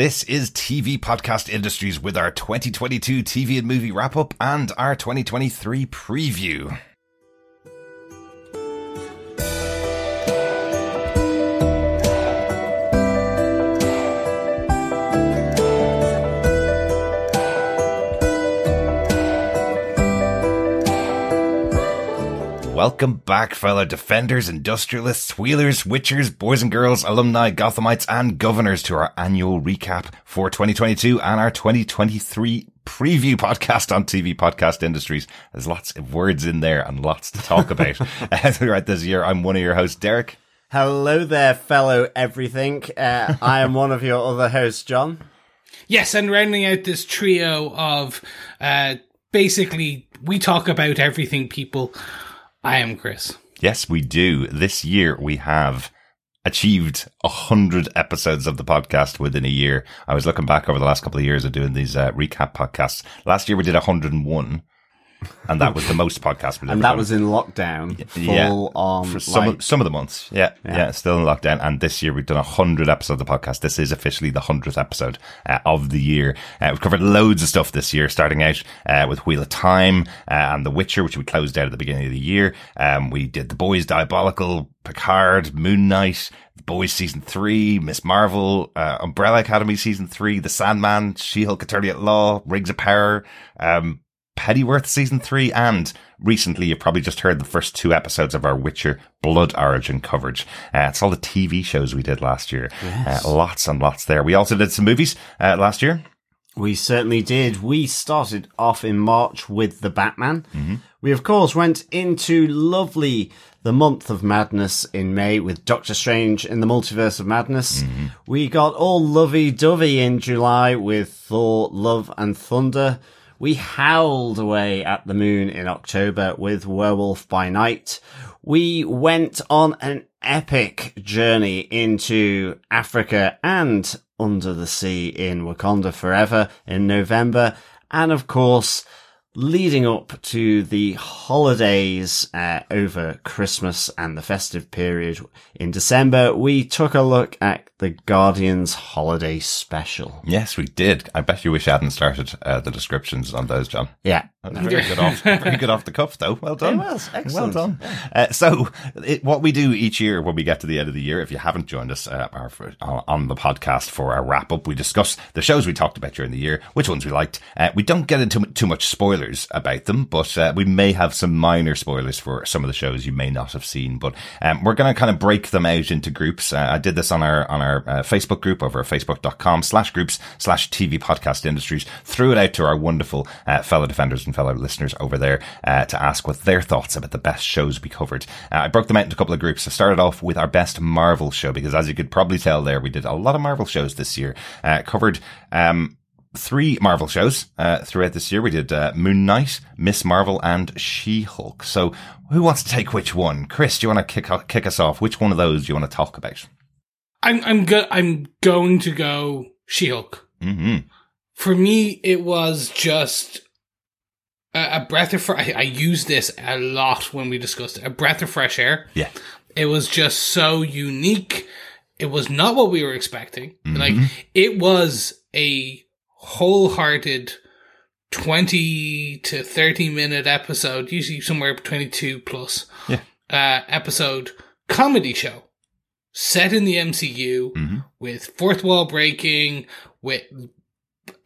This is TV Podcast Industries with our 2022 TV and movie wrap up and our 2023 preview. Welcome back, fellow defenders, industrialists, wheelers, witchers, boys and girls, alumni, Gothamites, and governors to our annual recap for 2022 and our 2023 preview podcast on TV podcast industries. There's lots of words in there and lots to talk about. right this year, I'm one of your hosts, Derek. Hello there, fellow everything. Uh, I am one of your other hosts, John. Yes, and rounding out this trio of uh, basically, we talk about everything people. I am Chris. Yes, we do. This year we have achieved a hundred episodes of the podcast within a year. I was looking back over the last couple of years of doing these uh, recap podcasts. Last year we did 101 and that was the most podcast. and that was in lockdown, full yeah, on for some like, of, some of the months. Yeah, yeah, yeah, still in lockdown. And this year we've done a hundred episodes of the podcast. This is officially the hundredth episode uh, of the year. Uh, we've covered loads of stuff this year, starting out uh, with Wheel of Time uh, and The Witcher, which we closed out at the beginning of the year. Um, we did The Boys, Diabolical, Picard, Moon Knight, The Boys season three, Miss Marvel, uh, Umbrella Academy season three, The Sandman, She-Hulk Attorney at Law, Rings of Power. Um, Pennyworth season three, and recently you've probably just heard the first two episodes of our Witcher Blood Origin coverage. Uh, it's all the TV shows we did last year. Yes. Uh, lots and lots there. We also did some movies uh, last year. We certainly did. We started off in March with The Batman. Mm-hmm. We, of course, went into lovely the month of madness in May with Doctor Strange in the Multiverse of Madness. Mm-hmm. We got all lovey dovey in July with Thor, Love and Thunder. We howled away at the moon in October with Werewolf by Night. We went on an epic journey into Africa and under the sea in Wakanda Forever in November. And of course, leading up to the holidays uh, over Christmas and the festive period in December, we took a look at the Guardians holiday special. Yes, we did. I bet you wish I hadn't started uh, the descriptions on those, John. Yeah. Very good off, very good off the cuff, though. Well done. It was excellent. Well done. Uh, so, it, what we do each year when we get to the end of the year, if you haven't joined us uh, our, on the podcast for our wrap up, we discuss the shows we talked about during the year, which ones we liked. Uh, we don't get into too much spoilers about them, but uh, we may have some minor spoilers for some of the shows you may not have seen. But um, we're going to kind of break them out into groups. Uh, I did this on our on our uh, Facebook group over at facebook.com slash groups slash TV podcast industries. Threw it out to our wonderful fellow defenders and fellow listeners over there uh, to ask what their thoughts about the best shows we covered. Uh, I broke them out into a couple of groups. I started off with our best Marvel show because, as you could probably tell, there we did a lot of Marvel shows this year. Uh, covered. Um, three Marvel shows uh, throughout this year. We did uh, Moon Knight, Miss Marvel, and She Hulk. So, who wants to take which one? Chris, do you want to kick kick us off? Which one of those do you want to talk about? I'm I'm go- I'm going to go She Hulk. Mm-hmm. For me, it was just a, breath of fresh. I, I used this a lot when we discussed it. A breath of fresh air. Yeah. It was just so unique. It was not what we were expecting. Mm-hmm. Like it was a wholehearted 20 to 30 minute episode, usually somewhere between 22 plus. Yeah. Uh, episode comedy show set in the MCU mm-hmm. with fourth wall breaking, with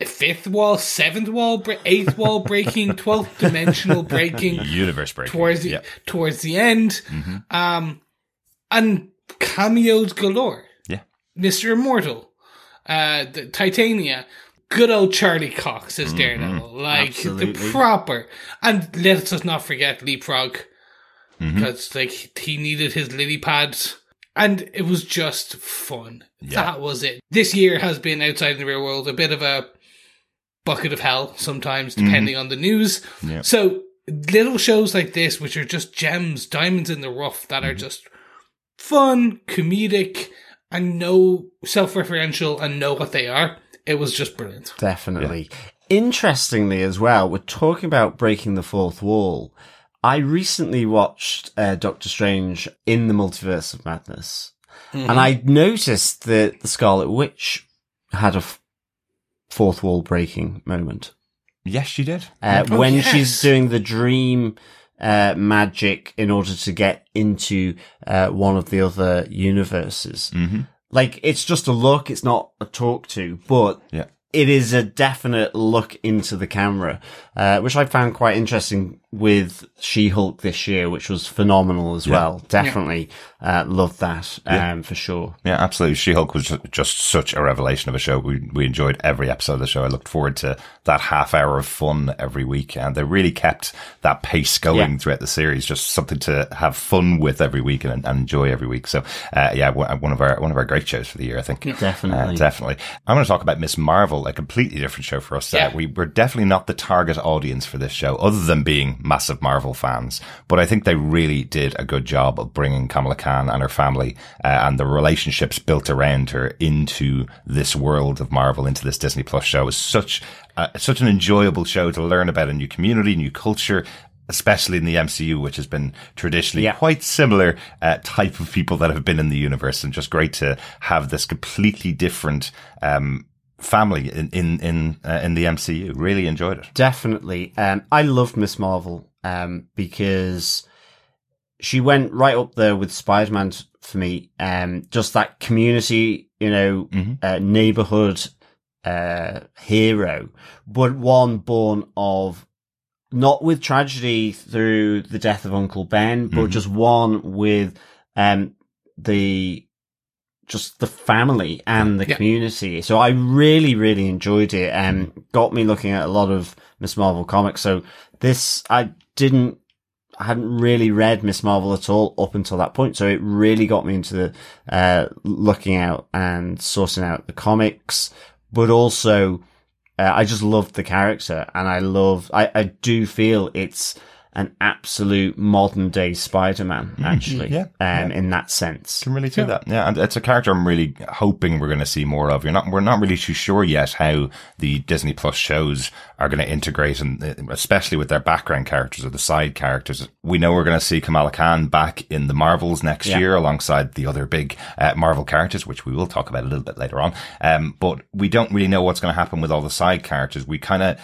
fifth wall, seventh wall, eighth wall breaking, twelfth dimensional breaking, universe breaking towards the yep. towards the end, mm-hmm. um, and cameos galore. Yeah, Mister Immortal, uh, the Titania, good old Charlie Cox as mm-hmm. Daredevil, like Absolutely. the proper, and let us not forget Leapfrog, because mm-hmm. like he needed his lily pads and it was just fun. Yeah. That was it. This year has been outside in the real world a bit of a bucket of hell sometimes, mm-hmm. depending mm-hmm. on the news. Yeah. So little shows like this, which are just gems, diamonds in the rough, that mm-hmm. are just fun, comedic, and no self-referential and know what they are. It was just brilliant. Definitely. Yeah. Interestingly, as well, we're talking about breaking the fourth wall. I recently watched uh, Doctor Strange in the Multiverse of Madness, mm-hmm. and I noticed that the Scarlet Witch had a f- fourth wall breaking moment. Yes, she did. Uh, Oh, when yes. she's doing the dream uh, magic in order to get into uh, one of the other universes. Mm-hmm. Like, it's just a look, it's not a talk to, but Yeah. it is a definite look into the camera, uh, which I found quite interesting with She-Hulk this year, which was phenomenal as well. Definitely uh, loved that um, for sure. Yeah, absolutely. She-Hulk was just such a revelation of a show. We we enjoyed every episode of the show. I looked forward to that half hour of fun every week, and they really kept that pace going Yeah. throughout the series. Just something to have fun with every week and, and enjoy every week. So, uh, yeah, one one of our one of our great shows for the year, I think. Definitely. Uh, definitely. I'm going to talk about Miss Marvel, a completely different show for us. Yeah. Uh, we were definitely not the target audience for this show, other than being massive Marvel fans. But I think they really did a good job of bringing Kamala Khan and her family uh, and the relationships built around her into this world of Marvel, into this Disney Plus show. It was such uh, such an enjoyable show to learn about a new community, new culture. Especially in the MCU, which has been traditionally Yeah. quite similar uh, type of people that have been in the universe, and just great to have this completely different um, family in in in, uh, in the MCU. Really enjoyed it. Definitely. Um, I loved Miss Marvel um, because she went right up there with Spider Man for me. Um, just that community, you know, Mhm. uh, neighborhood uh, hero, but one born of not with tragedy through the death of Uncle Ben, but Mhm. just one with um, the just the family and the Yeah. community. So I really, really enjoyed it and got me looking at a lot of Miss Marvel comics. So this, I didn't, I hadn't really read Miss Marvel at all up until that point. So it really got me into the, uh, looking out and sourcing out the comics, but also, uh, I just loved the character and I love, I, I do feel it's an absolute modern day Spider-Man, actually. yeah, Um, in that sense. Can really do that. Yeah, and it's a character I'm really hoping we're going to see more of. You're not, we're not really too sure yet how the Disney Plus shows are going to integrate, and uh, especially with their background characters or the side characters. We know we're going to see Kamala Khan back in the Marvels next Yeah. year alongside the other big uh, Marvel characters, which we will talk about a little bit later on. Um, but we don't really know what's going to happen with all the side characters. We kind of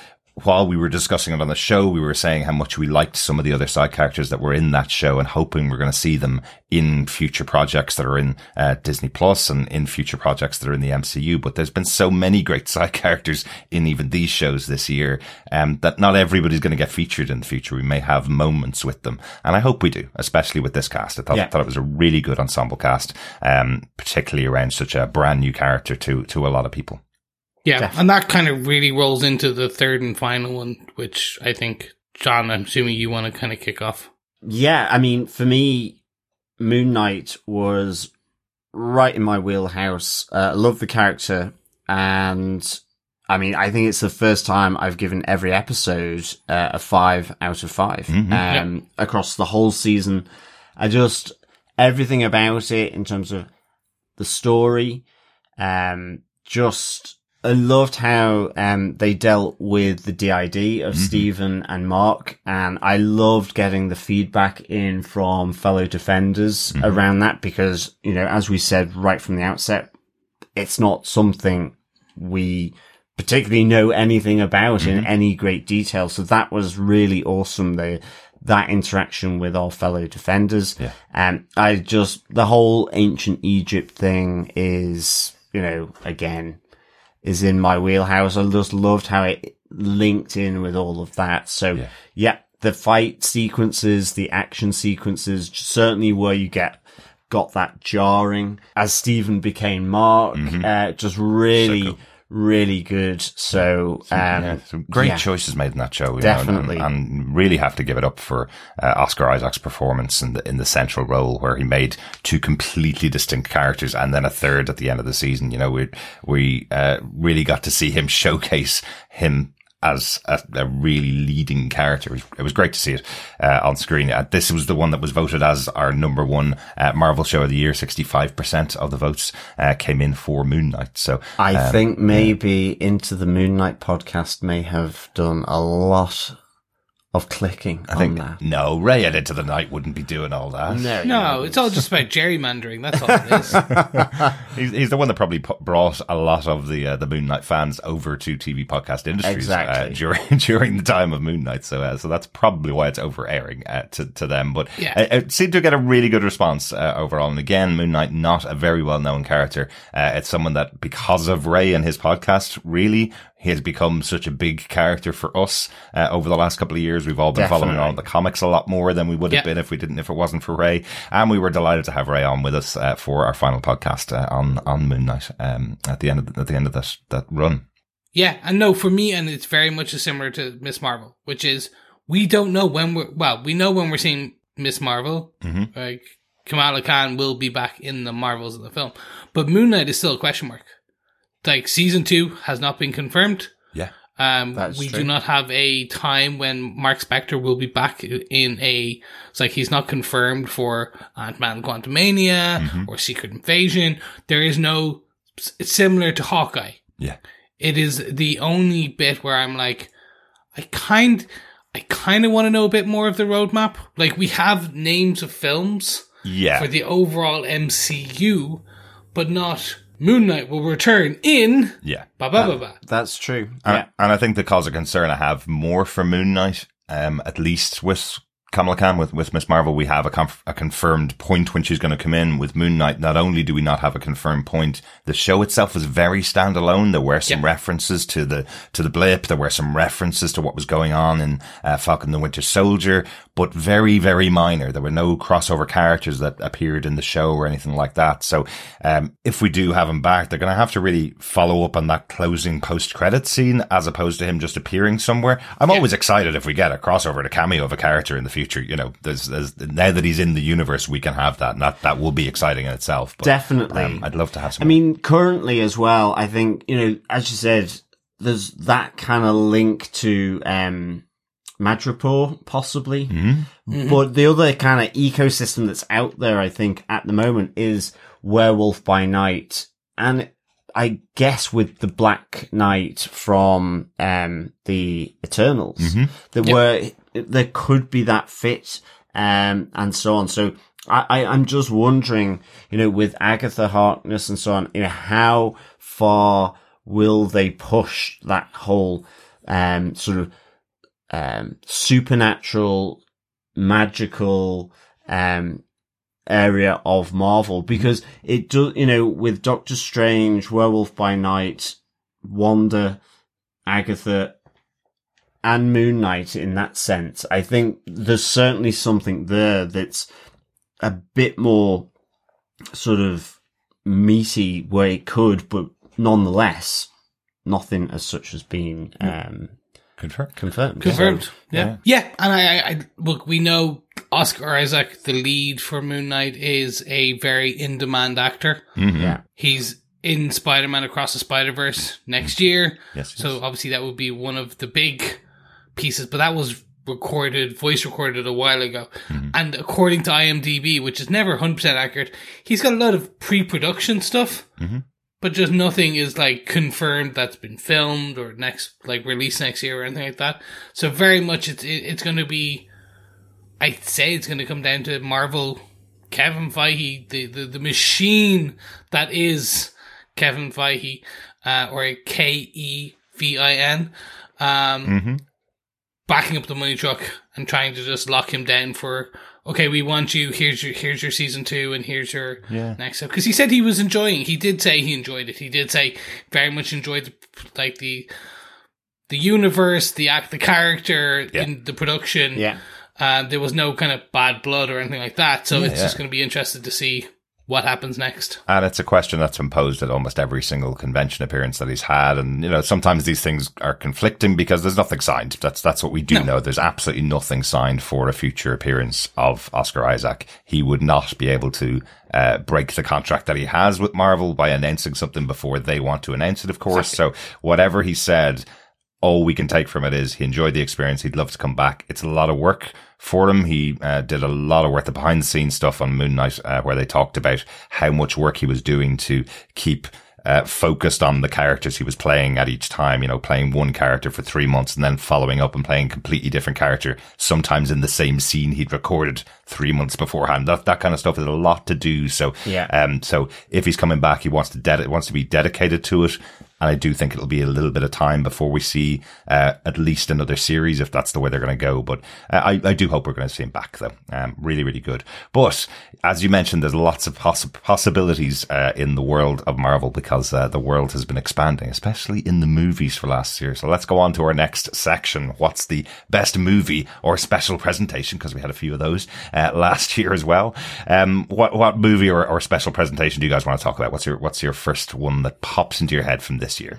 while we were discussing it on the show, we were saying how much we liked some of the other side characters that were in that show and hoping we're going to see them in future projects that are in uh, Disney Plus and in future projects that are in the MCU. But there's been so many great side characters in even these shows this year um, that not everybody's going to get featured in the future. We may have moments with them. And I hope we do, especially with this cast. I thought, Yeah. thought it was a really good ensemble cast, um, particularly around such a brand new character to, to a lot of people. Yeah, Definitely. and that kind of really rolls into the third and final one, which I think, John, I'm assuming you want to kind of kick off. Yeah, I mean, for me, Moon Knight was right in my wheelhouse. Uh, I love the character, and I mean, I think it's the first time I've given every episode uh, a five out of 5 Mhm. um, across the whole season. I just everything about it in terms of the story, um, just I loved how um they dealt with the DID of mm-hmm. Stephen and Mark, and I loved getting the feedback in from fellow defenders mm-hmm. around that because you know, as we said right from the outset, it's not something we particularly know anything about in mm-hmm. any great detail. So that was really awesome. The that interaction with our fellow defenders. Yeah. And I just the whole ancient Egypt thing is, you know, again, is in my wheelhouse. I just loved how it linked in with all of that. So Yeah. yeah, the fight sequences, the action sequences, certainly where you get got that jarring as Stephen became Mark. Uh, just really, cool. Really good. So, um, yeah, great yeah. choices made in that show. you Definitely. know, and, and really have to give it up for uh, Oscar Isaac's performance in the in the central role, where he made two completely distinct characters and then a third at the end of the season. You know, we we uh, really got to see him showcase him. As a, a really leading character, it was, great to see it uh, on screen. Uh, this was the one that was voted as our number one uh, Marvel show of the year. Sixty-five percent of the votes uh, came in for Moon Knight. So I um, think maybe Into the Moonlight podcast may have done a lot of clicking I think that. no, Ray at Into the Night wouldn't be doing all that. No, No, it's all just about gerrymandering. That's all it is. He's, he's the one that probably pu- brought a lot of the uh, the Moon Knight fans over to TV podcast industries Exactly. uh, during during the time of Moon Knight. So uh, so that's probably why it's over airing uh, to to them. But Yeah. uh, it seemed to get a really good response uh, overall. And again, Moon Knight not a very well known character. Uh, it's someone that because of Ray and his podcast, really. He has become such a big character for us uh, over the last couple of years. We've all been following Definitely. on the comics a lot more than we would have Yeah. been if we didn't, if it wasn't for Ray. And we were delighted to have Ray on with us uh, for our final podcast uh, on on Moon Knight um, at the end of the, at the end of that that run. Yeah, and no, for me, and it's very much similar to Miss Marvel, which is we don't know when we're well, we know when we're seeing Miss Marvel. Mhm. Like Kamala Khan will be back in the Marvels of the film, but Moon Knight is still a question mark. Like season two has not been confirmed. Yeah. Um, we true. do not have a time when Mark Spector will be back in a. It's like he's not confirmed for Ant Man Quantumania Mm-hmm. or Secret Invasion. There is no. It's similar to Hawkeye Yeah. it is the only bit where I'm like, I kind, I kind of want to know a bit more of the roadmap. Like we have names of films Yeah. for the overall MCU, but not Moon Knight will return in yeah. ba ba ba ba. That's true. And, yeah. and I think the cause of concern I have more for Moon Knight, um, at least with Kamala Khan, with, with Miss Marvel, we have a, conf- a confirmed point when she's going to come in. With Moon Knight, not only do we not have a confirmed point, the show itself is very standalone. There were some Yeah. references to the, to the blip. There were some references to what was going on in, uh, Falcon the Winter Soldier, but very, very minor. There were no crossover characters that appeared in the show or anything like that. So, um, if we do have him back, they're going to have to really follow up on that closing post credit scene as opposed to him just appearing somewhere. I'm always excited if we get a crossover a cameo of a character in the future. You know, there's, there's now that he's in the universe, we can have that and that, that will be exciting in itself. But, Definitely. um, I'd love to have some. I mean, currently as well, I think, you know, as you said, there's that kind of link to, um, Madripoor, possibly. Mhm. But the other kind of ecosystem that's out there, I think, at the moment is Werewolf by Night. And I guess with the Black Knight from, um, the Eternals, Mhm. that Yep. were, there could be that fit, um, and so on. So I, I, I'm just wondering, you know, with Agatha Harkness and so on, you know, how far will they push that whole, um, sort of, um, supernatural, magical, um, area of Marvel because it does, you know, with Doctor Strange, Werewolf by Night, Wanda, Agatha, and Moon Knight in that sense, I think there's certainly something there that's a bit more sort of meaty where it could, but nonetheless, nothing as such has been um, Confirm. confirmed. Confirmed. So, yeah. yeah. And I, I, I, look, we know Oscar Isaac, the lead for Moon Knight, is a very in demand actor. Mhm. yeah. He's in Spider Man Across the Spider Verse next year. Yes. So yes. obviously that would be one of the big pieces, but that was recorded, voice recorded a while ago. And according to IMDb, which is never 100% accurate, he's got a lot of pre-production stuff, Mhm. but just nothing is like confirmed that's been filmed or next, like released next year or anything like that. So very much it's, it, it's going to be, I'd say it's going to come down to Marvel, Kevin Feige, the, the, the machine that is Kevin Feige, uh, or K E V I N, um, Mhm. Backing up the money truck and trying to just lock him down for, okay, we want you. Here's your here's your season two, and here's your Yeah. next step. Because he said he was enjoying. He did say he enjoyed it. He did say very much enjoyed the, like the the universe, the act, the character Yeah. in the production. Yeah. Uh, there was no kind of bad blood or anything like that. So it's Yeah. just going to be interested to see what happens next. And it's a question that's been posed at almost every single convention appearance that he's had. And, you know, sometimes these things are conflicting because there's nothing signed. That's, that's what we do No. know. There's absolutely nothing signed for a future appearance of Oscar Isaac. He would not be able to, uh, break the contract that he has with Marvel by announcing something before they want to announce it, of course. So whatever he said, all we can take from it is he enjoyed the experience. He'd love to come back. It's a lot of work for him. He uh, did a lot of work, the behind the scenes stuff on Moon Knight, uh, where they talked about how much work he was doing to keep uh, focused on the characters he was playing at each time, you know, playing one character for three months and then following up and playing a completely different character, sometimes in the same scene he'd recorded three months beforehand. That, that kind of stuff is a lot to do. So, yeah. um, so if he's coming back, he wants to, ded- wants to be dedicated to it. And I do think it'll be a little bit of time before we see uh, at least another series, if that's the way they're going to go. But uh, I, I do hope we're going to see him back, though. Um, really, really good. But as you mentioned, there's lots of poss- possibilities uh, in the world of Marvel because uh, the world has been expanding, especially in the movies for last year. So let's go on to our next section. What's the best movie or special presentation? Because we had a few of those uh, last year as well. Um, what what movie or, or special presentation do you guys want to talk about? What's your what's your first one that pops into your head from this year?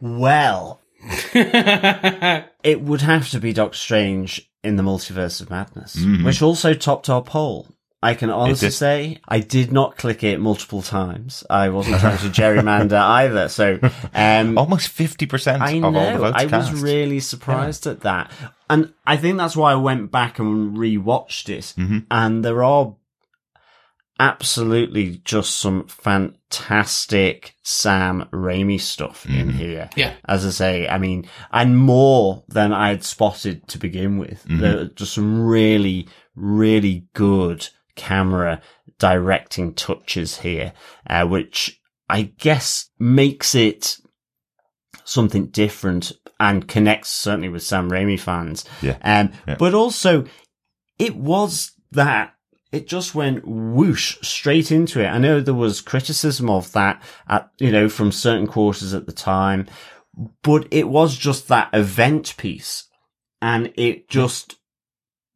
Well, it would have to be Doctor Strange in the Multiverse of Madness, mm-hmm. which also topped our poll. I can honestly say I did not click it multiple times. I wasn't trying to gerrymander either. So, um, almost fifty percent of all the votes I cast. was really surprised yeah. at that, and I think that's why I went back and rewatched it. Mm-hmm. And there are absolutely just some fantastic Sam Raimi stuff mm. in here. Yeah. As I say, I mean, and more than I had spotted to begin with. Mm-hmm. There are just some really, really good camera directing touches here, uh, which I guess makes it something different and connects certainly with Sam Raimi fans. Yeah. Um, yeah. but also it was that it just went whoosh straight into it. I know there was criticism of that at, you know, from certain quarters at the time, but it was just that event piece and it just,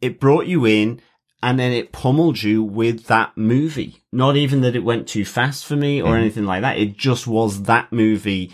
it brought you in and then it pummeled you with that movie. Not even that it went too fast for me or mm. anything like that. It just was that movie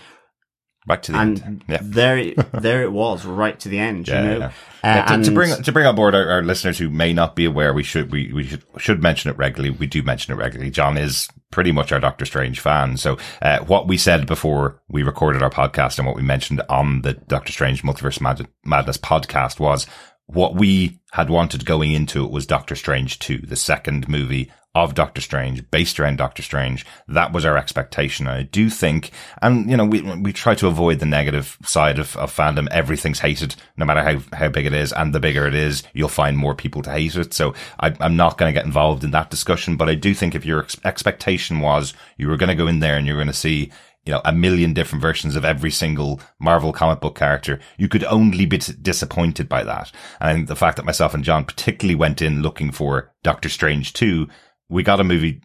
Right to the and end. Yeah. there, it, there it was, right to the end. Yeah, you know, yeah. uh, to, to bring to bring on board our, our listeners who may not be aware, we should we, we should should mention it regularly. We do mention it regularly. John is pretty much our Doctor Strange fan. So uh, what we said before we recorded our podcast and what we mentioned on the Doctor Strange Multiverse Mad- Madness podcast was what we had wanted going into it was Doctor Strange 2, the second movie of Doctor Strange, based around Doctor Strange. That was our expectation. I do think, and you know, we, we try to avoid the negative side of, of fandom. Everything's hated, no matter how, how big it is. And the bigger it is, you'll find more people to hate it. So I, I'm not going to get involved in that discussion, but I do think if your ex- expectation was you were going to go in there and you're going to see, you know, a million different versions of every single Marvel comic book character, you could only be t- disappointed by that. And the fact that myself and John particularly went in looking for Doctor Strange 2, we got a movie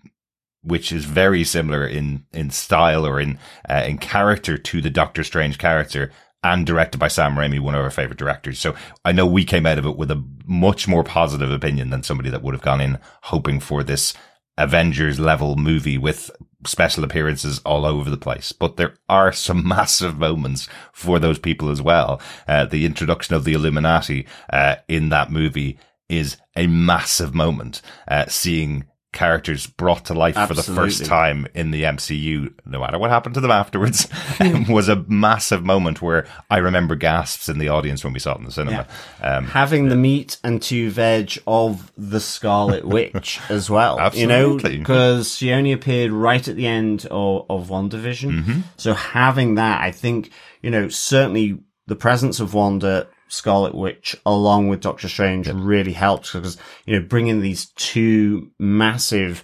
which is very similar in, in style or in, uh, in character to the Doctor Strange character and directed by Sam Raimi, one of our favorite directors. So I know we came out of it with a much more positive opinion than somebody that would have gone in hoping for this Avengers level movie with special appearances all over the place. But there are some massive moments for those people as well. Uh, the introduction of the Illuminati uh, in that movie is a massive moment. Uh, seeing characters brought to life for the first time in the MCU, no matter what happened to them afterwards, was a massive moment where I remember gasps in the audience when we saw it in the cinema. Um, having the meat and two veg of the Scarlet Witch as well. You know, because she only appeared right at the end of, of WandaVision. Mm-hmm. So having that, I think, you know, certainly the presence of Wanda, Scarlet Witch, along with Doctor Strange really helps because, you know, bringing these two massive,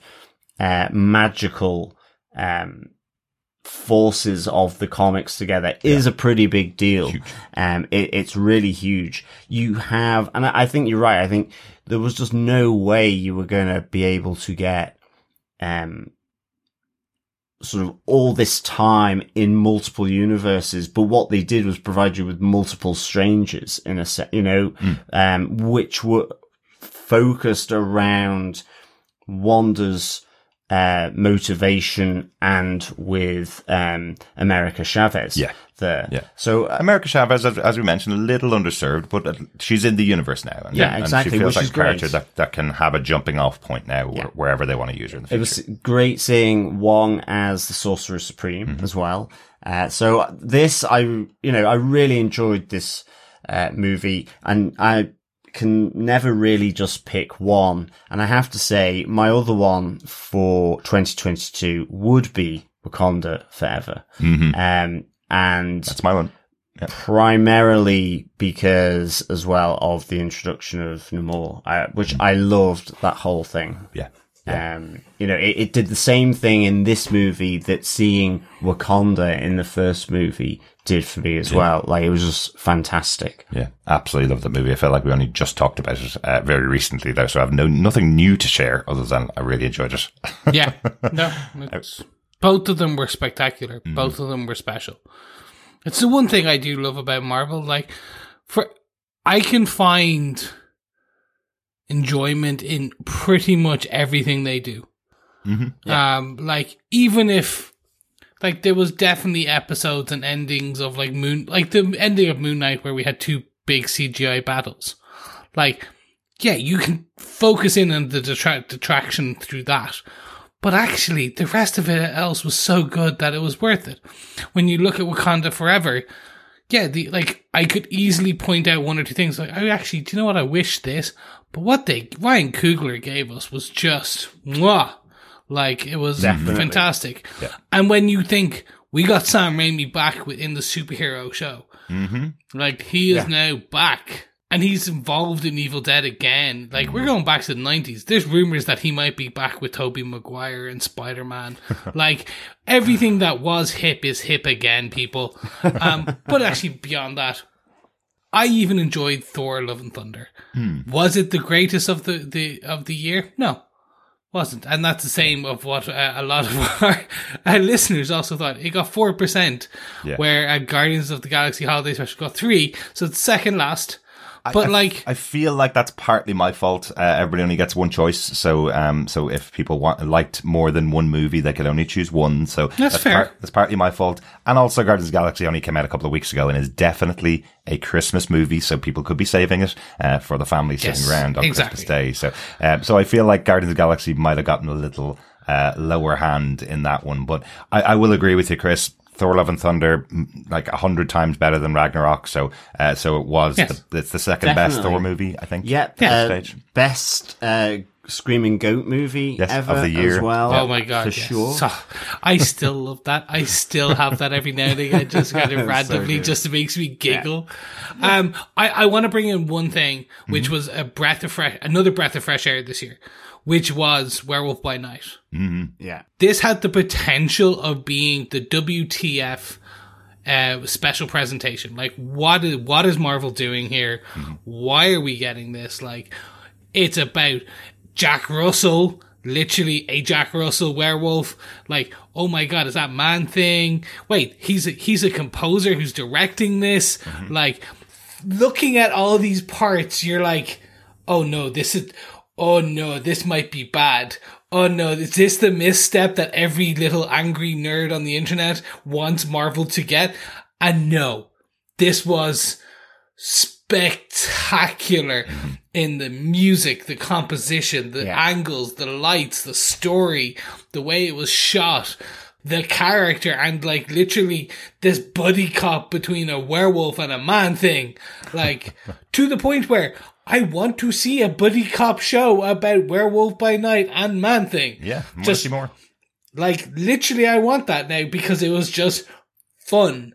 uh, magical, um, forces of the comics together is a pretty big deal. Um, it, it's really huge. You have, and I I think you're right. I think there was just no way you were going to be able to get, um, sort of all this time in multiple universes, but what they did was provide you with multiple strangers in a set, you know, um, which were focused around Wanda's uh, motivation and with um, America Chavez. Yeah. There. Yeah. So America Chavez, as, as we mentioned, a little underserved, but uh, she's in the universe now. And, Yeah, and exactly, she feels which like is a character that, that can have a jumping off point now where- wherever they want to use her in the future. It was great seeing Wong as the Sorcerer Supreme Mm-hmm. as well. Uh, so this, I, you know, I really enjoyed this, uh, movie and I can never really just pick one. And I have to say my other one for 2022 would be Wakanda Forever. Um, and That's my one. primarily because as well of the introduction of Namor, uh, which I loved that whole thing. Yeah. Um, you know, it, it did the same thing in this movie that seeing Wakanda in the first movie did for me as well. Like it was just fantastic. Yeah, absolutely loved the movie. I felt like we only just talked about it uh, very recently, though, so I have no nothing new to share other than I really enjoyed it. Yeah, no, it's, both of them were spectacular. Both of them were special. It's the one thing I do love about Marvel. Like, for I can find enjoyment in pretty much everything they do. Um, like even if like there was definitely episodes and endings of like Moon, like the ending of Moon Knight where we had two big CGI battles. Like, yeah, you can focus in on the detra- detraction through that. But actually, the rest of it else was so good that it was worth it. When you look at Wakanda Forever, yeah, the like I could easily point out one or two things. Like, I actually, do you know what? I wish this, but what they Ryan Coogler gave us was just mwah. Like it was fantastic. And when you think we got Sam Raimi back within the superhero show, mm-hmm. like he is now back. And he's involved in Evil Dead again. Like we're going back to the nineties. There's rumors that he might be back with Tobey Maguire and Spider Man. like everything that was hip is hip again, people. Um, but actually, beyond that, I even enjoyed Thor: Love and Thunder. Was it the greatest of the, the of the year? No, wasn't, and that's the same of what uh, a lot of our, our listeners also thought. It got four percent, Yeah. where uh, Guardians of the Galaxy Holiday Special got three, so it's second last. But I- like, I feel like that's partly my fault. Uh, everybody only gets one choice, so um, so if people want liked more than one movie, they could only choose one. So That's fair. Part, that's partly my fault. And also, Guardians of Galaxy only came out a couple of weeks ago and is definitely a Christmas movie, so people could be saving it uh, for the family sitting Yes, around on exactly. Christmas Day. So, um, so I feel like Guardians of the Galaxy might have gotten a little uh, lower hand in that one, but I, I will agree with you, Chris. Thor: Love and Thunder, like a hundred times better than Ragnarok. So, uh, so it was. Yes. The, it's the second best Thor movie, I think. Yep. Yeah. uh, best uh, Screaming Goat movie Yes, ever of the year. as well. Oh my god! for yes. sure. So, I still love that. I still have that every now and again, just kind of randomly, good. just makes me giggle. Um, I, I want to bring in one thing, which Mm-hmm. was a breath of fresh, another breath of fresh air this year, which was Werewolf by Night. Mm-hmm. Yeah. This had the potential of being the WTF uh, special presentation. Like, what is what is Marvel doing here? Mm-hmm. Why are we getting this? Like, it's about Jack Russell, literally a Jack Russell werewolf. Like, oh my god, is that man thing? Wait, he's a, he's a composer who's directing this. Mm-hmm. Like, looking at all these parts, you're like, oh no, this is, oh no, this might be bad. Oh no, is this the misstep that every little angry nerd on the internet wants Marvel to get? And no, this was spectacular in the music, the composition, the Yeah. angles, the lights, the story, the way it was shot, the character, and like literally this buddy cop between a werewolf and a man thing. Like to the point where I want to see a buddy cop show about werewolf by night and man thing. Yeah, more Just- see more. Like literally, I want that now because it was just fun.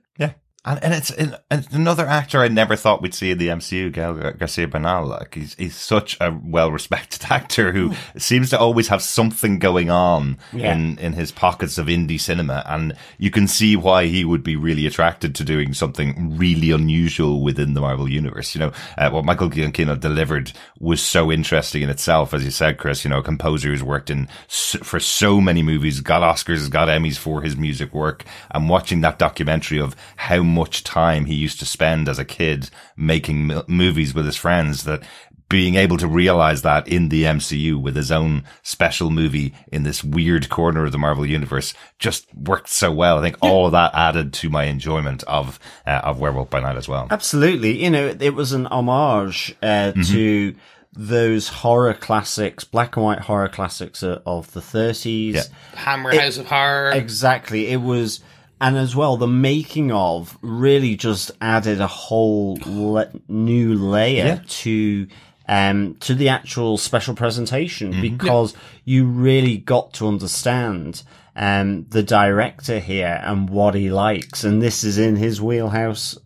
And, and it's and another actor I never thought we'd see in the MCU, Gael Garcia Bernal. Like he's he's such a well respected actor who seems to always have something going on Yeah. in in his pockets of indie cinema, and you can see why he would be really attracted to doing something really unusual within the Marvel universe. You know, uh, what Michael Giacchino delivered was so interesting in itself, as you said, Chris. You know, a composer who's worked in for so many movies, got Oscars, got Emmys for his music work, and watching that documentary of how much time he used to spend as a kid making m- movies with his friends that being able to realize that in the MCU with his own special movie in this weird corner of the Marvel universe just worked so well. I think all of that added to my enjoyment of uh, of Werewolf by Night as well. Absolutely. You know, it was an homage uh, to those horror classics, black and white horror classics of the 30s. Yeah. Hammer House of Horror. Exactly. It was, and as well, the making of really just added a whole le- new layer Yeah. to um, to the actual special presentation because you really got to understand um, the director here and what he likes, and this is in his wheelhouse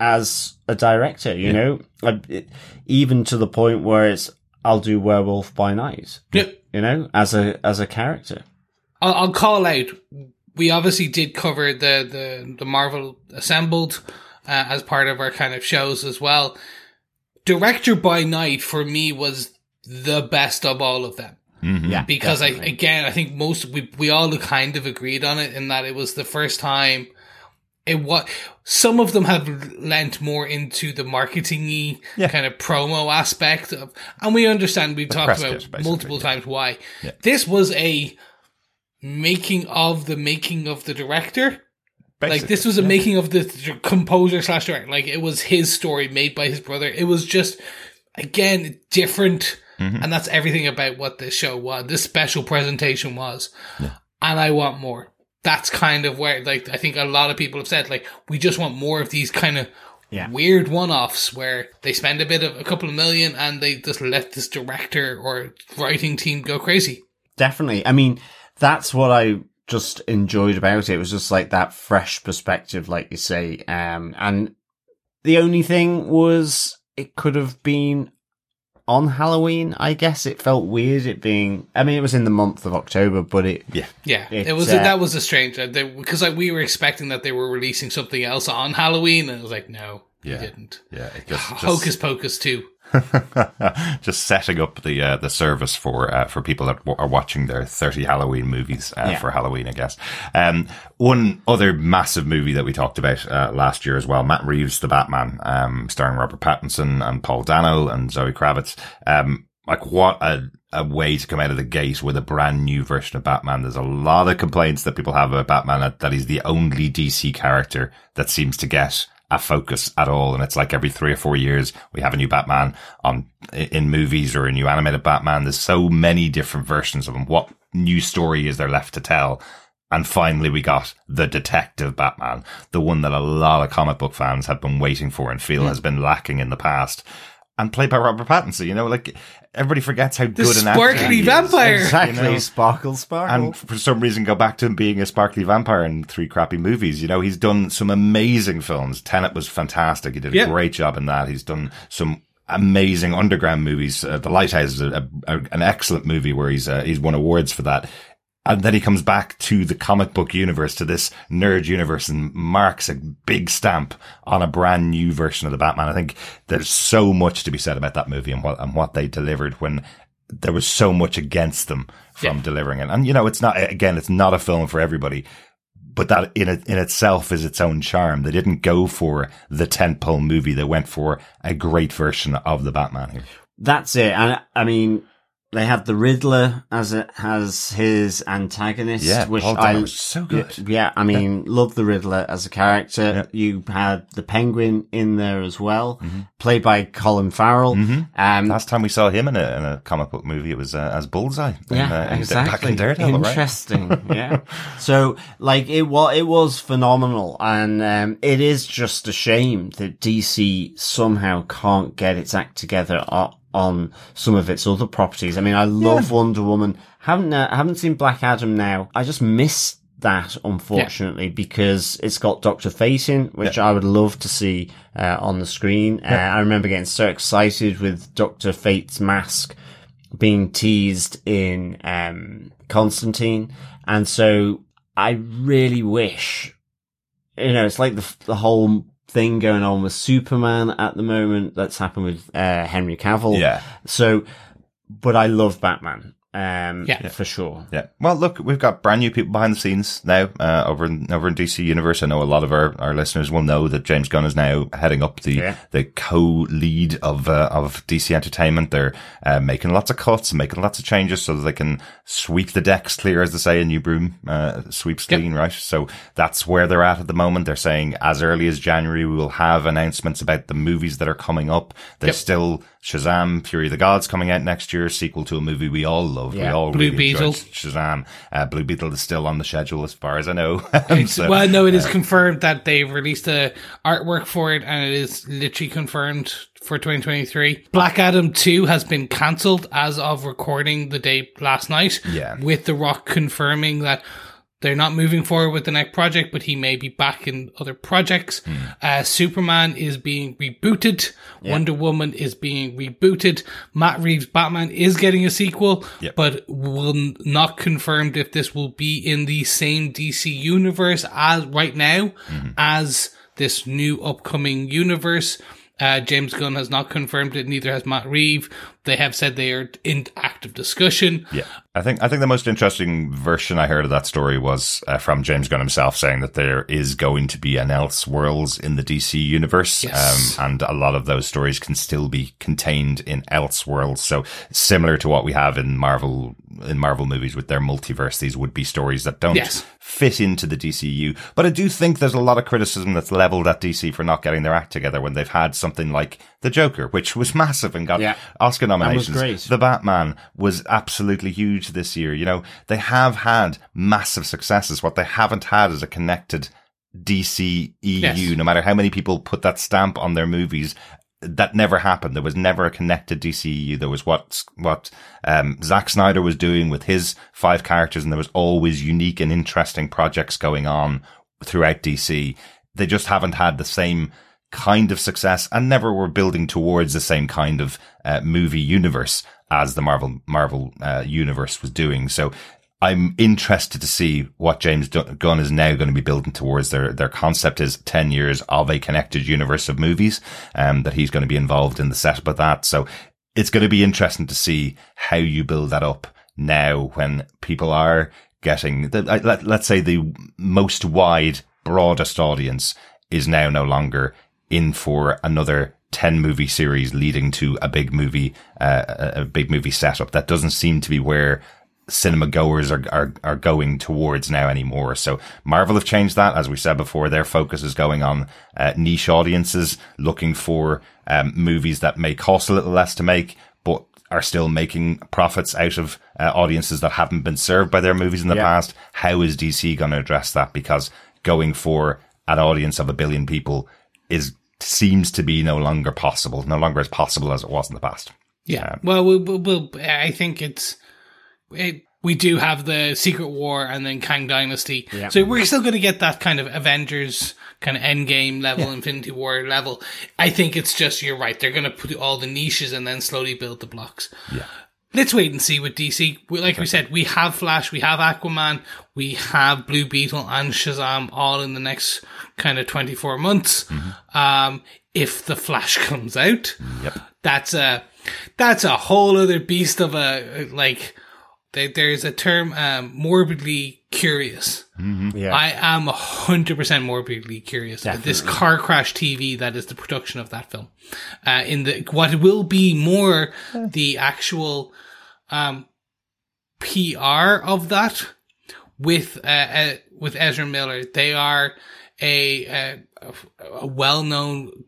as a director. You know, Uh, it- even to the point where it's I'll do Werewolf by Night. Yeah. You know, as a as a character. I'll, I'll call out. We obviously did cover the the, the Marvel Assembled uh, as part of our kind of shows as well. Director by Night for me was the best of all of them Yeah, because I again I think most we we all kind of agreed on it in that it was the first time it what some of them have lent more into the marketing Yeah. kind of promo aspect of and we understand we've talked about kit, multiple yeah. times why Yeah. this was a making of the making of the director. Like this was a making of the composer slash director. Like it was his story made by his brother. It was just again different. Mm-hmm. and that's everything about what this show was this special presentation was. And i want more. That's kind of where like i think a lot of people have said like we just want more of these kind of Yeah. weird one-offs where they spend a bit of a couple of million and they just let this director or writing team go crazy. Definitely. I mean, that's what I just enjoyed about it. It was just like that fresh perspective, like you say. Um, and the only thing was it could have been on Halloween. I guess it felt weird it being, I mean, it was in the month of October, but it, yeah. Yeah, It's, it was uh, that was a strange uh, they, because like we were expecting that they were releasing something else on Halloween, and it was like no, Yeah. you didn't. Yeah, it just, just Hocus Pocus too. just setting up the uh, the service for uh, for people that w- are watching their 30 Halloween movies uh, Yeah. for Halloween, I guess. Um, one other massive movie that we talked about uh, last year as well, Matt Reeves' The Batman, um, starring Robert Pattinson and Paul Dano and Zoe Kravitz. Um, like what a a way to come out of the gate with a brand new version of Batman. There's a lot of complaints that people have about Batman that, that he's the only DC character that seems to get a focus at all. And it's like every three or four years we have a new Batman on in movies or a new animated Batman. There's so many different versions of him. What new story is there left to tell? And finally, we got the Detective Batman, the one that a lot of comic book fans have been waiting for and feel has been lacking in the past. And played by Robert Pattinson, you know, like everybody forgets how The good an actor sparkly he is. vampire. exactly You know? sparkle, sparkle. And for some reason, go back to him being a sparkly vampire in three crappy movies. You know, he's done some amazing films. Tenet was fantastic. He did a Yeah. great job in that. He's done some amazing underground movies. Uh, the Lighthouse is a, a, an excellent movie where he's uh, he's won awards for that. And then he comes back to the comic book universe, to this nerd universe and marks a big stamp on a brand new version of the Batman. I think there's so much to be said about that movie and what, and what they delivered when there was so much against them from Yeah. delivering it. And you know, it's not, again, it's not a film for everybody, but that in it, in itself is its own charm. They didn't go for the tentpole movie. They went for a great version of the Batman here. That's it. And I mean, they had the Riddler as it has his antagonist, Yeah, which Paul I was so good. Yeah, I mean, love the Riddler as a character. Yeah. You had the Penguin in there as well, played by Colin Farrell. Um, Last time we saw him in a, in a comic book movie, it was uh, as Bullseye. in, yeah, uh, in- exactly. Back in Daredevil, right? Interesting. yeah. So, like, it was it was phenomenal, and um, it is just a shame that DC somehow can't get its act together on some of its other properties. I mean, I love Wonder Woman. Haven't uh, haven't seen Black Adam now. I just miss that unfortunately because it's got Doctor Fate in, which I would love to see uh, on the screen. Uh, I remember getting so excited with Doctor Fate's mask being teased in um, Constantine, and so I really wish, you know, it's like the the whole thing going on with Superman at the moment that's happened with uh, Henry Cavill. Yeah. So, but I love Batman. Um, Yeah. for sure. Yeah. Well, look, we've got brand new people behind the scenes now, uh, over in, over in DC Universe. I know a lot of our, our listeners will know that James Gunn is now heading up the, Yeah. the co-lead of, uh, of DC Entertainment. They're, uh, making lots of cuts and making lots of changes so that they can sweep the decks clear, as they say in New Broom, uh, sweeps Yep. clean, right? So that's where they're at at the moment. They're saying as early as January, we will have announcements about the movies that are coming up. They yep. still Shazam, Fury of the Gods coming out next year, sequel to a movie we all love. Yeah. We all Blue really Beetle. Shazam. Uh, Blue Beetle is still on the schedule as far as I know. so, well, no, it is uh, confirmed that they've released the artwork for it and it is literally confirmed for 2023. Black Adam 2 has been cancelled as of recording the day last night. Yeah. With The Rock confirming that they're not moving forward with the next project, but he may be back in other projects. Mm. Uh, Superman is being rebooted. Yeah. Wonder Woman is being rebooted. Matt Reeves' Batman is getting a sequel, yep. but will not confirmed if this will be in the same DC universe as right now mm-hmm. as this new upcoming universe. Uh, James Gunn has not confirmed it. Neither has Matt Reeve. They have said they are in active discussion. Yeah, I think I think the most interesting version I heard of that story was uh, from James Gunn himself, saying that there is going to be an Elseworlds in the DC universe, yes. um, and a lot of those stories can still be contained in Elseworlds. So similar to what we have in Marvel in Marvel movies with their multiverse, these would be stories that don't yes fit into the DCU. But I do think there's a lot of criticism that's leveled at DC for not getting their act together when they've had something like The Joker, which was massive and got yeah, Oscar nominations. The Batman was absolutely huge this year. You know, they have had massive successes. What they haven't had is a connected DC EU, yes. no matter how many people put that stamp on their movies that never happened. There was never a connected DCU. There was what what um, Zack Snyder was doing with his five characters, and there was always unique and interesting projects going on throughout DC. They just haven't had the same kind of success, and never were building towards the same kind of uh, movie universe as the Marvel Marvel uh, universe was doing. So I'm interested to see what James Gunn is now going to be building towards. Their their concept is ten years of a connected universe of movies, um, that he's going to be involved in the setup of that. So it's going to be interesting to see how you build that up now when people are getting the, let, let's say the most wide, broadest audience is now no longer in for another 10 movie series leading to a big movie, uh, a big movie setup. That doesn't seem to be where cinema goers are, are, are going towards now anymore. So Marvel have changed that. As we said before, their focus is going on uh, niche audiences looking for um, movies that may cost a little less to make, but are still making profits out of uh, audiences that haven't been served by their movies in the yeah. past. How is DC going to address that? Because going for an audience of a billion people is seems to be no longer possible, no longer as possible as it was in the past. Yeah. Um, well, we we'll, I think it's it, we do have the Secret War and then Kang Dynasty. Yeah. So we're still going to get that kind of Avengers kind of Endgame level, yeah. Infinity War level. I think it's just, you're right. They're going to put all the niches and then slowly build the blocks. Yeah. Let's wait and see with DC. Like we said, we have Flash, we have Aquaman, we have Blue Beetle and Shazam all in the next kind of 24 months. Mm-hmm. Um, if the Flash comes out, yep. that's a, that's a whole other beast of a, like, there's a term, um, morbidly curious. Mm-hmm. Yeah. I am 100% morbidly curious. Definitely. This car crash TV that is the production of that film. Uh, in the, what will be more the actual, um, PR of that with, uh, uh, with Ezra Miller. They are a, a, a well-known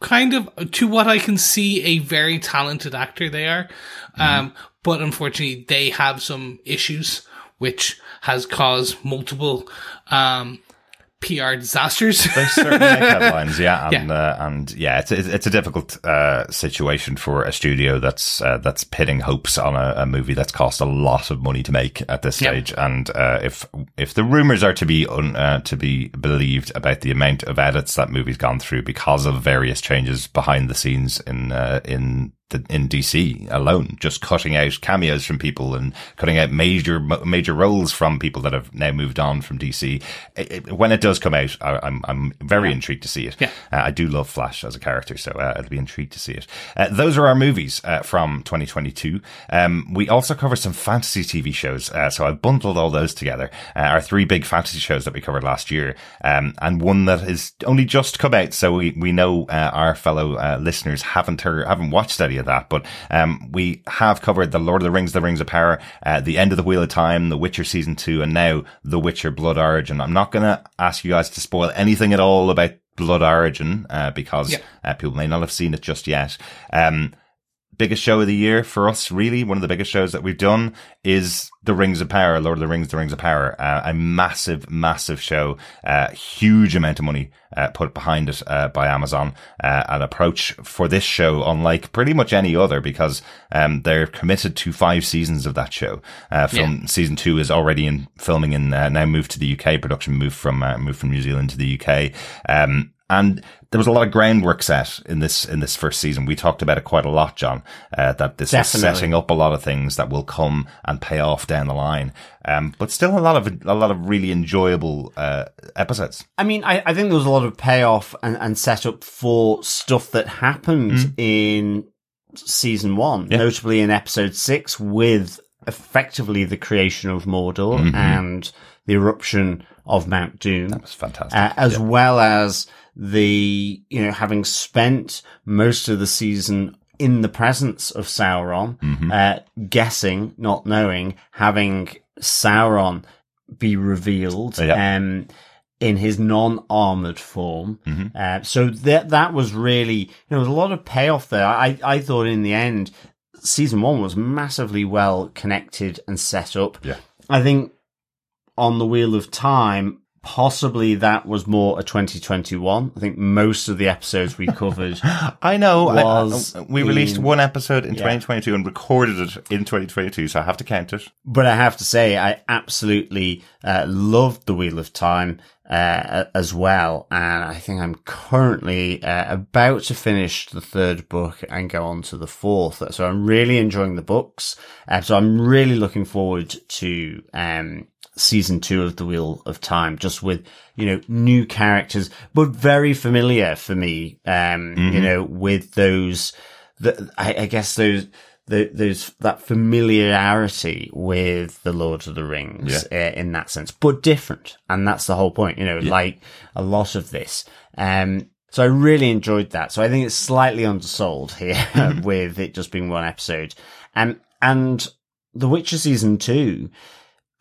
kind of to what I can see a very talented actor they are. Mm-hmm. Um, but unfortunately they have some issues which has caused multiple um, PR disasters. they certainly make headlines, yeah, and yeah, uh, and yeah it's it's a difficult uh, situation for a studio that's uh, that's pitting hopes on a, a, movie that's cost a lot of money to make at this stage, yep. and uh, if if the rumors are to be un, uh, to be believed about the amount of edits that movie's gone through because of various changes behind the scenes in uh, in in DC alone, just cutting out cameos from people and cutting out major major roles from people that have now moved on from DC. It, it, when it does come out, I, am I'm, I'm very yeah. intrigued to see it. Yeah. Uh, I do love Flash as a character, so uh, I'll be intrigued to see it. Uh, those are our movies uh, from 2022. Um, we also cover some fantasy TV shows, uh, so I bundled all those together. Uh, our three big fantasy shows that we covered last year, um, and one that is only just come out, so we we know our fellow listeners haven't heard, haven't watched any of that, but um, we have covered the Lord of the Rings, the Rings of Power, uh, the End of the Wheel of Time, The Witcher season two, and now The Witcher Blood Origin. I'm not going to ask you guys to spoil anything at all about Blood Origin uh, because yeah. uh, people may not have seen it just yet. Um, biggest show of the year for us, really. One of the biggest shows that we've done is The Rings of Power, Lord of the Rings, The Rings of Power. Uh, a massive, massive show. Uh, huge amount of money uh, put behind it uh, by Amazon. Uh, an approach for this show, unlike pretty much any other, because um, they're committed to five seasons of that show. Uh, film yeah. season two is already in filming and now moved to the UK. Production moved from moved from New Zealand to the UK. Um, and there was a lot of groundwork set in this in this first season. We talked about it quite a lot, John. Uh, that this Definitely. is setting up a lot of things that will come and pay off down the line. Um, but still a lot of a lot of really enjoyable uh, episodes. I mean, I, I, think there was a lot of payoff and, and setup for stuff that happened mm. in season one, yeah. notably in episode six, with effectively the creation of Mordor mm-hmm. and the eruption of Mount Doom. That was fantastic. Uh, as yeah. well as the, you know, having spent most of the season in the presence of Sauron, mm-hmm. uh, guessing, not knowing, having Sauron be revealed, yeah. um, in his non-armored form. Mm-hmm. Uh, so that, that was really, you know, there was a lot of payoff there. I, I thought in the end, season one was massively well connected and set up. Yeah. I think on the Wheel of Time, possibly that was more a 2021. I think most of the episodes we covered. I know. I, uh, we released one episode in yeah. 2022 and recorded it in 2022, so I have to count it. But I have to say, I absolutely uh, loved the Wheel of Time. Uh, as well, and I think I'm currently uh, about to finish the third book and go on to the fourth. So I'm really enjoying the books. Uh, so I'm really looking forward to um, season two of The Wheel of Time, just with, you know, new characters, but very familiar for me, um, mm-hmm. you know, with those, the, I, I guess those, the, there's that familiarity with the Lord of the Rings yeah. uh, in that sense, but different. And that's the whole point, you know, yeah. like a lot of this. Um, so I really enjoyed that. So I think it's slightly undersold here mm-hmm. with it just being one episode. Um, and The Witcher season two,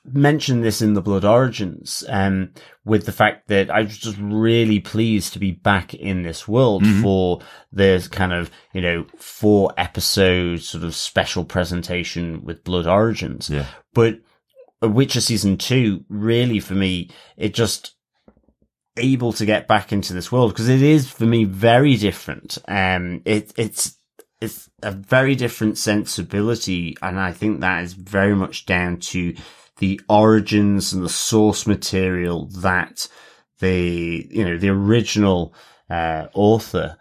mentioned this in the Blood Origins, um, with the fact that I was just really pleased to be back in this world mm-hmm. for this kind of, you know, four episode sort of special presentation with Blood Origins. Yeah. But Witcher season two, really for me, it just able to get back into this world because it is for me very different. Um, it, it's, it's a very different sensibility. And I think that is very much down to the origins and the source material that the, you know, the original, uh, author,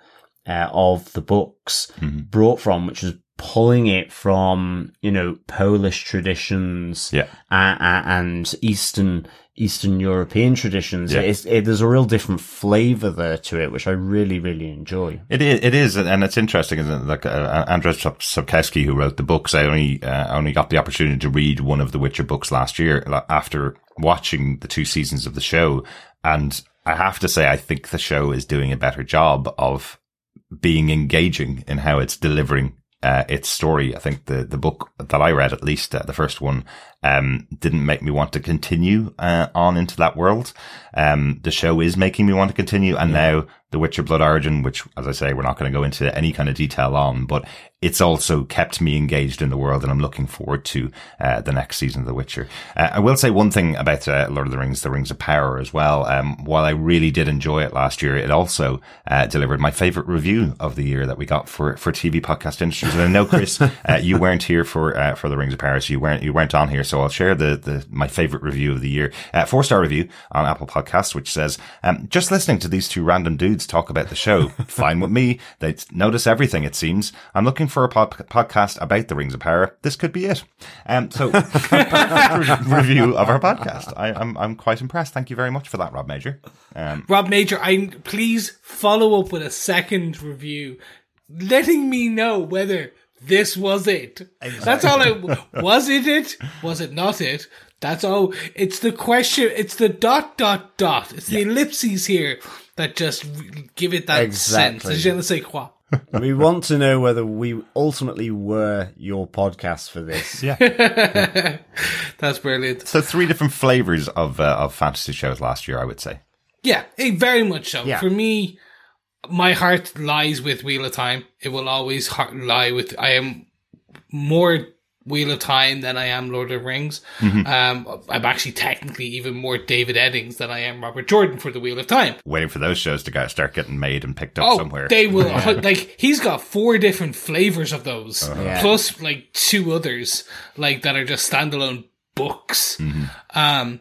uh, of the books mm-hmm. brought from, which was pulling it from, you know, Polish traditions yeah. uh, and Eastern Eastern European traditions. Yeah. It, there's a real different flavor there to it, which I really, really enjoy. It is, it is, and it's interesting, isn't it? Like uh, Andrzej Sapkowski, who wrote the books, I only uh, only got the opportunity to read one of the Witcher books last year after watching the two seasons of the show, and I have to say, I think the show is doing a better job of being engaging in how it's delivering uh, its story. I think the, the book that I read, at least uh, the first one, um, didn't make me want to continue uh, on into that world. Um, the show is making me want to continue, and yeah. now The Witcher Blood Origin, which, as I say, we're not going to go into any kind of detail on, but it's also kept me engaged in the world, and I'm looking forward to uh, the next season of The Witcher. Uh, I will say one thing about uh, Lord of the Rings: The Rings of Power as well. Um, while I really did enjoy it last year, it also uh, delivered my favorite review of the year that we got for for TV podcast industries. And I know, Chris, uh, you weren't here for uh, for The Rings of Power, so you weren't you weren't on here. So I'll share the the my favorite review of the year, four star review on Apple Podcasts, which says, um, "Just listening to these two random dudes talk about the show, fine with me. They notice everything. It seems I'm looking for a pod- podcast about the Rings of Power, this could be it. Um, so review of our podcast. I, am I'm, I'm quite impressed. Thank you very much for that, Rob Major. Um, Rob Major, I please follow up with a second review, letting me know whether this was it. Exactly. That's all. I was it. It was it not it. That's all. It's the question. It's the dot dot dot. It's the ellipses here that just give it that exactly. sense. Je ne sais quoi we want to know whether we ultimately were your podcast for this. Yeah, that's brilliant. So three different flavors of uh, of fantasy shows last year, I would say. Yeah, very much so. Yeah. For me, my heart lies with Wheel of Time. It will always heart lie with. I am more Wheel of Time than I am Lord of the Rings. Mm-hmm. Um, I'm actually technically even more David Eddings than I am Robert Jordan for the Wheel of Time. Waiting for those shows to start getting made and picked up Oh, somewhere. they will. like he's got four different flavors of those, Yeah. plus like two others like that are just standalone books. Um,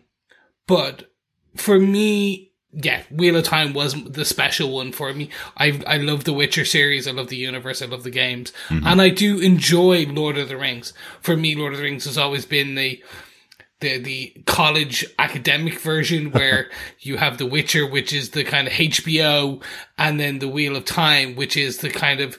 but for me, yeah, Wheel of Time was the special one for me. I I love the Witcher series. I love the universe. I love the games, mm-hmm. and I do enjoy Lord of the Rings. For me, Lord of the Rings has always been the the the college academic version where you have The Witcher, which is the kind of HBO, and then The Wheel of Time, which is the kind of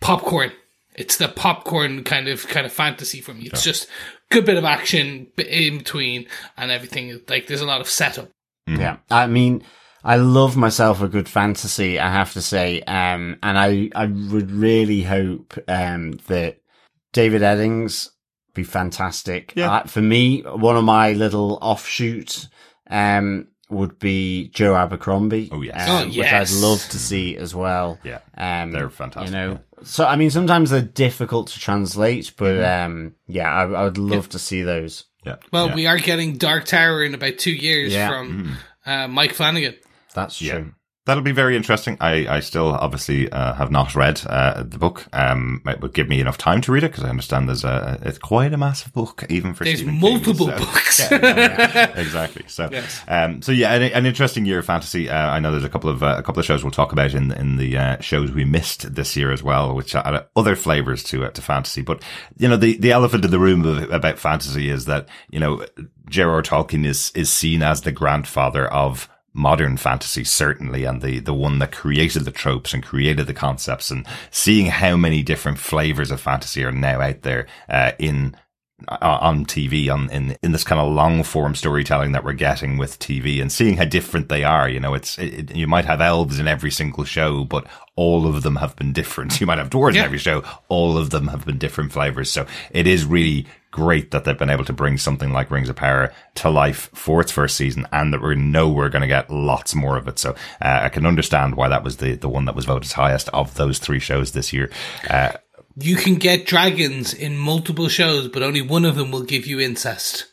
popcorn. It's the popcorn kind of kind of fantasy for me. It's just good bit of action in between and everything. Like there's a lot of setup. Yeah. I mean, I love myself a good fantasy, I have to say. Um, and I, I would really hope, um, that David Eddings be fantastic. Yeah. Uh, for me, one of my little offshoots, um, would be Joe Abercrombie. Oh, yes. um, Oh, Which. I'd love to see as well. Yeah. Um, They're fantastic, You know, so I mean, sometimes they're difficult to translate, but Mm-hmm. um, yeah, I, I would love to see those. Yeah. Well, yeah. we are getting Dark Tower in about two years Yeah. from uh, Mike Flanagan. That's Yeah. true. That'll be very interesting. I, I still obviously uh, have not read uh, the book. Um, it would give me enough time to read it because I understand there's a it's quite a massive book even for There's Stephen multiple King, so- books. Yeah, yeah, exactly. So, Yes. um, so yeah, an, an interesting year of fantasy. Uh, I know there's a couple of uh, a couple of shows we'll talk about in in the uh, shows we missed this year as well, which add other flavors to uh, to fantasy. But you know, the the elephant in the room of, about fantasy is that you know J.R.R. Tolkien is is seen as the grandfather of modern fantasy, certainly, and the, the one that created the tropes and created the concepts and seeing how many different flavors of fantasy are now out there, uh, in, on TV, on, in, in this kind of long form storytelling that we're getting with TV and seeing how different they are. You know, it's, it, you might have elves in every single show, but all of them have been different. You might have dwarves in every show. All of them have been different flavors. So it is really great that they've been able to bring something like Rings of Power to life for its first season and that we know we're going to get lots more of it. So uh, I can understand why that was the, the one that was voted highest of those three shows this year. Uh, You can get dragons in multiple shows, but only one of them will give you incest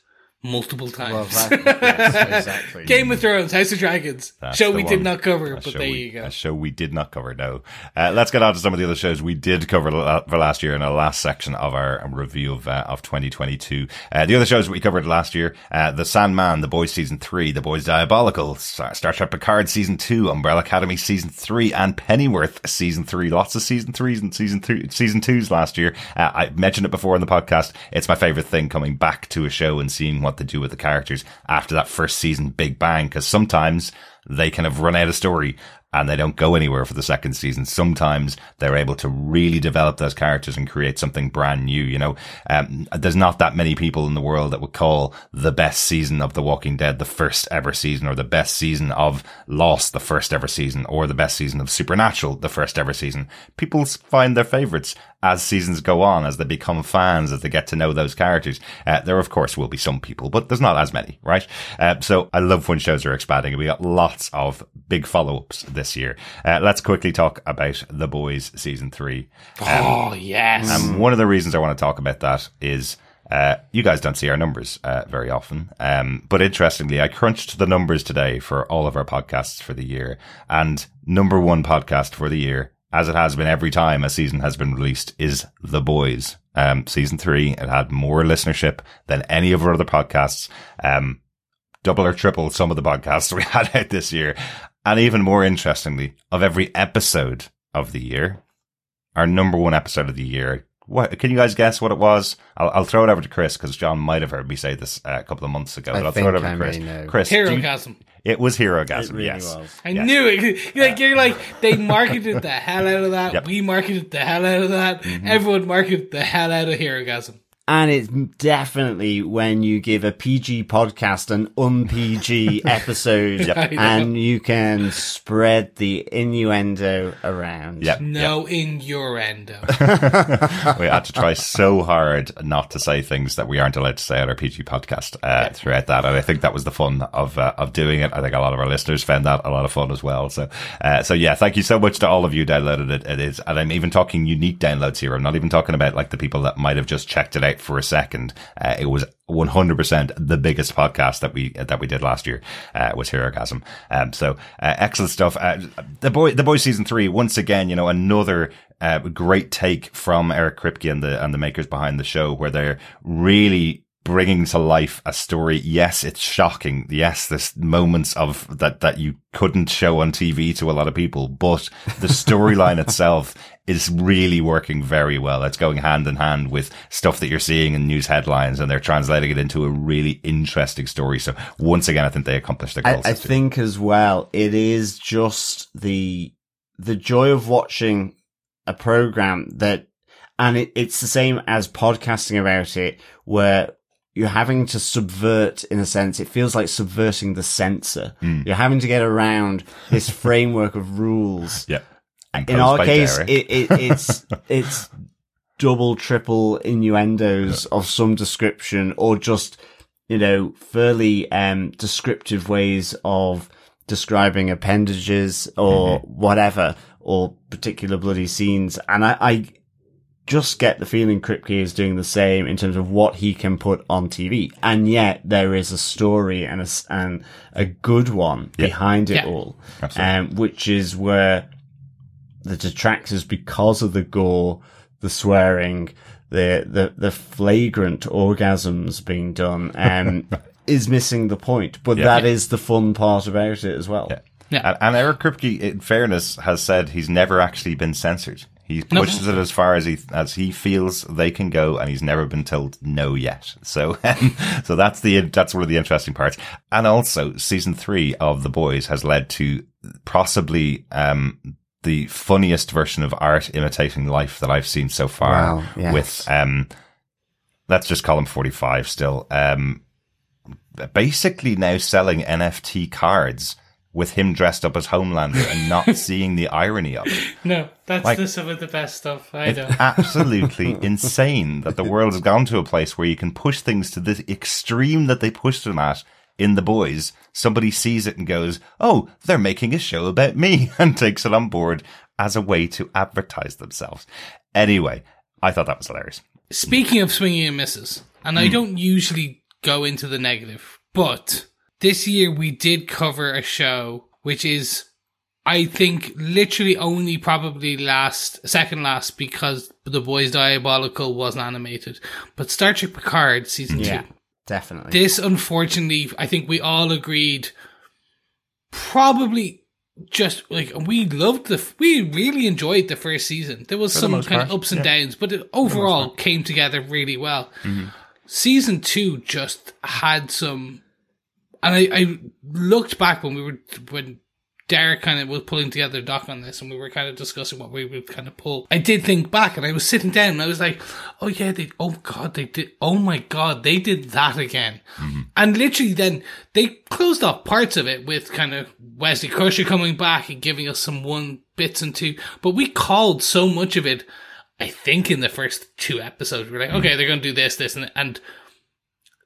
multiple times. exactly. Game of Thrones, House of Dragons, That's show we one. did not cover, A but show there we- you go. A show we did not cover, no. Uh, let's get on to some of the other shows we did cover la- for last year in our last section of our review of uh, of 2022. Uh, the other shows that we covered last year, uh, The Sandman, The Boys Season 3, The Boys Diabolical, Star Star Trek Picard Season 2, Umbrella Academy Season 3, and Pennyworth Season 3. Lots of Season 3s and Season 3, Season 2s last year. Uh, I mentioned it before in the podcast. It's my favorite thing coming back to a show and seeing what they do with the characters after that first season big bang, because sometimes they kind of run out of story and they don't go anywhere for the second season. Sometimes they're able to really develop those characters and create something brand new. You know, um, there's not that many people in the world that would call the best season of The Walking Dead the first ever season or the best season of Lost the first ever season or the best season of Supernatural the first ever season. People find their favorites as seasons go on, as they become fans, as they get to know those characters. Uh, there, of course, will be some people, but there's not as many, right? Uh, so I love when shows are expanding we got lots of big follow-ups this year. Uh, let's quickly talk about The Boys season three. oh yes, And one of the reasons I want to talk about that is uh, you guys don't see our numbers uh, very often. Um, but interestingly, I crunched the numbers today for all of our podcasts for the year. And number one podcast for the year, as it has been every time a season has been released, is The Boys. Um, season three, it had more listenership than any of our other podcasts. Um, double or triple some of the podcasts we had out this year. And even more interestingly, of every episode of the year, our number one episode of the year. What can you guys guess what it was? I'll, I'll throw it over to Chris because John might have heard me say this uh, a couple of months ago. I but I'll think throw it over I to Chris. may know. Chris, do you- Herogasm. It was Herogasm. It really yes, was. I Yes. knew it. You're like, you're like, they marketed the hell out of that. Yep. We marketed the hell out of that. Mm-hmm. Everyone marketed the hell out of Herogasm. And it's definitely when you give a PG podcast an un-PG episode and you can spread the innuendo around. Yep. No innuendo. we had to try so hard not to say things that we aren't allowed to say on our PG podcast uh, throughout that, and I think that was the fun of uh, of doing it. I think a lot of our listeners found that a lot of fun as well. So, uh, so yeah, thank you so much to all of you downloaded it. It is, and I'm even talking unique downloads here. I'm not even talking about like the people that might have just checked it out for a second. Uh, it was 100% the biggest podcast that we that we did last year uh, was Herogasm. Um, so uh, excellent stuff. Uh, the boy, the boy season three once again. You know another uh, great take from Eric Kripke and the and the makers behind the show, where they're really bringing to life a story. Yes, it's shocking. Yes, there's moments of that that you couldn't show on TV to a lot of people, but the storyline itself is really working very well. It's going hand in hand with stuff that you're seeing in news headlines, and they're translating it into a really interesting story. So once again, I think they accomplished their goals. I, I think as well, it is just the the joy of watching a program that, and it, it's the same as podcasting about it, where you're having to subvert, in a sense, it feels like subverting the censor. Hmm. You're having to get around this framework of rules. yeah. In our case, it, it, it's, it's double, triple innuendos of some description or just, you know, fairly, um, descriptive ways of describing appendages or Mm-hmm. whatever or particular bloody scenes. And I, I just get the feeling Kripke is doing the same in terms of what he can put on TV. And yet there is a story and a, s- and a good one behind it Yeah. all. Um, which is where the detractors, because of the gore, the swearing, the, the, the flagrant orgasms being done, um, is missing the point. But that is the fun part about it as well. Yeah. And, and Eric Kripke, in fairness, has said he's never actually been censored. He pushes it as far as he as he feels they can go, and he's never been told no yet. So, um, so that's the that's one of the interesting parts. And also, season three of The Boys has led to possibly um, the funniest version of art imitating life that I've seen so far. Wow, yes. With um, let's just call him forty five still. Um, basically now selling NFT cards with him dressed up as Homelander and not seeing the irony of it. No, that's Like- the some of the best stuff. I know. Absolutely insane that the world has gone to a place where you can push things to the extreme that they pushed them at in The Boys. Somebody sees it and goes, Oh, they're making a show about me and takes it on board as a way to advertise themselves. Anyway, I thought that was hilarious. Speaking of swinging and misses, and Hmm. I don't usually go into the negative, but this year we did cover a show which is, I think, literally only probably last, second last because The Boys Diabolical wasn't animated. But Star Trek Picard season Yeah, two. Definitely. This, unfortunately, I think we all agreed, probably just like we loved the, we really enjoyed the first season. There was the some most kind part, of ups and downs, but it overall came together really well. Mm-hmm. Season two just had some, and I, I looked back when we were when Derek kind of was pulling together a doc on this, and we were kind of discussing what we would kind of pull. I did think back, and I was sitting down, and I was like, "Oh yeah, they, oh god, they did, oh my god, they did that again." Mm-hmm. And literally, then they closed off parts of it with kind of Wesley Crusher coming back and giving us some one bits and two, but we called so much of it. I think in the first two episodes, we we're like, mm-hmm. okay, they're going to do this, this, and and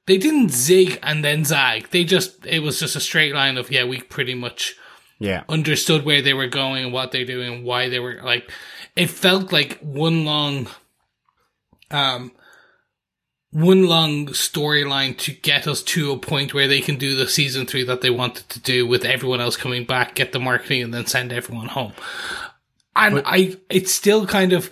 they didn't zig and then zag. They just it was just a straight line of yeah, we pretty much yeah. understood where they were going and what they're doing and why they were like it felt like one long um one long storyline to get us to a point where they can do the season three that they wanted to do with everyone else coming back, get the marketing and then send everyone home. And I it's still kind of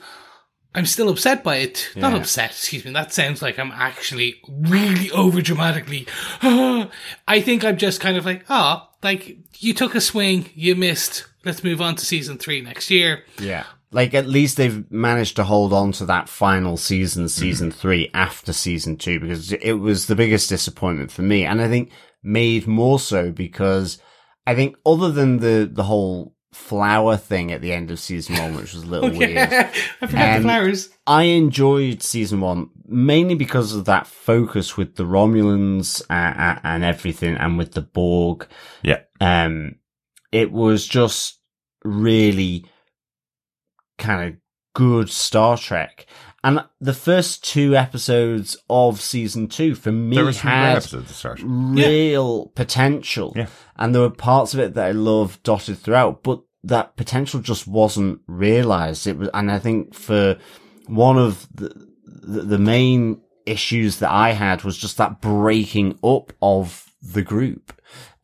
I'm still upset by it. Not upset, excuse me. That sounds like I'm actually really over dramatically. I think I'm just kind of like, oh, like you took a swing, you missed. Let's move on to season three next year. Yeah. Like at least they've managed to hold on to that final season, season mm-hmm. three after season two, because it was the biggest disappointment for me. And I think made more so because I think other than the, the whole flower thing at the end of season one, which was a little weird. I forgot Um, the flowers. I enjoyed season one mainly because of that focus with the Romulans uh, uh, and everything, and with the Borg. Yeah. Um, it was just really kind of good Star Trek. And the first two episodes of season two for me There were some had episodes to start. real potential. Yeah. And there were parts of it that I loved dotted throughout, but that potential just wasn't realized. It was, and I think for one of the, the, the main issues that I had was just that breaking up of the group,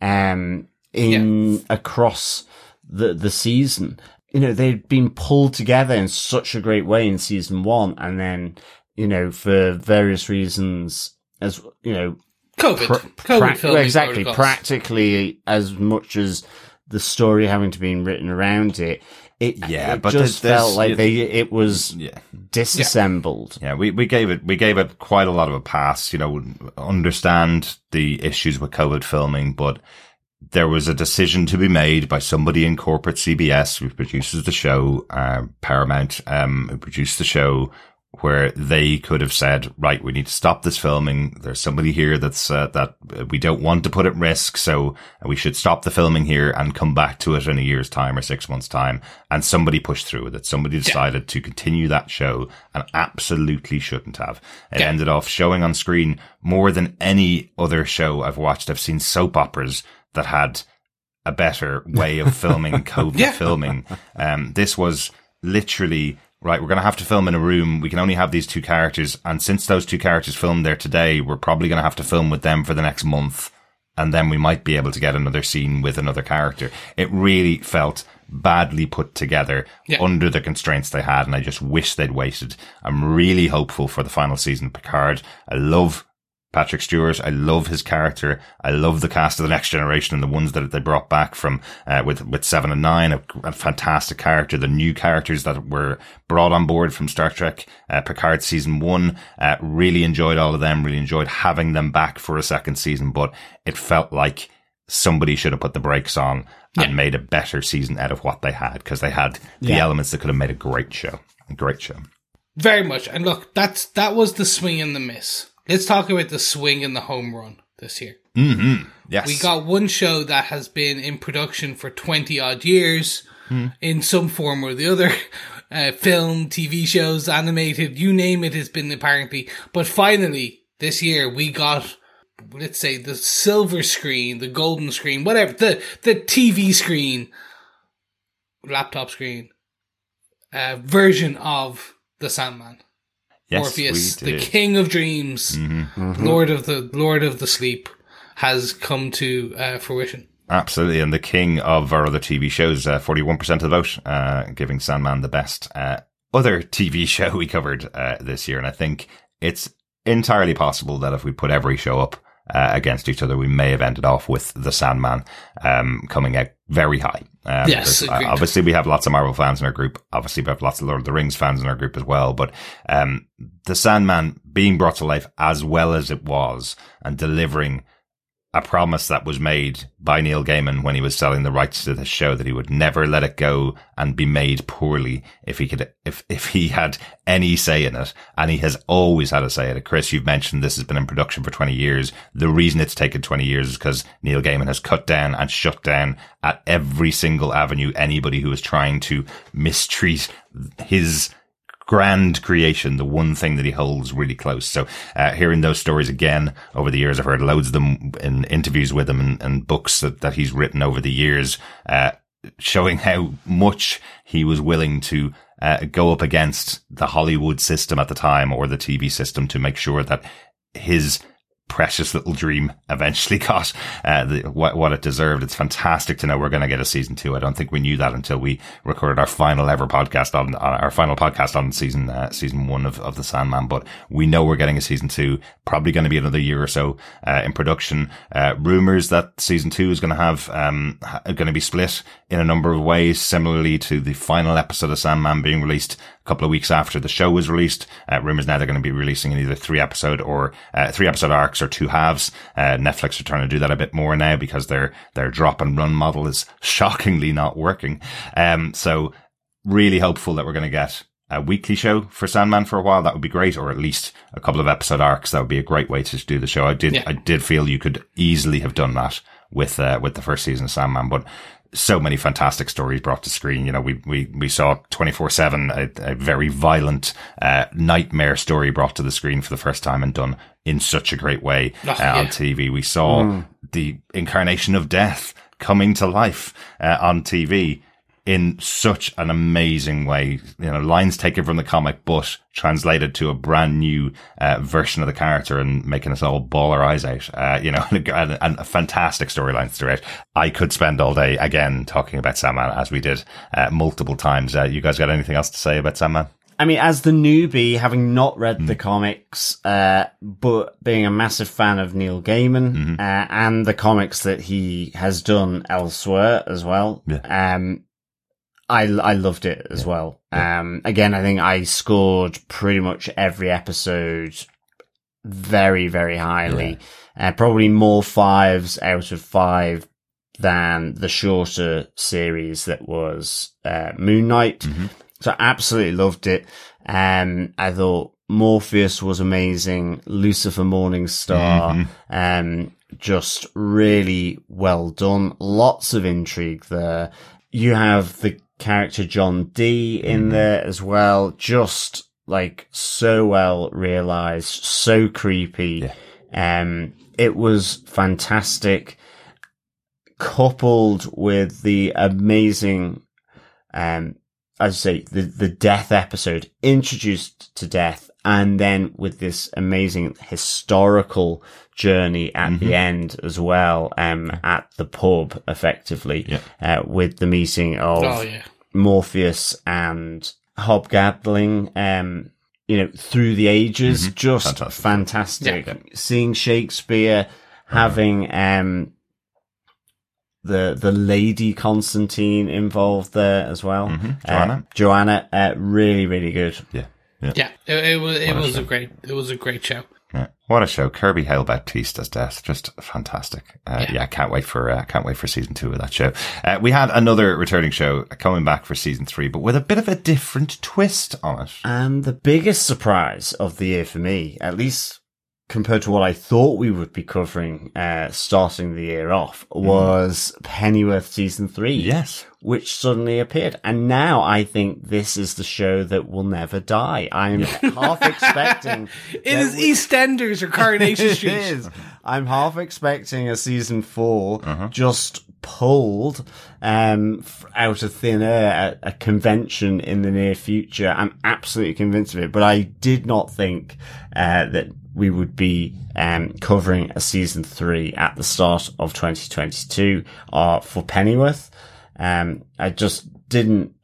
um, in across the, the season. You know, they'd been pulled together in such a great way in season one. And then, you know, for various reasons, as, you know, COVID. pr- COVID prac- filming well, exactly practically as much as the story having to be written around it it, Yeah, it but just there's- felt like they it was Yeah. disassembled Yeah, we, we gave it we gave it quite a lot of a pass. You know, understand the issues with COVID filming, but there was a decision to be made by somebody in corporate CBS who produces the show, uh, Paramount, um, who produced the show, where they could have said, right, we need to stop this filming. There's somebody here that's uh, that we don't want to put at risk, so we should stop the filming here and come back to it in a year's time or six months' time. And somebody pushed through with it. Somebody decided to continue that show and absolutely shouldn't have. It Yeah. ended off showing on screen more than any other show I've watched. I've seen soap operas that had a better way of filming COVID Yeah. filming. Um, this was literally right. We're going to have to film in a room. We can only have these two characters, and since those two characters filmed there today, we're probably going to have to film with them for the next month, and then we might be able to get another scene with another character. It really felt badly put together Yeah. under the constraints they had, and I just wish they'd waited. I'm really hopeful for the final season of Picard. I love Patrick Stewart. I love his character. I love the cast of the Next Generation and the ones that they brought back from uh, with with seven and nine. A, a fantastic character. The new characters that were brought on board from Star Trek uh, Picard season one. Uh, really enjoyed all of them. Really enjoyed having them back for a second season. But it felt like somebody should have put the brakes on and made a better season out of what they had because they had the Yeah. elements that could have made a great show. A great show. Very much. And look, that's that was the swing and the miss. Let's talk about the swing and the home run this year. Mm-hmm. Yes. We got one show that has been in production for 20 odd years in some form or the other. Uh, film, TV shows, animated, you name it has been apparently. But finally, this year we got, let's say, the silver screen, the golden screen, whatever, the, the TV screen, laptop screen, uh, version of The Sandman. Yes, Morpheus, the king of dreams, Mm-hmm. Lord of the Lord of the Sleep, has come to uh, fruition. Absolutely, and the king of our other TV shows, uh, forty-one percent of the vote, uh, giving Sandman the best uh, other TV show we covered uh, this year. And I think it's entirely possible that if we put every show up uh, against each other, we may have ended off with the Sandman um, coming out very high. Um, Yes, uh, obviously we have lots of Marvel fans in our group. Obviously, we have lots of Lord of the Rings fans in our group as well. But um, the Sandman being brought to life as well as it was and delivering a promise that was made by Neil Gaiman when he was selling the rights to the show that he would never let it go and be made poorly if he could, if, if he had any say in it. And he has always had a say in it. Chris, you've mentioned this has been in production for 20 years. The reason it's taken 20 years is because Neil Gaiman has cut down and shut down at every single avenue anybody who is trying to mistreat his grand creation, the one thing that he holds really close. So, uh, hearing those stories again over the years, I've heard loads of them in interviews with him and, and books that, that he's written over the years, uh, showing how much he was willing to uh, go up against the Hollywood system at the time or the TV system to make sure that his precious little dream eventually got uh, the, what, what it deserved. It's fantastic to know we're going to get a season two. I don't think we knew that until we recorded our final ever podcast on, on our final podcast on season uh, season one of, of the Sandman. But we know we're getting a season two. Probably going to be another year or so uh, in production. Uh, rumors that season two is going to have um, going to be split in a number of ways, similarly to the final episode of Sandman being released a couple of weeks after the show was released. Uh, rumors now they're going to be releasing in either three episode or uh, three episode arcs are two halves. Uh, Netflix are trying to do that a bit more now because their, their drop and run model is shockingly not working. Um, so really hopeful that we're going to get a weekly show for Sandman for a while. That would be great, or at least a couple of episode arcs. That would be a great way to do the show. I did, yeah. I did feel you could easily have done that with, uh, with the first season of Sandman, but so many fantastic stories brought to screen. You know, we, we, we saw 24 seven, a, a very violent, uh, nightmare story brought to the screen for the first time and done in such a great way oh, uh, yeah. on TV. We saw mm. the incarnation of death coming to life, uh, on TV in such an amazing way. You know, lines taken from the comic, but translated to a brand new uh, version of the character and making us all bawl our eyes out. Uh, you know, and, and, a fantastic storyline throughout. I could spend all day again talking about Sandman as we did uh, multiple times. Uh, you guys got anything else to say about Sandman? I mean, as the newbie, having not read mm. the comics, uh, but being a massive fan of Neil Gaiman mm-hmm. uh, and the comics that he has done elsewhere as well, yeah. um, I I loved it as yeah. well. Yeah. Um, again, I think I scored pretty much every episode very very highly. Uh, probably more fives out of five than the shorter series that was uh, Moon Knight. Mm-hmm. So I absolutely loved it. Um, I thought Morpheus was amazing. Lucifer Morningstar, mm-hmm. um, just really well done. Lots of intrigue there. You have the character John Dee in mm-hmm. there as well. Just like so well realized, so creepy. Yeah. Um, it was fantastic, coupled with the amazing, um, as I say, the, the death episode introduced to death and then with this amazing historical journey at mm-hmm. the end as well, um, at the pub, effectively, yeah. uh, with the meeting of oh, yeah. Morpheus and Hob Gadling, um, you know, through the ages, mm-hmm. just fantastic. fantastic. Yeah. Seeing Shakespeare having, um, the the lady Constantine involved there as well. Mm-hmm. Johanna, uh, Johanna, uh, really, really good. Yeah, yeah, yeah it, it was it was a, a great it was a great show. Yeah. What a show! Kirby Howell-Baptiste's death, just fantastic. Uh, yeah. yeah. can't wait for uh, can't wait for season two of that show. Uh, we had another returning show coming back for season three, but with a bit of a different twist on it. And the biggest surprise of the year for me, at least compared to what I thought we would be covering, uh, starting the year off, mm. was mm. Pennyworth season three. Yes. Which suddenly appeared. And now I think this is the show that will never die. I'm half expecting. it is we- EastEnders or Coronation Street. it is. I'm half expecting a season 4 uh-huh. just pulled um, out of thin air at a convention in the near future. I'm absolutely convinced of it, but I did not think uh, that we would be um, covering a season three at the start of 2022 uh, for Pennyworth. Um, I just didn't,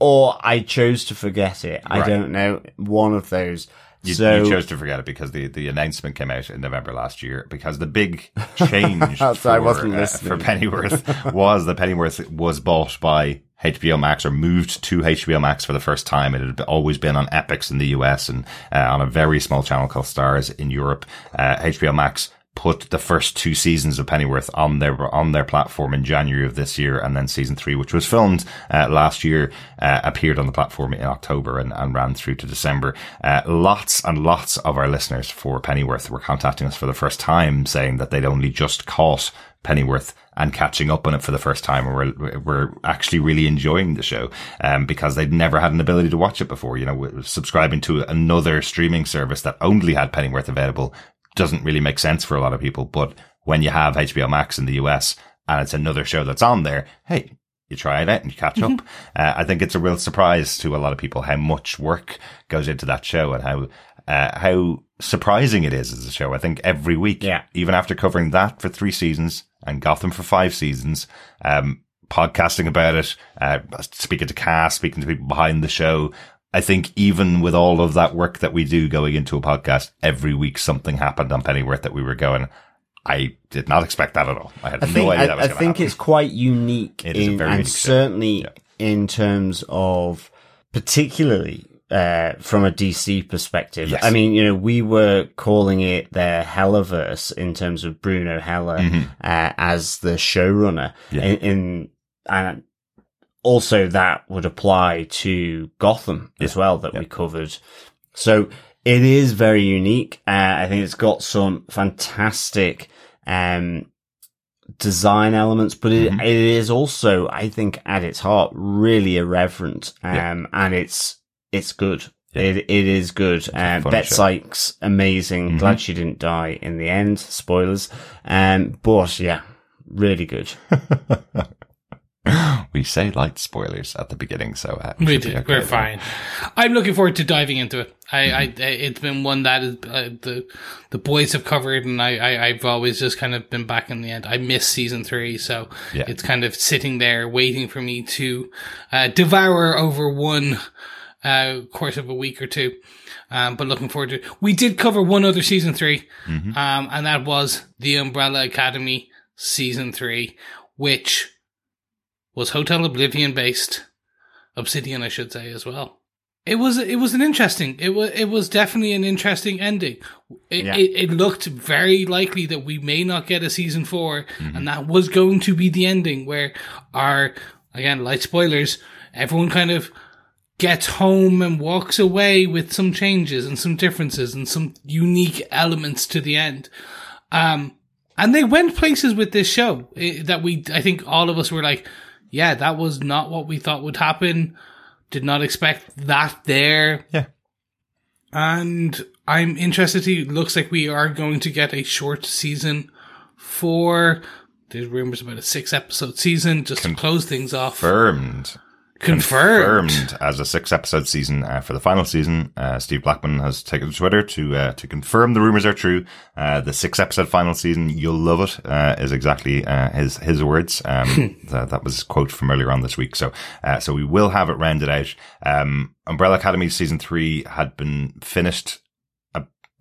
or I chose to forget it. Right. I don't know. One of those. You, so, you, chose to forget it because the, the announcement came out in November last year because the big change for, uh, for Pennyworth was that Pennyworth was bought by HBO Max or moved to HBO Max for the first time. It had always been on Epix in the US and uh, on a very small channel called Starz in Europe. Uh, HBO Max put the first two seasons of Pennyworth on their on their platform in January of this year, and then season three, which was filmed uh, last year, uh, appeared on the platform in October and, and ran through to December. Uh, lots and lots of our listeners for Pennyworth were contacting us for the first time, saying that they'd only just caught Pennyworth and catching up on it for the first time. And we're, we're actually really enjoying the show, um, because they'd never had an ability to watch it before. You know, subscribing to another streaming service that only had Pennyworth available doesn't really make sense for a lot of people. But when you have HBO Max in the US and it's another show that's on there, hey, you try it out and you catch up. Mm-hmm. Uh, I think it's a real surprise to a lot of people how much work goes into that show and how uh, how surprising it is as a show. I think every week, yeah. even after covering that for three seasons and Gotham for five seasons, um, podcasting about it, uh, speaking to cast, speaking to people behind the show. I think even with all of that work that we do going into a podcast, every week something happened on Pennyworth that we were going, I did not expect that at all. I had I no think, idea I, I think happen. it's quite unique, in, and certainly yeah. in terms of particularly uh, from a DC perspective. Yes. I mean, you know, we were calling it their Hellaverse in terms of Bruno Heller uh, as the showrunner. Yeah. In, in and also that would apply to Gotham as well that we covered. So it is very unique. Uh, I think it's got some fantastic um, design elements, but it, it is also, I think, at its heart, really irreverent. Um, Yeah. and it's, it's good. It, it is good. Uh, Bet. Sykes, amazing. Glad she didn't die in the end. Spoilers. Um, but yeah, really good. We say light spoilers at the beginning, so uh, We be do. okay We're there. fine. I'm looking forward to diving into it. I, I, Mm-hmm. I it's been one that is, uh, the the boys have covered, and I, I, I've always just kind of been back in the end. I missed season three, so Yeah. it's kind of sitting there waiting for me to uh, devour over one uh, course of a week or two. Um, but looking forward to it. We did cover one other season 3 Mm-hmm. um, and that was the Umbrella Academy season three, which was Hotel Oblivion based. Obsidian, I should say, as well. It was it was an interesting it was it was definitely an interesting ending. It, Yeah. it it looked very likely that we may not get a season 4 and that was going to be the ending where our again light spoilers everyone kind of gets home and walks away with some changes and some differences and some unique elements to the end. Um, and they went places with this show eh, that we, I think all of us were like, yeah, that was not what we thought would happen. Did not expect that there. Yeah. And I'm interested to, looks like we are going to get a short season for, there's rumors about a six episode season just to close things off. Confirmed. Confirmed. confirmed as a six episode season uh, for the final season. Uh, Steve Blackman has taken to Twitter to uh, to confirm the rumors are true. Uh, the six episode final season, you'll love it, uh, is exactly uh, his his words. Um, that, that was a quote from earlier on this week. So uh, so we will have it rounded out. Um, Umbrella Academy season three had been finished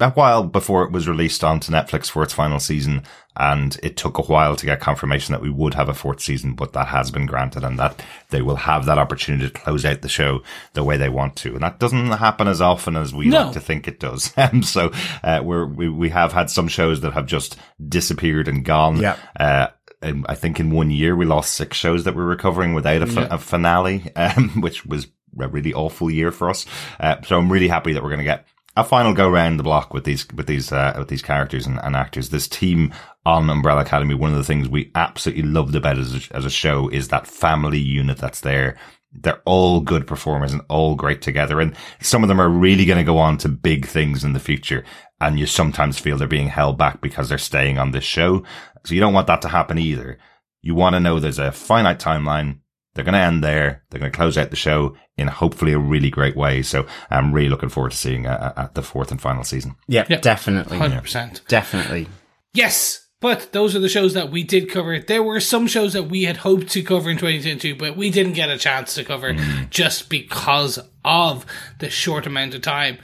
a, a while before it was released onto Netflix for its final season. And it took a while to get confirmation that we would have a fourth season, but that has been granted and that they will have that opportunity to close out the show the way they want to. And that doesn't happen as often as we No. like to think it does. Um, so, uh, we're, we, we have had some shows that have just disappeared and gone. Yeah. Uh, and I think in one year we lost six shows that we're recovering without a, fi- a finale, um, which was a really awful year for us. Uh, so I'm really happy that we're going to get a final go round the block with these with these uh, with these characters and, and actors. This team on Umbrella Academy, one of the things we absolutely loved about it as a, as a show is that family unit that's there. They're all good performers and all great together, and some of them are really going to go on to big things in the future. And you sometimes feel they're being held back because they're staying on this show. So you don't want that to happen either. You want to know there's a finite timeline. They're going to end there. They're going to close out the show in hopefully a really great way. So I'm really looking forward to seeing uh, at the fourth and final season. Yeah, Yep. definitely. 100%. Definitely. Yes, but those are the shows that we did cover. There were some shows that we had hoped to cover in 2022, but we didn't get a chance to cover mm. just because of the short amount of time.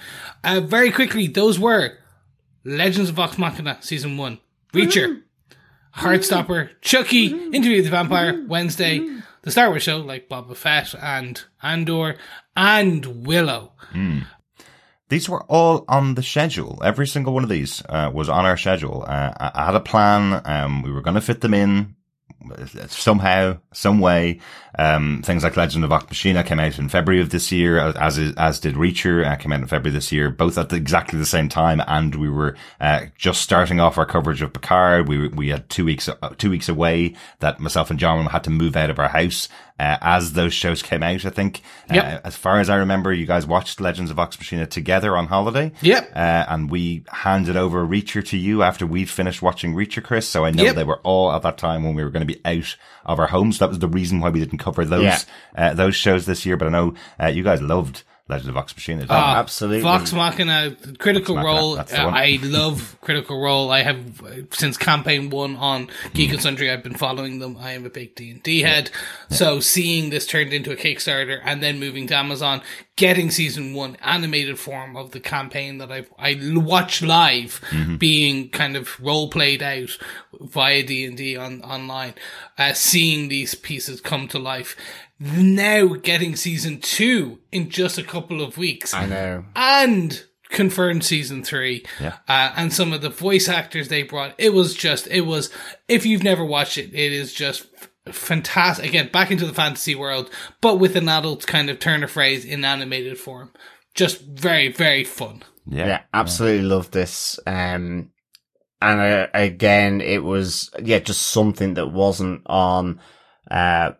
Uh, very quickly, those were Legends of Vox Machina Season 1, Reacher, mm-hmm. Heartstopper, Chucky, mm-hmm. Interview with the Vampire, mm-hmm. Wednesday, The Star Wars Show, like Boba Fett and Andor, and Willow. These were all on the schedule. Every single one of these uh, was on our schedule. Uh, I, I had a plan. Um, we were going to fit them in somehow, some way. Um, things like Legend of Vox Machina came out in February of this year, as as did Reacher uh, came out in February this year, both at exactly the same time. And we were uh, just starting off our coverage of Picard. We we had two weeks uh, two weeks away that myself and John had to move out of our house. Uh, as those shows came out, I think. Yep. Uh, as far as I remember, you guys watched Legends of Vox Machina together on holiday. Yep. Uh, and we handed over Reacher to you after we'd finished watching Reacher, Chris. So I know Yep. they were all at that time when we were going to be out of our homes. That was the reason why we didn't cover those, Yeah. uh, those shows this year. But I know, uh, you guys loved Legend of Vox Machina. didn't you? Ah, absolutely. Vox Machina, Critical Vox Machina, Role. that's the uh, one. I love Critical Role. I have since campaign one on Geek and Sundry. I've been following them. I am a big D and D head, so seeing this turned into a Kickstarter and then moving to Amazon, getting season one animated form of the campaign that I I watch live, being kind of role played out via D and D on online, uh, seeing these pieces come to life now getting season two in just a couple of weeks. I know. And confirmed season three. Yeah. Uh, and some of the voice actors they brought. It was just, it was, if you've never watched it, it is just fantastic. Again, back into the fantasy world, but with an adult kind of turn of phrase in animated form. Just very, very fun. Yeah. Yeah, absolutely love this. Um, and uh, again, it was yeah, just something that wasn't on uh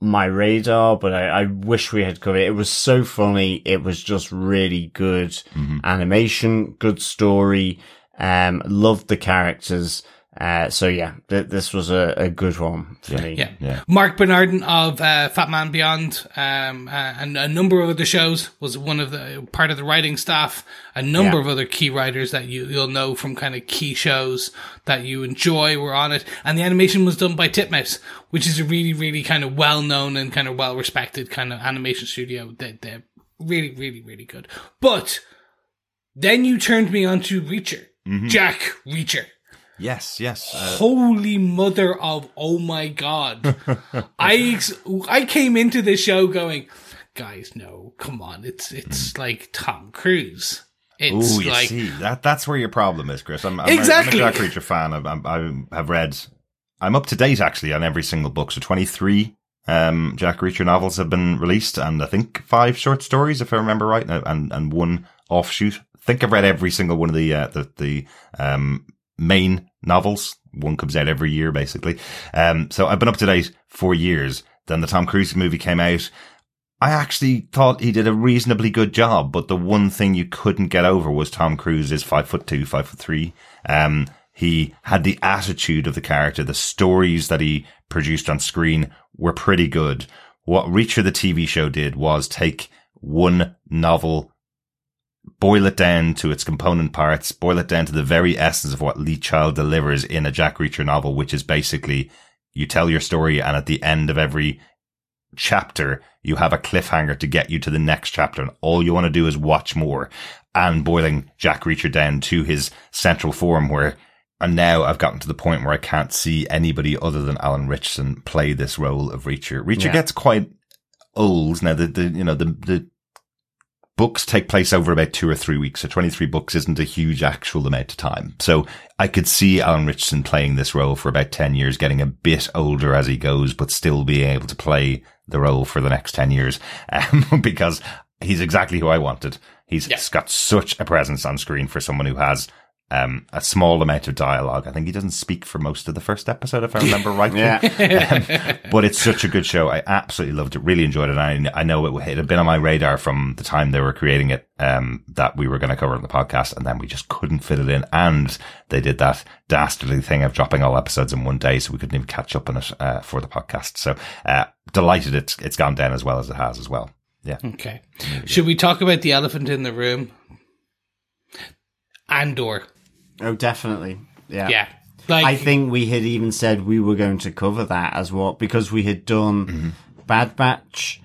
my radar, but I, I wish we had covered it. It was so funny. It was just really good Mm-hmm. animation, good story. Um, loved the characters. Uh, so yeah, th- this was a, a good one for me. Yeah. Yeah. Marc Bernardin of uh, Fatman Beyond um, uh, and a number of other shows was one of the part of the writing staff. A number Yeah. of other key writers that you, you'll know from kind of key shows that you enjoy were on it. And the animation was done by Titmouse, which is a really, really kind of well known and kind of well respected kind of animation studio. They, they're really, really, really good. But then you turned me on to Reacher, Jack Reacher. Yes, yes. Uh, Holy mother of oh my god! I I came into this show going, guys, no, come on, it's it's like Tom Cruise. It's Oh, you like see, that that's where your problem is, Chris. I'm, I'm, Exactly. I'm a Jack Reacher fan. I'm, I have read, I'm up to date actually on every single book. So 23 um, Jack Reacher novels have been released, and I think five short stories, if I remember right, and and, and one offshoot. I think I've read every single one of the uh, the the um, main novels. One comes out every year, basically. Um, so I've been up to date for years. Then the Tom Cruise movie came out. I actually thought he did a reasonably good job, but the one thing you couldn't get over was Tom Cruise is five foot two, five foot three. Um, he had the attitude of the character. The stories that he produced on screen were pretty good. What Reacher the TV show did was take one novel, boil it down to its component parts, boil it down to the very essence of what Lee Child delivers in a Jack Reacher novel, which is basically you tell your story and at the end of every chapter, you have a cliffhanger to get you to the next chapter. And all you want to do is watch more and boiling Jack Reacher down to his central form where, and now I've gotten to the point where I can't see anybody other than Alan Ritchson play this role of Reacher. Reacher Yeah. gets quite old. Now the, the, you know, the, the, books take place over about two or three weeks. So 23 books isn't a huge actual amount of time. So I could see Alan Ritchson playing this role for about 10 years, getting a bit older as he goes, but still being able to play the role for the next 10 years. Um, because he's exactly who I wanted. He's Yeah. got such a presence on screen for someone who has um, a small amount of dialogue. I think he doesn't speak for most of the first episode, if I remember rightly. Yeah. Um, but it's such a good show. I absolutely loved it. Really enjoyed it. And I, I know it, it had been on my radar from the time they were creating it, um, that we were going to cover it in the podcast. And then we just couldn't fit it in. And they did that dastardly thing of dropping all episodes in one day. So we couldn't even catch up on it, uh, for the podcast. So, uh, delighted it's, it's gone down as well as it has as well. Yeah. okay. Should we talk about the elephant in the room? Andor. Oh, definitely. Yeah. Yeah. Like I think we had even said we were going to cover that as well because we had done Bad Batch.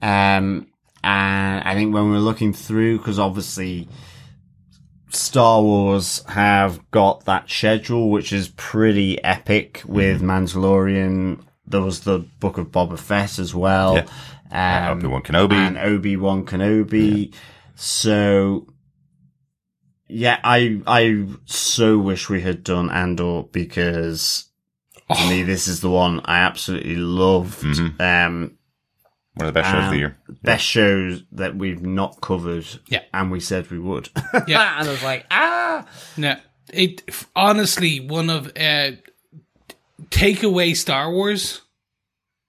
Um, and I think when we were looking through, because obviously Star Wars have got that schedule, which is pretty epic with Mandalorian. There was the Book of Boba Fett as well. Yeah. Um, Obi-Wan Kenobi. and Obi Wan Kenobi. So yeah, I I so wish we had done Andor because to me this is the one I absolutely loved. Um, One of the best shows of the um, year. best shows that we've not covered. Yeah. and we said we would. Yeah. and I was like, ah, No, it honestly one of uh, take away Star Wars,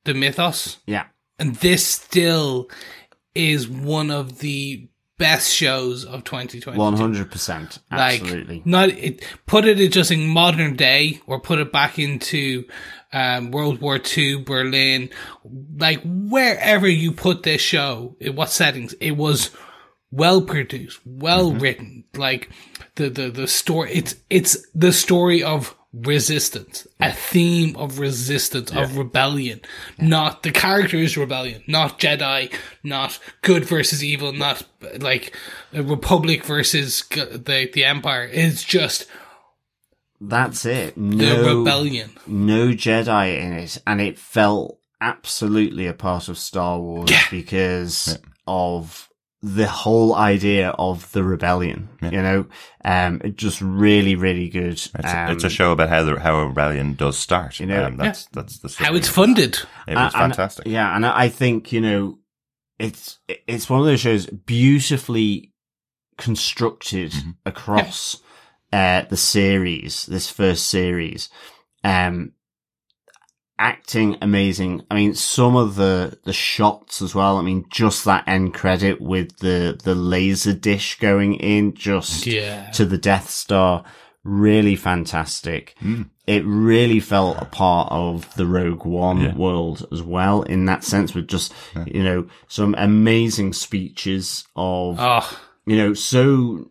the mythos, yeah, and this still is one of the best shows of 2020. one hundred percent, Like absolutely. not it. Put it just in modern day, or put it back into um, World War II, Berlin, like wherever you put this show, in what settings, it was well produced, well Mm-hmm. written. Like the the the story, it's it's the story of resistance, a theme of resistance, of rebellion. Not the character is rebellion, not Jedi, not good versus evil, not like a republic versus the the empire. It's just That's it. the No, rebellion. no Jedi in it, and it felt absolutely a part of Star Wars because of the whole idea of the rebellion. You know, um, it just really, really good. It's, um, it's a show about how the, how a rebellion does start. You know, um, that's that's the How it's funded. It was Uh, and- fantastic. yeah, and I think you know, it's it's one of those shows beautifully constructed Mm-hmm. across uh, the series. This first series, um, acting amazing. I mean, some of the the shots as well. I mean, just that end credit with the the laser dish going in, just Yeah. to the Death Star. Really fantastic. Hmm. It really felt a part of the Rogue One Yeah. world as well, in that sense, with just, you know, some amazing speeches of, Oh, you know, so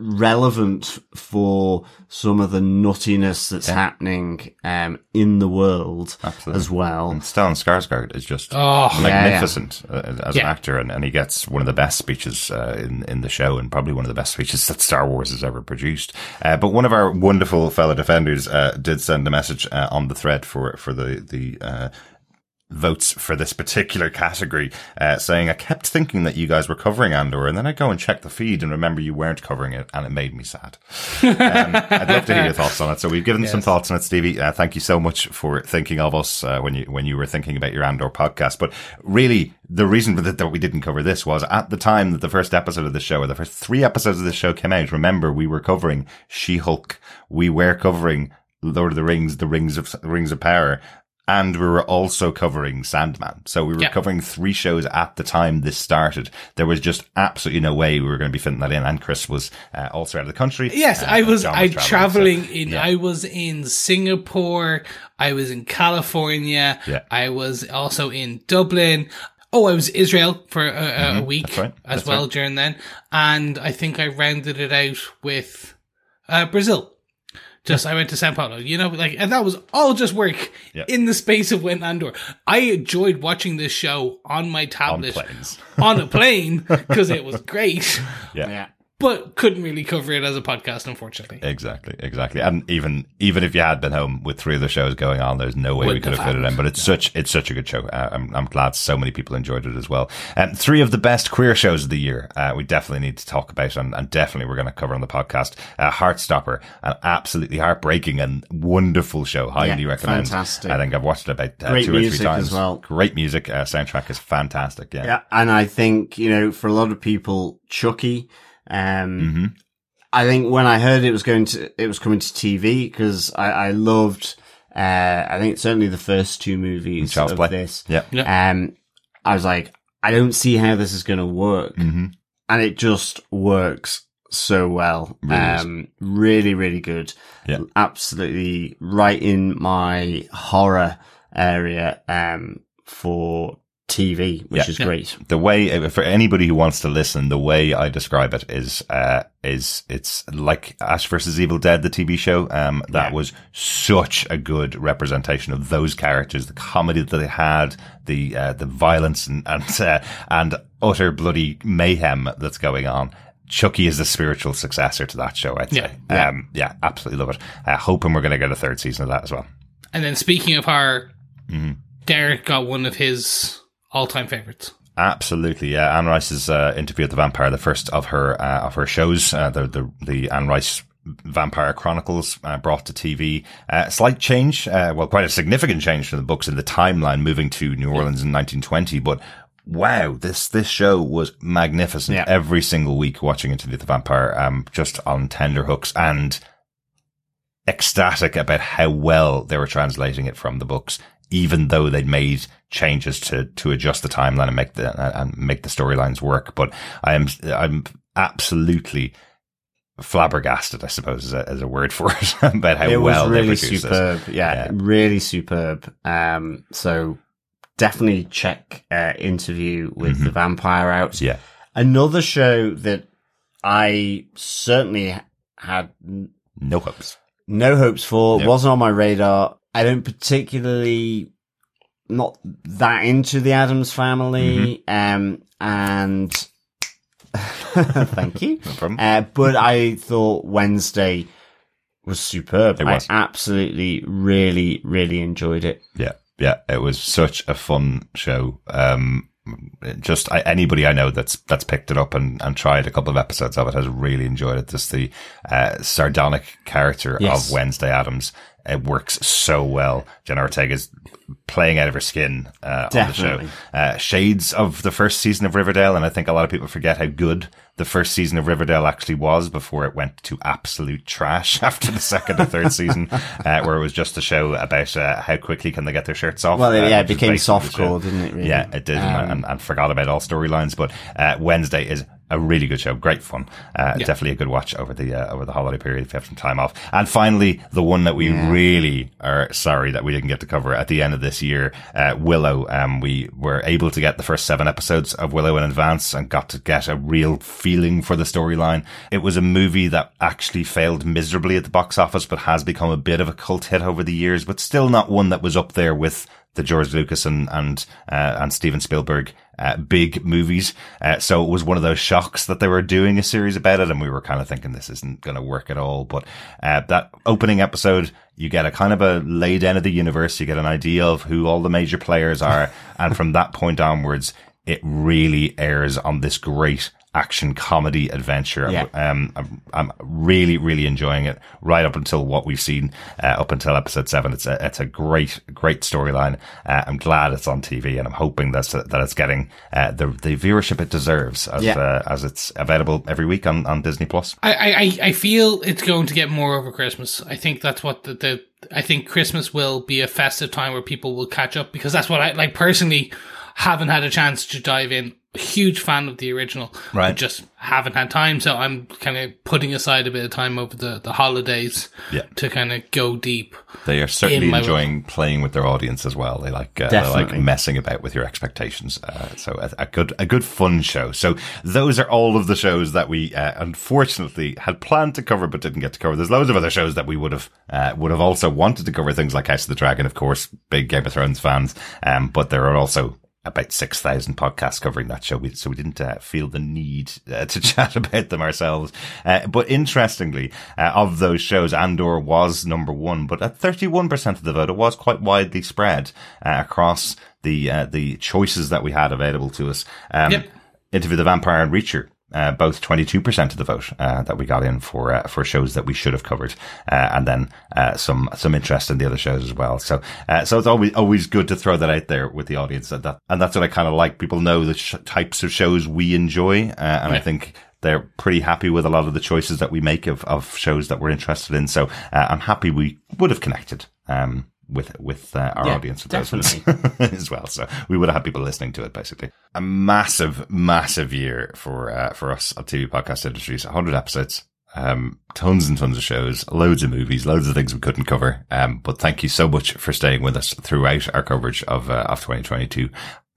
relevant for some of the nuttiness that's happening, um, in the world Absolutely. as well. And Stellan Skarsgård is just Oh. magnificent uh, as Yeah. an actor, and, and he gets one of the best speeches uh, in in the show, and probably one of the best speeches that Star Wars has ever produced. Uh, but one of our wonderful fellow defenders uh, did send a message uh, on the thread for for the the. Votes for this particular category, uh, saying I kept thinking that you guys were covering Andor, and then I go and check the feed and remember you weren't covering it, and it made me sad. Um, I'd love to hear your thoughts on it. So we've given some thoughts on it, Stevie. Uh, thank you so much for thinking of us uh, when you when you were thinking about your Andor podcast. But really, the reason that, that we didn't cover this was at the time that the first episode of the show, or the first three episodes of the show came out. Remember, we were covering She Hulk. We were covering Lord of the Rings, the Rings of Rings of Power. And we were also covering Sandman. So we were covering three shows at the time this started. There was just absolutely no way we were going to be fitting that in. And Chris was uh, also out of the country. Yes, Uh, I was. I traveling, traveling so- in. yeah. I was in Singapore. I was in California. Yeah. I was also in Dublin. Oh, I was Israel for a, a week Mm-hmm. That's right. as That's well right. during then, and I think I rounded it out with uh, Brazil. Just I went to Sao Paulo, you know, like, and that was all just work Yeah. in the space of when Andor. I enjoyed watching this show on my on tablet planes. on a plane because it was great, Yeah. Yeah. But couldn't really cover it as a podcast, unfortunately. Exactly, exactly. And even even if you had been home with three of the shows going on, there's no way we Wouldn't could have have fit it in. But it's such it's such a good show. Uh, I'm I'm glad so many people enjoyed it as well. And three of the best queer shows of the year. Uh, we definitely need to talk about, and, and definitely we're going to cover on the podcast. Uh, Heartstopper, an absolutely heartbreaking and wonderful show. Highly Yeah, recommend. fantastic. I think I've watched it about uh, Great two or three times as well. Great music. Uh, soundtrack is fantastic. Yeah. Yeah, and I think you know, for a lot of people, Chucky. Um, Mm-hmm. I think when I heard it was going to, it was coming to TV because I, I loved. Uh, I think it's certainly the first two movies Child's of Play. this. Yeah. Um, I was like, I don't see how this is going to work, Mm-hmm. and it just works so well. Really is. um, really, really good. Yeah. absolutely right in my horror area. Um, for TV, which Yeah. is great. the way for anybody who wants to listen, the way I describe it is uh is it's like Ash versus Evil Dead, the TV show. Um, that Yeah. was such a good representation of those characters, the comedy that they had, the uh, the violence and and uh, and utter bloody mayhem that's going on. Chucky is the spiritual successor to that show, I'd say. Yeah. Um, yeah, absolutely love it. Uh, hoping we're going to get a third season of that as well. And then speaking of horror, Mm-hmm. Derek got one of his all-time favorites. Absolutely, yeah. Anne Rice's uh, interview with the vampire, the first of her uh, of her shows, uh, the the the Anne Rice Vampire Chronicles uh, brought to TV. Uh, slight change, uh, well, quite a significant change from the books in the timeline, moving to New Orleans in 1920. But wow, this this show was magnificent. Yeah. Every single week, watching Interview with the Vampire, um, just on tender hooks and ecstatic about how well they were translating it from the books, even though they'd made changes to to adjust the timeline and make the and make the storylines work. But I am I'm absolutely flabbergasted, I suppose, is a, is a word for it, about how it well was they really superb. Yeah, Yeah. really superb. Um, so definitely check uh, interview with the vampire out. Mm-hmm. Yeah, Another show that I certainly had no hopes. no hopes for, wasn't on my radar. I don't particularly not that into the Addams family. Mm-hmm. Um, and thank you. No problem. Uh, but I thought Wednesday was superb. It was. I absolutely, really, really enjoyed it. Yeah. Yeah, it was such a fun show. Um, just I, anybody I know that's that's picked it up and, and tried a couple of episodes of it has really enjoyed it. Just the uh, sardonic character yes. of Wednesday Addams. It works so well. Jenna Ortega is playing out of her skin uh, on the show. Uh, shades of the first season of Riverdale, and I think a lot of people forget how good the first season of Riverdale actually was before it went to absolute trash after the second or third season, uh, where it was just a show about uh, how quickly can they get their shirts off. Well, yeah, uh, it became softcore, didn't it? Really? Yeah, it did, um, and, and, forgot about all storylines. But uh, Wednesday is a really good show, great fun. Uh, yeah. Definitely a good watch over the uh, over the holiday period if you have some time off. And finally, the one that we yeah. really are sorry that we didn't get to cover at the end of this year, uh, Willow. Um, we were able to get the first seven episodes of Willow in advance and got to get a real feeling for the storyline. It was a movie that actually failed miserably at the box office, but has become a bit of a cult hit over the years, but still not one that was up there with the George Lucas and and uh, and Steven Spielberg uh, big movies. Uh, so it was one of those shocks that they were doing a series about it, and we were kind of thinking this isn't going to work at all. But uh, that opening episode, you get a kind of a lay down of the universe. You get an idea of who all the major players are, and from that point onwards, it really airs on this great action comedy adventure. Yeah. Um, I'm, I'm, really, really enjoying it right up until what we've seen, uh, up until episode seven. It's a, it's a great, great storyline. Uh, I'm glad it's on TV and I'm hoping that's, that it's getting, uh, the, the viewership it deserves as, yeah. Uh, as it's available every week on, on Disney Plus. I, I, I feel it's going to get more over Christmas. I think that's what the, the I think Christmas will be a festive time where people will catch up because that's what I like personally haven't had a chance to dive in huge fan of the original. Right. just haven't had time. So I'm kind of putting aside a bit of time over the, the holidays yeah. to kind of go deep. They are certainly enjoying playing with their audience as well. They like, uh, they like messing about with your expectations. Uh, so a, a, good, a good fun show. So those are all of the shows that we, uh, unfortunately had planned to cover, but didn't get to cover. There's loads of other shows that we would have, uh, would have also wanted to cover things like House of the Dragon, of course, big Game of Thrones fans. Um, but there are also about 6,000 podcasts covering that show. So we didn't uh, feel the need uh, to chat about them ourselves. Uh, but interestingly, uh, of those shows, Andor was number one, but at 31% of the vote, it was quite widely spread uh, across the, uh, the choices that we had available to us. Um, yep. Interview the Vampire and Reacher uh, both 22% of the vote uh, that we got in for uh, for shows that we should have covered, uh, and then uh, some some interest in the other shows as well. So uh, so it's always always good to throw that out there with the audience, that, that and that's what I kind of like. People know the sh- types of shows we enjoy, and yeah. I think they're pretty happy with a lot of the choices that we make of, of shows that we're interested in. So I'm happy we would have connected. Um, with with uh, our yeah, audience with definitely. those as well. So we would have had people listening to it basically. A massive, massive year for uh, for us at TV podcast industries. 100 episodes, um, tons and tons of shows, loads of movies, loads of things we couldn't cover. Um, but thank you so much for staying with us throughout our coverage of uh, of 2022.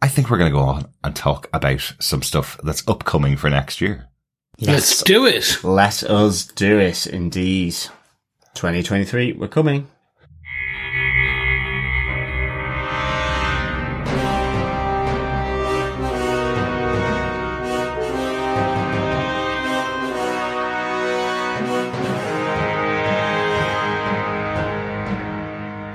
I think we're going to go on and talk about some stuff that's upcoming for next year. Let's do it. Let us do it, indeed. 2023, we're coming.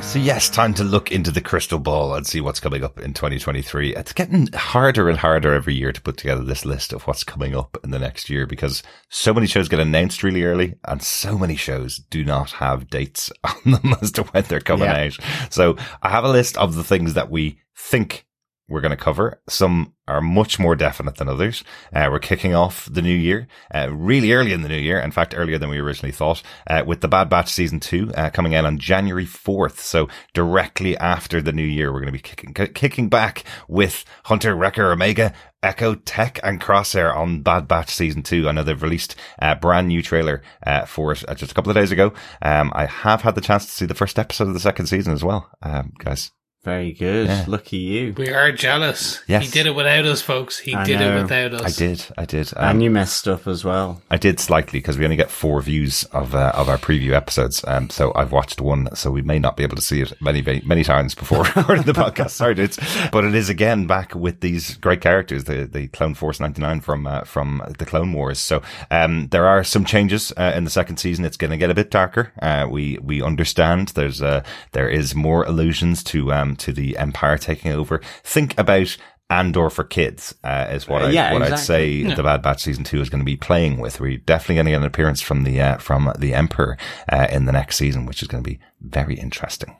So yes, time to look into the crystal ball and see what's coming up in 2023. It's getting harder and harder every year to put together this list of what's coming up in the next year because so many shows get announced really early and so many shows do not have dates on them as to when they're coming yeah. out. So I have a list of the things that we think we're going to cover. Some are much more definite than others. Uh, we're kicking off the new year, uh, really early in the new year. In fact, earlier than we originally thought, uh, with the Bad Batch season two, uh, coming out on January 4th. So directly after the new year, we're going to be kicking, kicking back with Hunter, Wrecker, Omega, Echo, Tech, and Crosshair on Bad Batch season two. I know they've released a brand new trailer, uh, for it uh, just a couple of days ago. Um, I have had the chance to see the first episode of the second season as well. Um, guys, very good. Yeah. Lucky you. We are jealous. Yes. He did it without us, folks. He I did know. it without us. I did. I did. Um, and you messed up as well. I did slightly because we only get four views of uh, of our preview episodes. Um, so I've watched one, so we may not be able to see it many, many, many times before recording the podcast. Sorry, dudes. But it is again back with these great characters, the the Clone Force 99 from uh, from the Clone Wars. So um, there are some changes uh, in the second season. It's going to get a bit darker. Uh, we we understand there's uh, there is more allusions to um to the Empire taking over. Think about Andor for kids uh, is what, Uh, I, yeah, what I'd exactly. say the Bad Batch season two is going to be playing with. We're definitely going to get an appearance from the uh, from the Emperor uh, in the next season, which is going to be very interesting.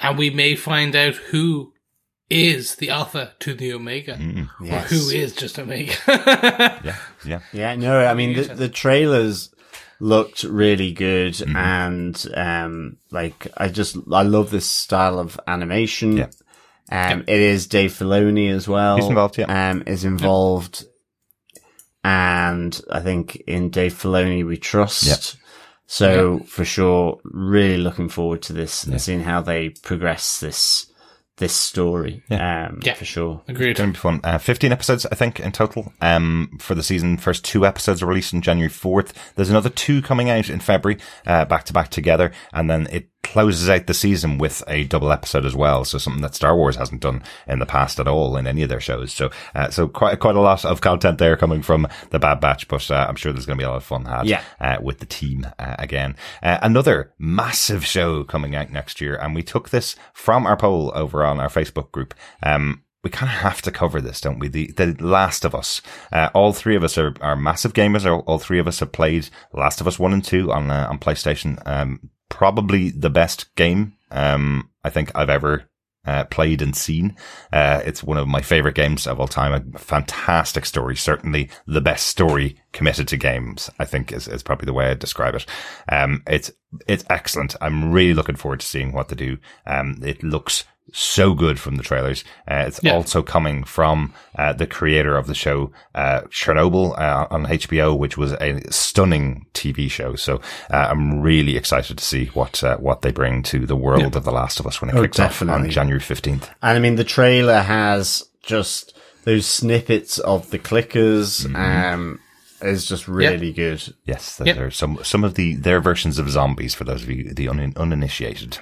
And we may find out who is the Alpha to the Omega. Yes. Or who is just Omega. Yeah, yeah. Yeah, no, I mean, the, the trailers looked really good and, um, like, I just, I love this style of animation. Yeah. Um, it is Dave Filoni as well. He's involved, yeah. Um, is involved. And I think in Dave Filoni we trust. Yeah. So for sure, really looking forward to this and seeing how they progress this, this story. Um, Yeah. for sure. Agreed. It's Going to be fun. Uh, 15 episodes, I think, in total, um, for the season. First two episodes are released on January 4th. There's another two coming out in February, uh, back to back together. And then it closes out the season with a double episode as well. So something that Star Wars hasn't done in the past at all in any of their shows. So, uh, so quite, quite a lot of content there coming from the Bad Batch, but, uh, I'm sure there's going to be a lot of fun had, Yeah. uh, with the team, uh, again. Uh, another massive show coming out next year. And we took this from our poll over on our Facebook group. Um, we kind of have to cover this, don't we? The The Last of Us. Uh, all three of us are, are massive gamers. All, all three of us have played Last of Us one and two on uh, on PlayStation. Um, probably the best game um, I think I've ever uh, played and seen. Uh, it's one of my favorite games of all time. A fantastic story. Certainly the best story committed to games, I think is, is probably the way I'd describe it. Um, it's, it's excellent. I'm really looking forward to seeing what they do. Um, it looks so good from the trailers. Uh, it's Yeah. also coming from uh, the creator of the show uh, Chernobyl uh, on HBO, which was a stunning TV show. So uh, I'm really excited to see what uh, what they bring to the world of The Last of Us when it Oh, kicks off on. January 15th. And I mean, the trailer has just those snippets of the clickers, Mm-hmm. um, is just really good. Yes, Yep. there are some some of the their versions of zombies for those of you the un, uninitiated.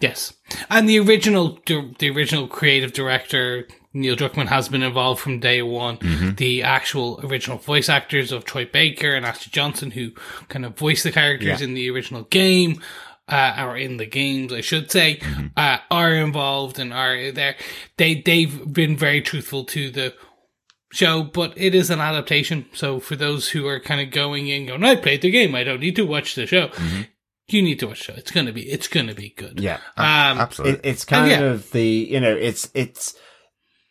Yes, and the original the original creative director Neil Druckmann has been involved from day one. The actual original voice actors of Troy Baker and Ashley Johnson, who kind of voiced the characters Yeah. in the original game, uh, or in the games, I should say, uh, are involved and are there. They they've been very truthful to the show, but it is an adaptation. So for those who are kind of going in, going, I played the game, I don't need to watch the show. You need to watch the show. It's gonna be it's gonna be good. Yeah. Um, Absolutely. It, it's kind yeah. of the, you know, it's, it's,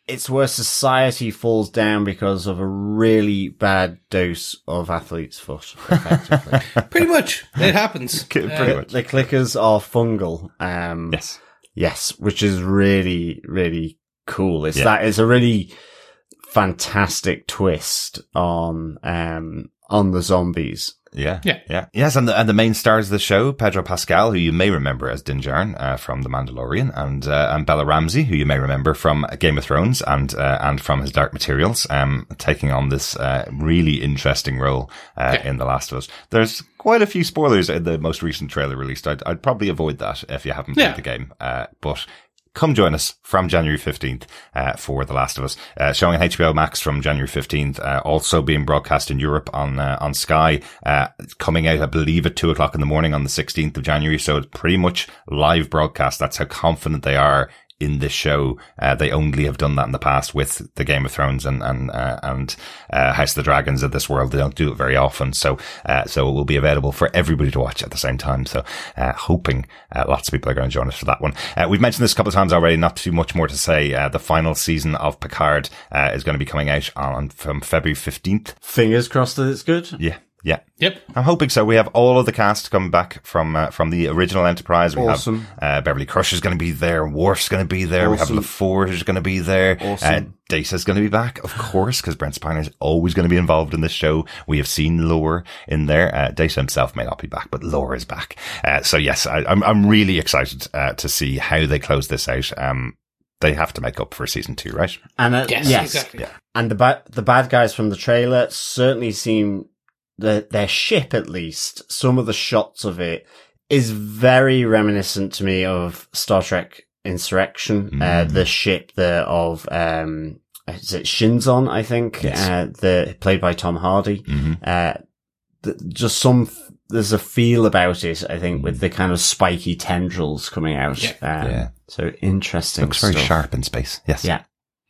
it's where society falls down because of a really bad dose of athlete's foot, effectively. Pretty much, it happens. Pretty Uh, much. the clickers are fungal. Um, Yes. Yes, which is really, really cool. It's Yeah. that it's a really fantastic twist on um on the zombies. Yeah. Yeah. Yeah. Yes. And the, and the main stars of the show, Pedro Pascal, who you may remember as Din Djarin, uh, from The Mandalorian and, uh, and Bella Ramsey, who you may remember from Game of Thrones and, uh, and from his Dark Materials, um, taking on this, uh, really interesting role, uh, Yeah. in The Last of Us. There's quite a few spoilers in the most recent trailer released. I'd, I'd probably avoid that if you haven't played Yeah. the game. Uh, but come join us from January 15th, uh, for The Last of Us, uh, showing on HBO Max from January 15th, uh, also being broadcast in Europe on, uh, on Sky, uh, coming out, I believe at two o'clock in the morning on the 16th of January. So it's pretty much live broadcast. That's how confident they are in this show. Uh, they only have done that in the past with the Game of Thrones and, and, uh, and, uh, House of the Dragons of this world. They don't do it very often. So, uh, so it will be available for everybody to watch at the same time. So, uh, hoping, uh, lots of people are going to join us for that one. Uh, we've mentioned this a couple of times already, not too much more to say. Uh, the final season of Picard, uh, is going to be coming out on, from February 15th. Fingers crossed that it's good. Yeah. Yeah. Yep. I'm hoping so. We have all of the cast coming back from uh, from the original Enterprise. We Awesome. have uh, Beverly Crusher's going to be there. Worf's going to be there. Awesome. We have LaForge is going to be there. Awesome. Uh, Data's going to be back, of course, because Brent Spiner is always going to be involved in this show. We have seen Lore in there. Uh, Data himself may not be back, but Lore is back. Uh, so yes, I, I'm I'm really excited uh, to see how they close this out. Um, they have to make up for season two, right? And uh, Yes, yes, exactly. and the bad the bad guys from the trailer certainly seem the their ship at least. Some of the shots of it is very reminiscent to me of Star Trek Insurrection. Uh, Mm. the ship there of um, is it Shinzon? I think Yes. uh, the played by Tom Hardy. Mm-hmm. Uh, just some there's a feel about it. I think with the kind of spiky tendrils coming out. Yeah. Um, Yeah. So interesting. Looks very stuff. sharp in space. Yes. Yeah.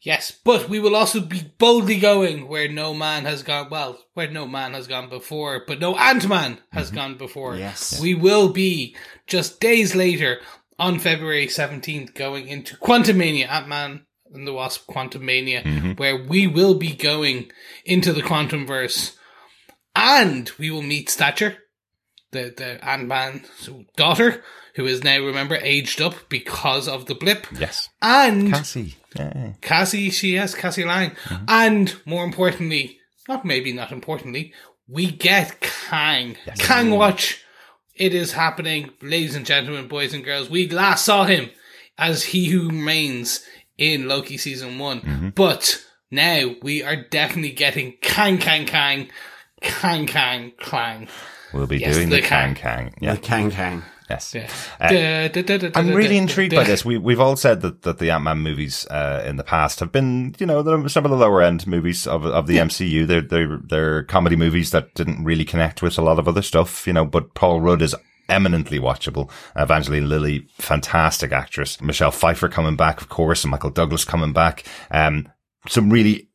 Yes, but we will also be boldly going where no man has gone. Well, where no man has gone before, but no Ant Man has mm-hmm. gone before. Yes. we will be just days later on February seventeenth going into Quantumania, Ant Man and the Wasp, Quantumania, mm-hmm. where we will be going into the Quantum Verse, and we will meet Stature, the the Ant Man's daughter, who is now remember aged up because of the blip, Yes. and Cassie. Yeah. Cassie, she has Cassie Lang. Mm-hmm. And more importantly, not maybe not importantly, we get Kang. Kang Watch. It is happening, ladies and gentlemen, boys and girls. We last saw him as He Who Remains in Loki season one. Mm-hmm. But now we are definitely getting Kang Kang Kang. Kang Kang Klang. We'll be Yes, doing the the Kang Kang. Yeah. The Kang Kang. Yes. Yeah. Uh, Da- da- da- da- I'm really intrigued by this. We, we've all said that, that the Ant-Man movies, uh, in the past have been, you know, some of the lower end movies of, of the MCU. They're, they're, they're comedy movies that didn't really connect with a lot of other stuff, you know, but Paul Rudd is eminently watchable. Evangeline Lilly, fantastic actress. Michelle Pfeiffer coming back, of course, and Michael Douglas coming back. Um, some really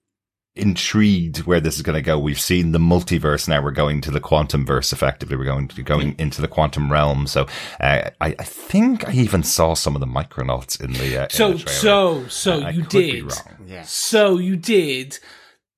intrigued where this is going to go. We've seen the multiverse now. We're going to the quantum verse. Effectively, we're going to going into the quantum realm. So uh, I, I think I even saw some of the micronauts in the. Uh, in So, the trailer. so, so I you could be did. wrong. Yeah. So you did.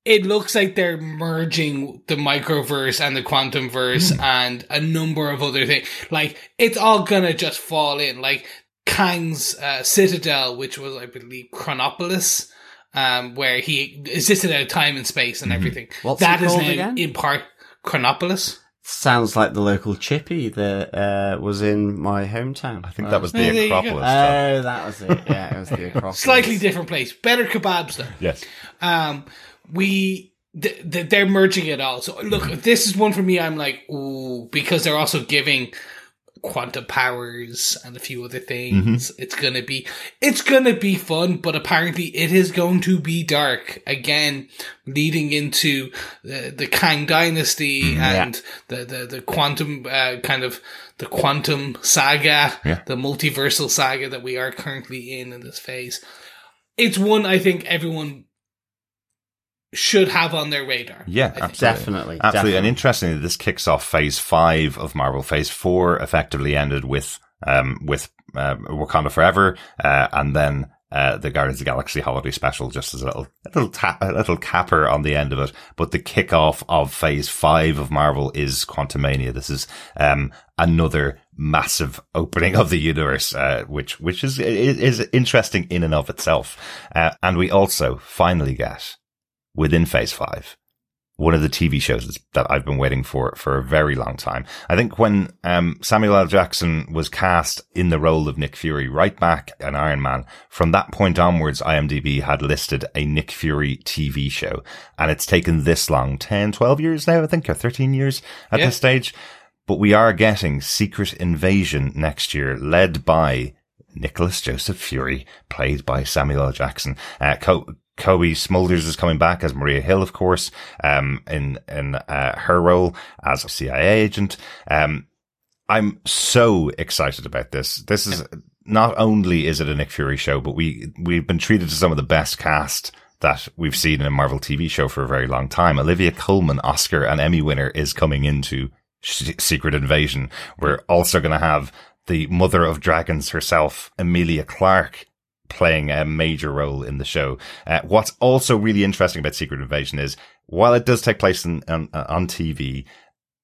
It looks like they're merging the microverse and the quantum verse and a number of other things. Like it's all gonna just fall in. Like Kang's uh, Citadel, which was I believe Chronopolis, um, where he existed out of time and space and everything. What's That it is called now again? in part Chronopolis. Sounds like the local chippy that uh, was in my hometown. I think that was the There you go. Acropolis. Oh, that was it. Yeah, it was the Acropolis. Slightly different place. Better kebabs though. yes. um, we th- th- they're merging it all. So look, this is one for me. I'm like, ooh, because they're also giving quantum powers and a few other things. It's gonna be, it's gonna be fun, but apparently it is going to be dark again, leading into the the Kang Dynasty and the the the quantum uh, kind of the quantum saga, Yeah. the multiversal saga that we are currently in in this phase. It's one I think everyone should have on their radar. Yeah, I think. absolutely. Definitely. Absolutely. And interestingly, this kicks off phase five of Marvel. Phase four effectively ended with, um, with, uh, Wakanda Forever, uh, and then, uh, the Guardians of the Galaxy holiday special, just as a little, a little tap, a little capper on the end of it. But the kickoff of phase five of Marvel is Quantumania. This is, um, another massive opening of the universe, uh, which, which is, is, is interesting in and of itself. Uh, and we also finally get within phase five one of the TV shows that I've been waiting for for a very long time. I think when um, Samuel L. Jackson was cast in the role of Nick Fury, right back in Iron Man, from that point onwards, IMDb had listed a Nick Fury TV show, and it's taken this long 10, 12 years now, I think, or 13 years at Yeah. this stage. But we are getting Secret Invasion next year, led by Nicholas Joseph Fury, played by Samuel L. Jackson. Uh, Co- Cobie Smulders is coming back as Maria Hill, of course, um, in, in, uh, her role as a CIA agent. Um, I'm so excited about this. This is not only is it a Nick Fury show, but we, we've been treated to some of the best cast that we've seen in a Marvel TV show for a very long time. Olivia Colman, Oscar and Emmy winner is coming into Sh- Secret Invasion. We're also going to have the mother of dragons herself, Emilia Clarke, playing a major role in the show. Uh, what's also really interesting about Secret Invasion is while it does take place in, on, on TV,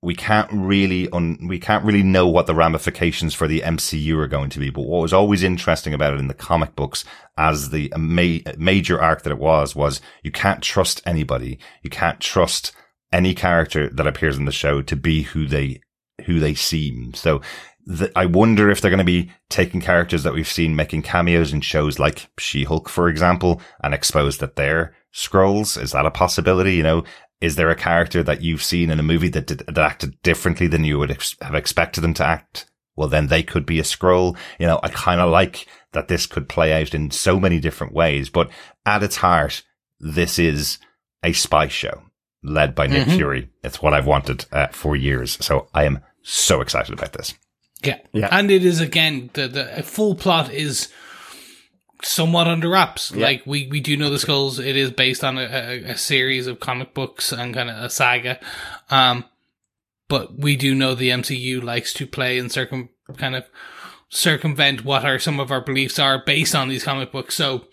we can't really un, we can't really know what the ramifications for the MCU are going to be. But what was always interesting about it in the comic books, as the ma- major arc that it was, was you can't trust anybody. You can't trust any character that appears in the show to be who they who they seem. So th- I wonder if they're going to be taking characters that we've seen making cameos in shows like She-Hulk, for example, and expose that they're Skrulls. Is that a possibility? You know, is there a character that you've seen in a movie that, did, that acted differently than you would ex- have expected them to act? Well, then they could be a Skrull. You know, I kind of like that this could play out in so many different ways, but at its heart, this is a spy show. led by Nick Fury. It's what I've wanted uh, for years. So I am so excited about this. Yeah. Yeah. And it is again the the full plot is somewhat under wraps. Like we we do know the Skrulls. It is based on a, a, a series of comic books and kind of a saga. Um, but we do know the MCU likes to play and circum kind of circumvent what are some of our beliefs are based on these comic books. So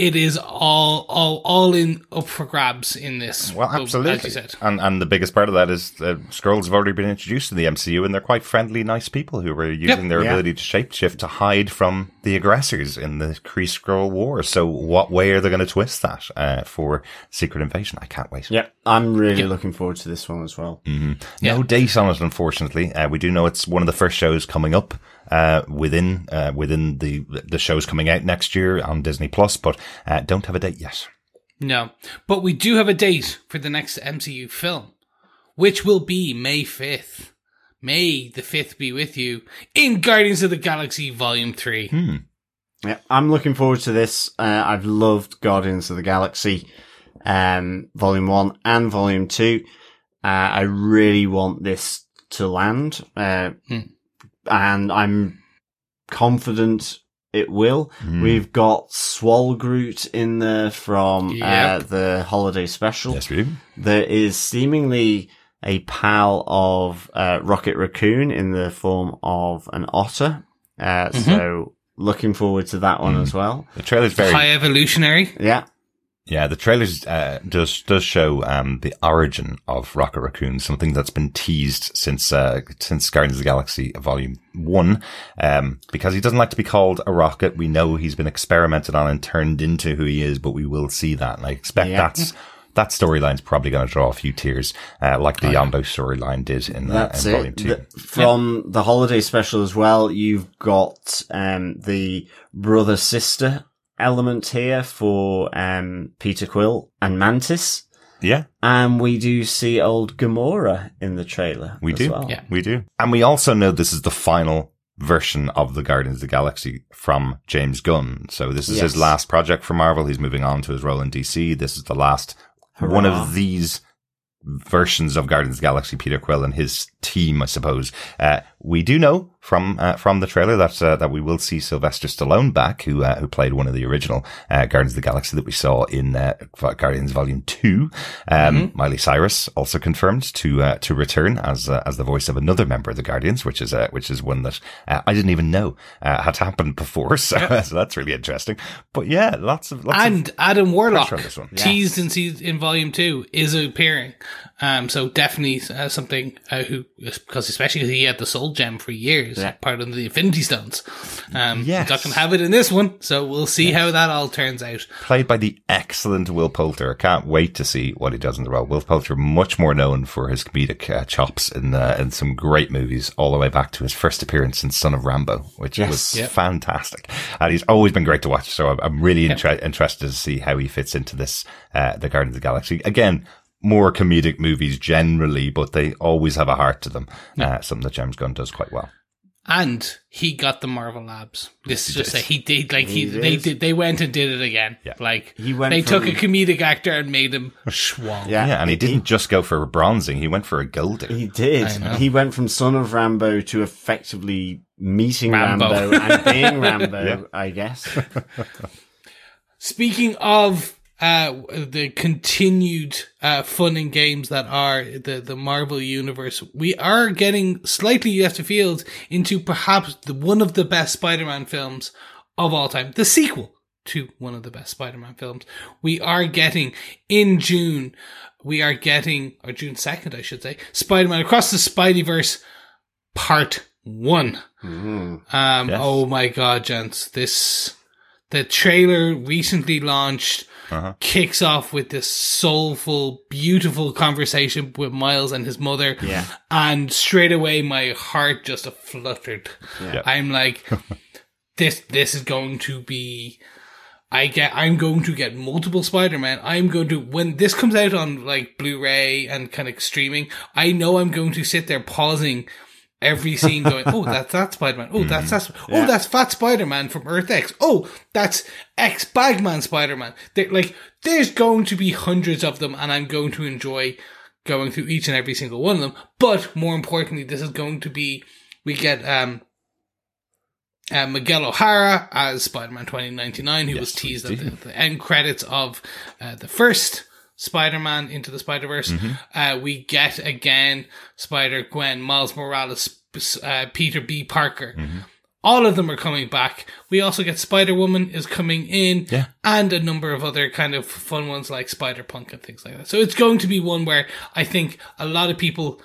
it is all all all in up for grabs in this. Well, absolutely. As you said. And and the biggest part of that is uh, Skrulls have already been introduced in the MCU, and they're quite friendly, nice people who were using their Yeah. ability to shapeshift to hide from the aggressors in the Kree Skrull War. So, what way are they going to twist that uh, for Secret Invasion? I can't wait. Yeah, I'm really looking forward to this one as well. No Yeah. date on it, unfortunately. Uh, we do know it's one of the first shows coming up uh, within uh, within the the shows coming out next year on Disney Plus, but uh, don't have a date yet. No, but we do have a date for the next MCU film, which will be May 5th. May the 5th be with you in Guardians of the Galaxy Volume 3. Yeah, I'm looking forward to this. Uh, I've loved Guardians of the Galaxy, um, Volume One and Volume Two. Uh, I really want this to land, uh, Hmm. And I'm confident it will. We've got Swalgroot in there from uh, the holiday special. Yes, we do. There is seemingly a pal of uh, Rocket Raccoon in the form of an otter. Uh, So looking forward to that one as well. The trailer's very High Evolutionary. Yeah. Yeah, the trailers uh, does does show um, the origin of Rocket Raccoon, something that's been teased since uh, since Guardians of the Galaxy Volume One. Um, because he doesn't like to be called a rocket, we know he's been experimented on and turned into who he is, but we will see that, and I expect Yeah. that's that storyline's probably going to draw a few tears, uh, like the Yondu storyline did in, uh, in Volume it. Two. The- from the holiday special as well, you've got um, the brother sister element here for um, Peter Quill and Mantis. yeah, And we do see old Gamora in the trailer. We as do. Well. Yeah. We do. And we also know this is the final version of the Guardians of the Galaxy from James Gunn. So this is his last project for Marvel. He's moving on to his role in DC. This is the last one of these versions of Guardians of the Galaxy, Peter Quill and his team, I suppose. Uh, we do know from, uh, from the trailer that, uh, that we will see Sylvester Stallone back, who, uh, who played one of the original, uh, Guardians of the Galaxy that we saw in, uh, Guardians Volume 2. Um, Miley Cyrus also confirmed to, uh, to return as, uh, as the voice of another member of the Guardians, which is, uh, which is one that, uh, I didn't even know, uh, had happened before. So, so that's really interesting. But yeah, lots of, lots of, And Adam Warlock, on this one. teased in season, in Volume 2, is appearing. Um, so definitely uh, something uh, who, because especially because he had the Soul Gem for years, Yeah. part of the Infinity Stones. Um, Yes. He's not going to have it in this one, so we'll see how that all turns out. played by the excellent Will Poulter. Can't wait to see what he does in the role. Will Poulter, much more known for his comedic uh, chops in uh, in some great movies, all the way back to his first appearance in Son of Rambo, which Yes. was Yep. fantastic. And he's always been great to watch. So I'm, I'm really intre- interested to see how he fits into this, uh, the Guardians of the Galaxy. Again, more comedic movies generally, but they always have a heart to them. Uh, something that James Gunn does quite well. And he got the Marvel Labs. This is just did. say he did like he, He they did. did they went and did it again. Yeah. Like He went they took a comedic actor and made him schwal. Yeah. Yeah, and he didn't just go for a bronzing; he went for a golden. He did. He went from son of Rambo to effectively meeting Rambo. Rambo, and being Rambo, I guess. Speaking of uh, the continued uh, fun and games that are the, the Marvel universe, we are getting slightly left of field into perhaps the, one of the best Spider-Man films of all time, the sequel to one of the best Spider-Man films. We are getting in June, we are getting, or June 2nd, I should say, Spider-Man Across the Spider-Verse Part 1. Um, Yes. oh my god, gents, this, the trailer recently launched Uh-huh. kicks off with this soulful, beautiful conversation with Miles and his mother. Yeah. And straight away my heart just fluttered. Yeah. I'm like, this, this is going to be, I get, I'm going to get multiple Spider-Man. I'm going to, when this comes out on like Blu-ray and kind of streaming, I know I'm going to sit there pausing every scene going, oh, that's that Spider-Man. Oh, that's that. Oh, that's Fat Spider-Man from Earth X. Oh, that's X Bagman Spider-Man. They're, like, there's going to be hundreds of them and I'm going to enjoy going through each and every single one of them. But more importantly, this is going to be, we get, um, uh, Miguel O'Hara as Spider-Man 2099, who yes, was teased at the, the, end credits of uh, the first Spider-Man into the Spider-Verse. Mm-hmm. Uh, we get again Spider-Gwen, Miles Morales, uh, Peter B. Parker. Mm-hmm. All of them are coming back. We also get Spider-Woman is coming in yeah. and a number of other kind of fun ones like Spider-Punk and things like that. So it's going to be one where I think a lot of people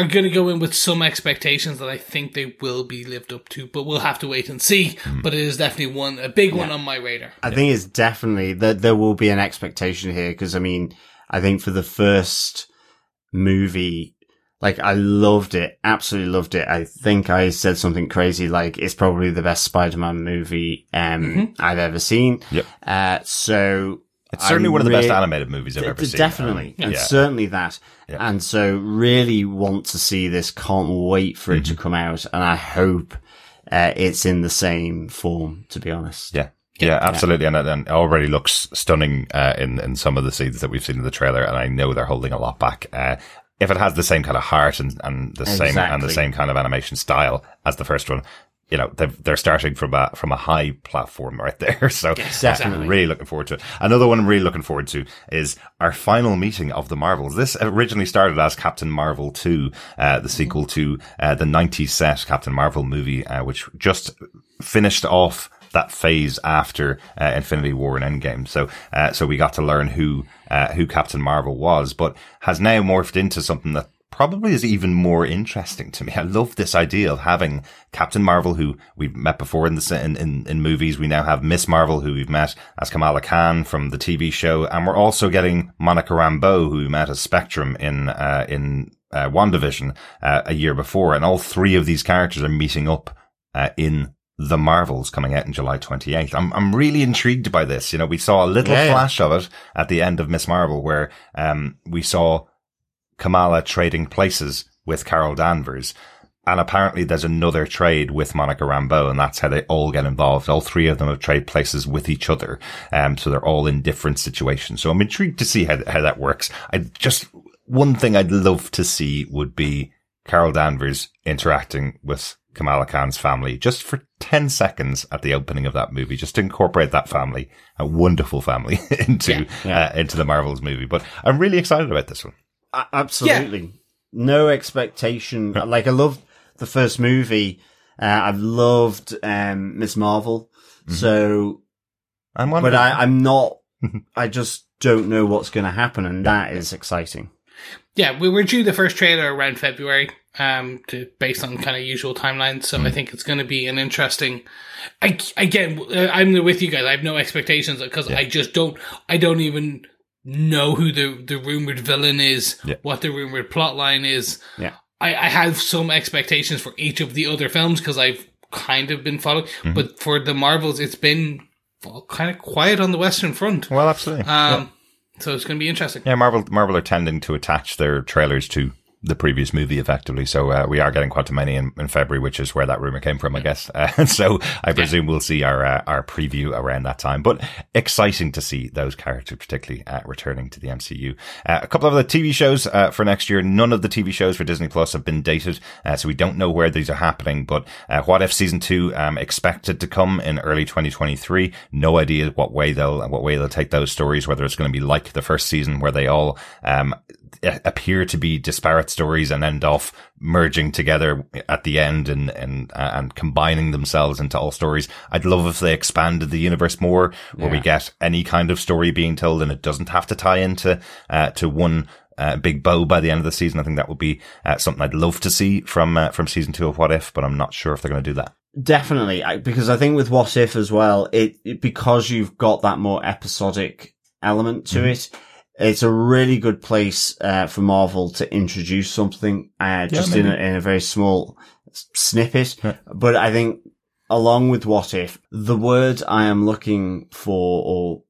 are going to go in with some expectations that I think they will be lived up to, but we'll have to wait and see. Mm. But it is definitely one, a big yeah. one on my radar. I yeah. think it's definitely that there will be an expectation here because I mean, I think for the first movie, like I loved it, absolutely loved it. I think I said something crazy like it's probably the best Spider-Man movie um, mm-hmm. I've ever seen. Yep. Uh, so it's certainly I'm one of the best animated movies I've d- ever seen. Definitely. Um, and yeah. certainly that. Yeah. And so really want to see this. Can't wait for it mm-hmm. to come out. And I hope uh, it's in the same form, to be honest. Yeah. Yeah, absolutely. And, and it already looks stunning, uh, in, in some of the scenes that we've seen in the trailer. And I know they're holding a lot back. Uh, if it has the same kind of heart and, and the exactly. same, and the same kind of animation style as the first one, you know, they're starting from a, from a high platform right there. So yes. I'm really looking forward to it. Another one I'm really looking forward to is our final meeting of the Marvels. This originally started as Captain Marvel 2, uh, the sequel to, uh, the 90s set Captain Marvel movie, uh, which just finished off that phase after uh, Infinity War and Endgame. So, uh, so we got to learn who uh, who Captain Marvel was, but has now morphed into something that probably is even more interesting to me. I love this idea of having Captain Marvel, who we've met before in the in, in, in movies. We now have Miss Marvel, who we've met as Kamala Khan from the TV show, and we're also getting Monica Rambeau, who we met as Spectrum in uh, in uh, WandaVision uh, a year before, and all three of these characters are meeting up uh, in the Marvels coming out in July 28th. I'm, I'm really intrigued by this. You know, we saw a little yeah. flash of it at the end of Miss Marvel where, um, we saw Kamala trading places with Carol Danvers. And apparently there's another trade with Monica Rambeau and that's how they all get involved. All three of them have trade places with each other. Um, so they're all in different situations. So I'm intrigued to see how, how that works. I just, one thing I'd love to see would be Carol Danvers interacting with Kamala Khan's family just for 10 seconds at the opening of that movie, just to incorporate that family, a wonderful family into, yeah, yeah. Uh, into the Marvels movie. But I'm really excited about this one absolutely. Yeah. No expectation. like I loved the first movie. Uh, I've loved um, Miss Marvel. Mm-hmm. So, I'm wondering. but I, I'm not. I just don't know what's going to happen, and that is exciting. Yeah, we were due the first trailer around February, um, to, based on kind of usual timelines. So mm. I think it's going to be an interesting. I, again, uh, I'm with you guys. I have no expectations because yeah. I just don't. I don't even know who the, the rumored villain is, yeah. what the rumored plotline is. Yeah. I, I have some expectations for each of the other films because I've kind of been following, mm-hmm. but for the Marvels, it's been kind of quiet on the Western Front. Well, absolutely. Um, yeah. So it's going to be interesting. Yeah, Marvel Marvel are tending to attach their trailers to the previous movie effectively. So uh, we are getting Quantumania in, in February, which is where that rumor came from, I guess. Uh, so I presume yeah. we'll see our uh, our preview around that time. But exciting to see those characters, particularly uh, returning to the MCU. Uh, a couple of the TV shows uh, for next year. None of the TV shows for Disney Plus have been dated, so we don't know where these are happening. But What If season two um, expected to come in early 2023. No idea what way they'll what way they'll take those stories. Whether it's going to be like the first season where they all um, appear to be disparate stories and end off merging together at the end and and uh, and combining themselves into all stories. I'd love if they expanded the universe more, where yeah. we get any kind of story being told and it doesn't have to tie into uh, to one uh, big bow by the end of the season. I think that would be uh, something I'd love to see from uh, from season two of What If, but I'm not sure if they're going to do that. Definitely, because I think with What If as well, it, it because you've got that more episodic element to mm-hmm. it it's a really good place uh, for Marvel to introduce something uh, just yeah, in, a, in a very small snippet. Yeah. But I think along with what if the word I am looking for or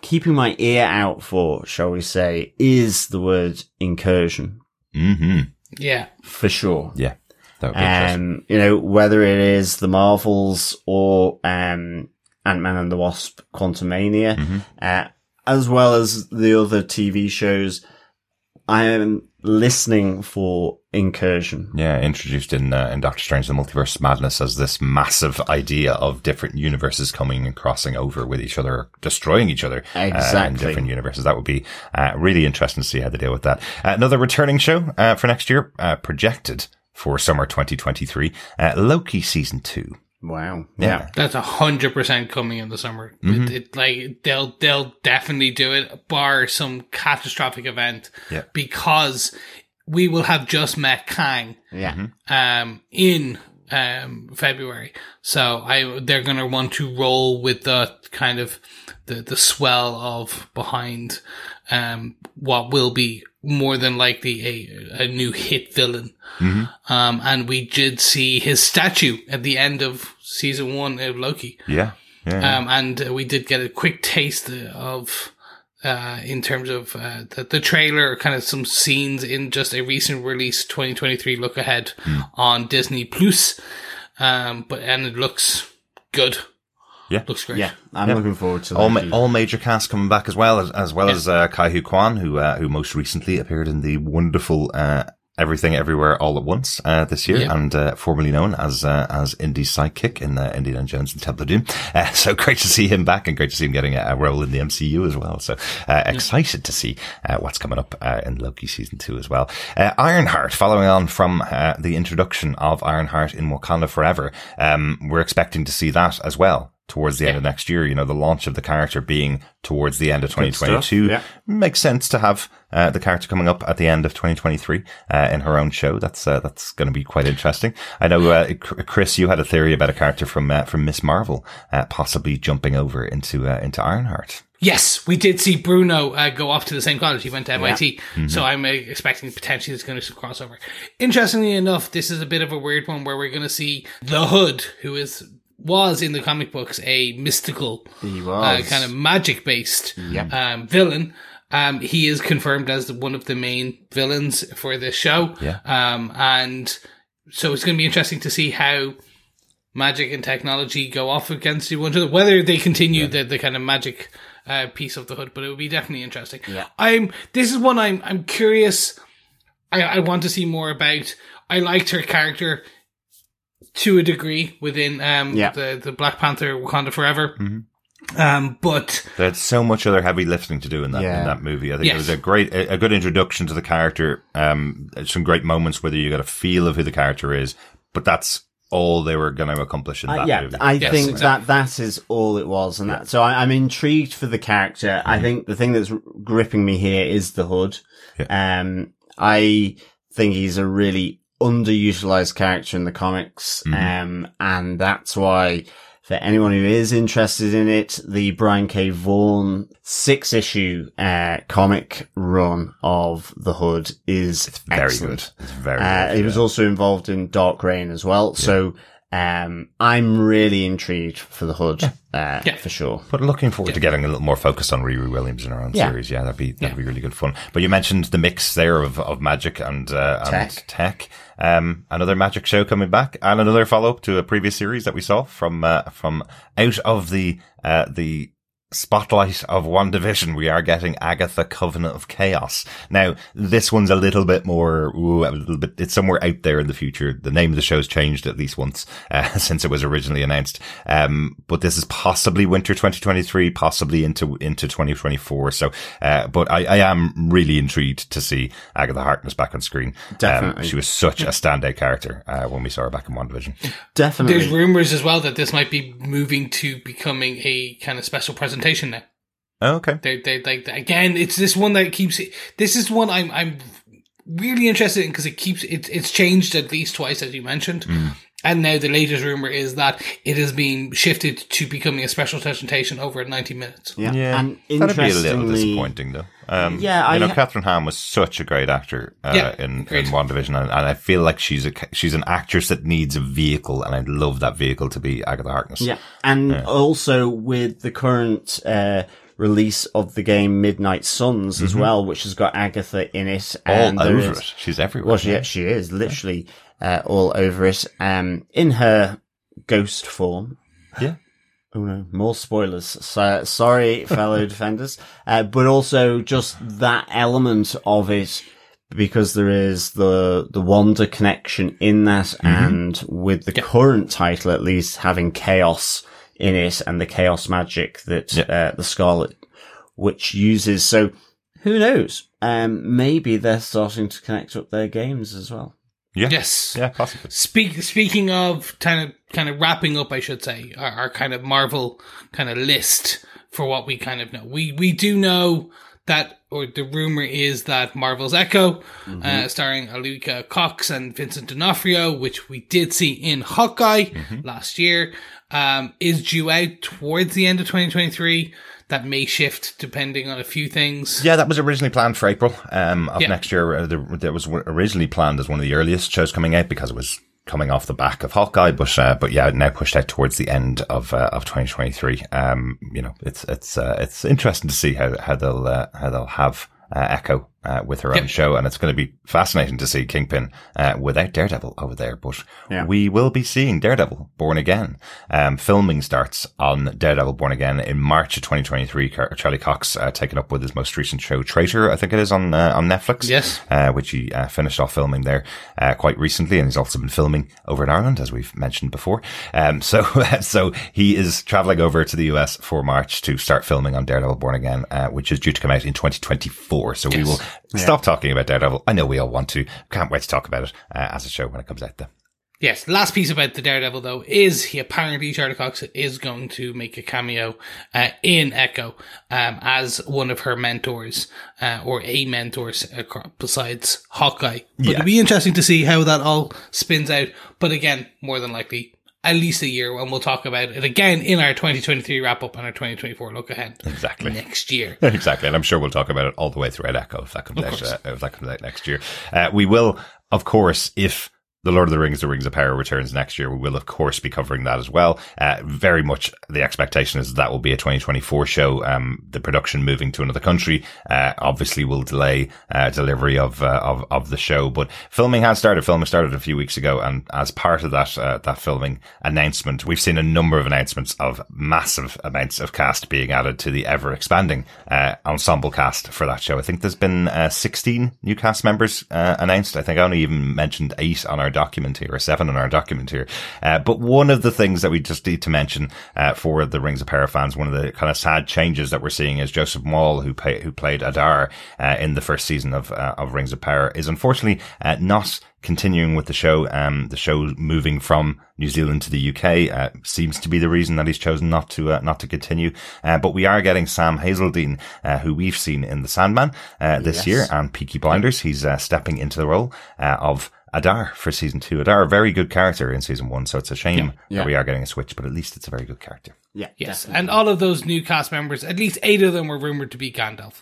keeping my ear out for, shall we say, is the word incursion. Mm-hmm. Yeah. for sure. Yeah. That would be interesting. Um, you know, whether it is the Marvels or um, Ant Man and the Wasp, Quantumania, Mm-hmm. uh, as well as the other TV shows, I am listening for incursion. Yeah, introduced in uh, in Doctor Strange: The Multiverse Madness as this massive idea of different universes coming and crossing over with each other, destroying each other uh, in different universes. That would be uh, really interesting to see how they deal with that. Uh, another returning show uh, for next year, uh, projected for summer 2023, uh, Loki season two. Wow. Yeah. That's a hundred percent coming in the summer. Mm-hmm. It, it, like they'll they'll definitely do it, bar some catastrophic event. Yeah. Because we will have just met Kang Yeah. um in um February. So I they're gonna want to roll with the kind of the the swell of behind um what will be more than likely a a new hit villain. Um and we did see his statue at the end of season one of Loki. Yeah. Yeah. Um, and uh, we did get a quick taste of, uh, in terms of uh, the, the trailer, kind of some scenes in just a recent release 2023 look ahead Hmm. on Disney Plus. Um, but, and it looks good. Yeah. Looks great. Yeah. I'm Yeah. looking forward to all, ma- all major casts coming back as well as, as well as uh, Ke Huy Quan, who uh, who most recently appeared in the wonderful uh, Everything Everywhere All at Once uh, this year, Yeah. and uh, formerly known as uh, as Indy's sidekick in uh, Indiana Jones and Temple of Doom. Uh, so great to see him back, and great to see him getting a, a role in the MCU as well. So uh, excited to see uh, what's coming up uh, in Loki season two as well. Uh, Ironheart, following on from uh, the introduction of Ironheart in Wakanda Forever, um, we're expecting to see that as well towards the end of next year. You know, the launch of the character being towards the end of 2022 yeah. makes sense to have uh, the character coming up at the end of 2023 uh, in her own show. That's uh, that's going to be quite interesting. I know, uh, Chris, you had a theory about a character from uh, from Miss Marvel uh, possibly jumping over into uh, into Ironheart. Yes, we did see Bruno uh, go off to the same college. He went to MIT. Mm-hmm. So I'm uh, expecting potentially there's going to be some crossover. Interestingly enough, this is a bit of a weird one where we're going to see the Hood, who is was in the comic books a mystical He uh, kind of magic based Yep. um, villain. Um, he is confirmed as one of the main villains for this show. Yeah. Um, and so it's going to be interesting to see how magic and technology go off against each other, whether they continue the, the kind of magic uh, piece of the hood, but it would be definitely interesting. Yeah. I'm, this is one I'm, I'm curious. I, I want to see more about. I liked her character to a degree within, um, Yeah. the, the Black Panther Wakanda Forever. Um, but They had so much other heavy lifting to do in that Yeah. in that movie. I think Yes. it was a great, a, a good introduction to the character. Um, some great moments whether you got a feel of who the character is, but that's all they were going to accomplish in Uh, that yeah, movie. I Yes, think exactly. that that is all it was, and that so I, I'm intrigued for the character. I think the thing that's gripping me here is the hood. Um, I think he's a really underutilized character in the comics, um, and that's why. For anyone who is interested in it, the Brian K. Vaughan six issue uh, comic run of the Hood is very excellent. good. It's very Uh, good. he was also involved in Dark Reign as well. So, um, I'm really intrigued for the Hood, uh, Yeah. for sure. But looking forward to getting a little more focus on Riri Williams in our own Yeah. series. Yeah, that'd be that'd Yeah. be really good fun. But you mentioned the mix there of, of magic and uh, and Tech. tech. Um, another magic show coming back, and another follow up to a previous series that we saw from uh, from out of the uh, the spotlight of WandaVision. We are getting Agatha Covenant of Chaos. Now, this one's a little bit more, ooh, a little bit. It's somewhere out there in the future. The name of the show's changed at least once uh, since it was originally announced. Um, but this is possibly winter 2023, possibly into into 2024. So, uh, but I, I am really intrigued to see Agatha Harkness back on screen. Um, Definitely. she was such a standout character uh, when we saw her back in WandaVision. Definitely. there's rumors as well that this might be moving to becoming a kind of special presentation now. Oh, okay. They, they, like again, it's this one that keeps. This is one I'm, I'm really interested in because it keeps it, it's changed at least twice, as you mentioned. Mm. And now the latest rumor is that it is being shifted to becoming a special presentation over at 90 minutes. yeah. Yeah, And that'd be a little disappointing though. Um, Yeah, you I know, ha- Kathryn Hahn was such a great actor uh, Yeah, in agreed. in WandaVision, and, and I feel like she's a she's an actress that needs a vehicle, and I'd love that vehicle to be Agatha Harkness. Yeah. And also with the current, uh, release of the game Midnight Suns as well, which has got Agatha in it. Mm-hmm. All over is- it. She's everywhere. Well, she, she is literally uh, all over it. Um, in her ghost form. Yeah. Oh no, more spoilers. So, sorry, fellow defenders. Uh, but also just that element of it, because there is the, the Wanda connection in that and with the current title, at least having chaos in it and the chaos magic that, uh, the Scarlet Witch uses. So who knows? Um, maybe they're starting to connect up their games as well. Yeah. Yes. Yeah, possibly. Speak, speaking of kind of kind of wrapping up, I should say, our, our kind of Marvel kind of list for what we kind of know. We we do know that, or the rumor is that Marvel's Echo, uh, starring Alaqua Cox and Vincent D'Onofrio, which we did see in Hawkeye last year, um, is due out towards the end of 2023. That may shift depending on a few things. Yeah, that was originally planned for April um, of Yeah. next year. Uh, there, there was originally planned as one of the earliest shows coming out because it was coming off the back of Hawkeye, but uh, but yeah, now pushed out towards the end of uh, of 2023. Um, you know, it's it's uh, it's interesting to see how how they'll uh, how they'll have uh, Echo uh, with her own show, and it's going to be fascinating to see Kingpin uh, without Daredevil over there. But Yeah. we will be seeing Daredevil Born Again. Um, filming starts on Daredevil Born Again in March of 2023. Car- Charlie Cox uh, taken up with his most recent show, Traitor, I think it is on uh, on Netflix. Yes. uh, which he uh, finished off filming there uh, quite recently, and he's also been filming over in Ireland, as we've mentioned before. Um, so so he is traveling over to the US for March to start filming on Daredevil Born Again, uh, which is due to come out in 2024. So we Yes. Will stop talking about Daredevil. I know we all want to. Can't wait to talk about it uh, as a show when it comes out. Though. Yes, last piece about the Daredevil though is he apparently Charlie Cox is going to make a cameo uh, in Echo um, as one of her mentors uh, or a mentor besides Hawkeye. But Yeah. it'll be interesting to see how that all spins out. But again, more than likely, at least a year, and we'll talk about it again in our 2023 wrap up and our 2024 look ahead Exactly. next year. exactly, and I'm sure we'll talk about it all the way throughout Echo if that comes out. Uh, if that comes out next year, uh, we will, of course, if. The Lord of the Rings, The Rings of Power returns next year. We will, of course, be covering that as well. Uh, very much the expectation is that will be a 2024 show. Um, the production moving to another country, uh, obviously will delay, uh, delivery of, uh, of, of the show, but filming has started. Filming started a few weeks ago. And as part of that, uh, that filming announcement, we've seen a number of announcements of massive amounts of cast being added to the ever expanding, uh, ensemble cast for that show. I think there's been, uh, 16 new cast members, announced. I think I only even mentioned eight on our document here, or seven in our document here. Uh, but one of the things that we just need to mention, uh, for the Rings of Power fans, one of the kind of sad changes that we're seeing is Joseph Mawle, who pay, who played Adar, uh, in the first season of, uh, of Rings of Power is unfortunately, uh, not continuing with the show. Um, the show moving from New Zealand to the UK, uh, seems to be the reason that he's chosen not to, uh, not to continue. Uh, but we are getting Sam Hazeldine, uh, who we've seen in The Sandman, uh, this Yes. year and Peaky Blinders. He's, uh, stepping into the role, uh, of Adar for season two. Adar, a very good character in season one, so it's a shame Yeah. that we are getting a switch, but at least it's a very good character. Yeah. Yes, and all of those new cast members, at least eight of them were rumored to be Gandalf.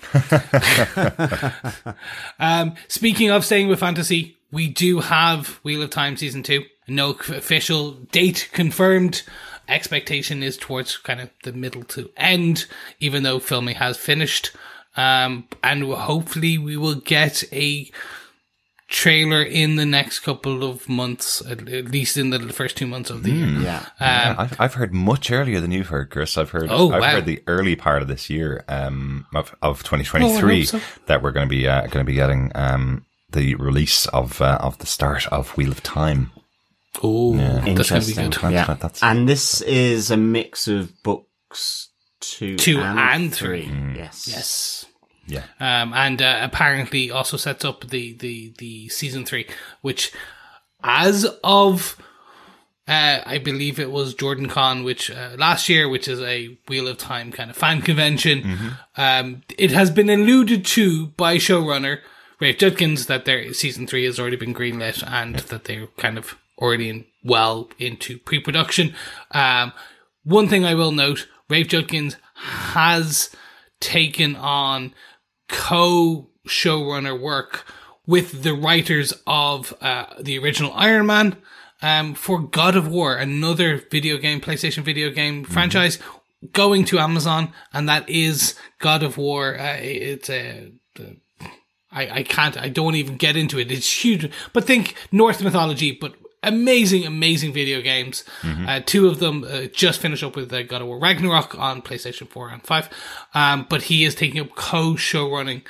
um, speaking of staying with fantasy, we do have Wheel of Time season two. No official date confirmed. Expectation is towards kind of the middle to end, even though filming has finished. Um, and hopefully we will get a trailer in the next couple of months, at, at least in the first two months of the year. Yeah. Um, Yeah, I've, I've heard much earlier than you've heard, Chris. I've heard, Oh, I've wow. heard the early part of this year, um, of, of Oh, 2023 I so. that we're going to be, uh, going to be getting, um, the release of, uh, of the start of Wheel of Time. Oh, that's going to be Interesting. good. That's- yeah. that's- and this is a mix of books two, Two and, and three. Mm. Yes. Yes. Yeah. Um, and uh, apparently also sets up the, the, the season three, which as of, uh, I believe it was Jordan Con, which, uh, last year, which is a Wheel of Time kind of fan convention. Um, it has been alluded to by showrunner Rafe Judkins that their season three has already been greenlit and that they're kind of already in, well into pre-production. Um, one thing I will note, Rafe Judkins has taken on co showrunner work with the writers of uh, the original Iron Man um, for God of War, another video game, PlayStation video game franchise. going to Amazon, and that is God of War. Uh, it's a. I, I can't, I don't even get into it. It's huge. But think Norse mythology, but amazing, amazing video games. Mm-hmm. Uh, two of them uh, just finished up with uh, God of War Ragnarok on PlayStation 4 and 5. Um, but he is taking up co-show running.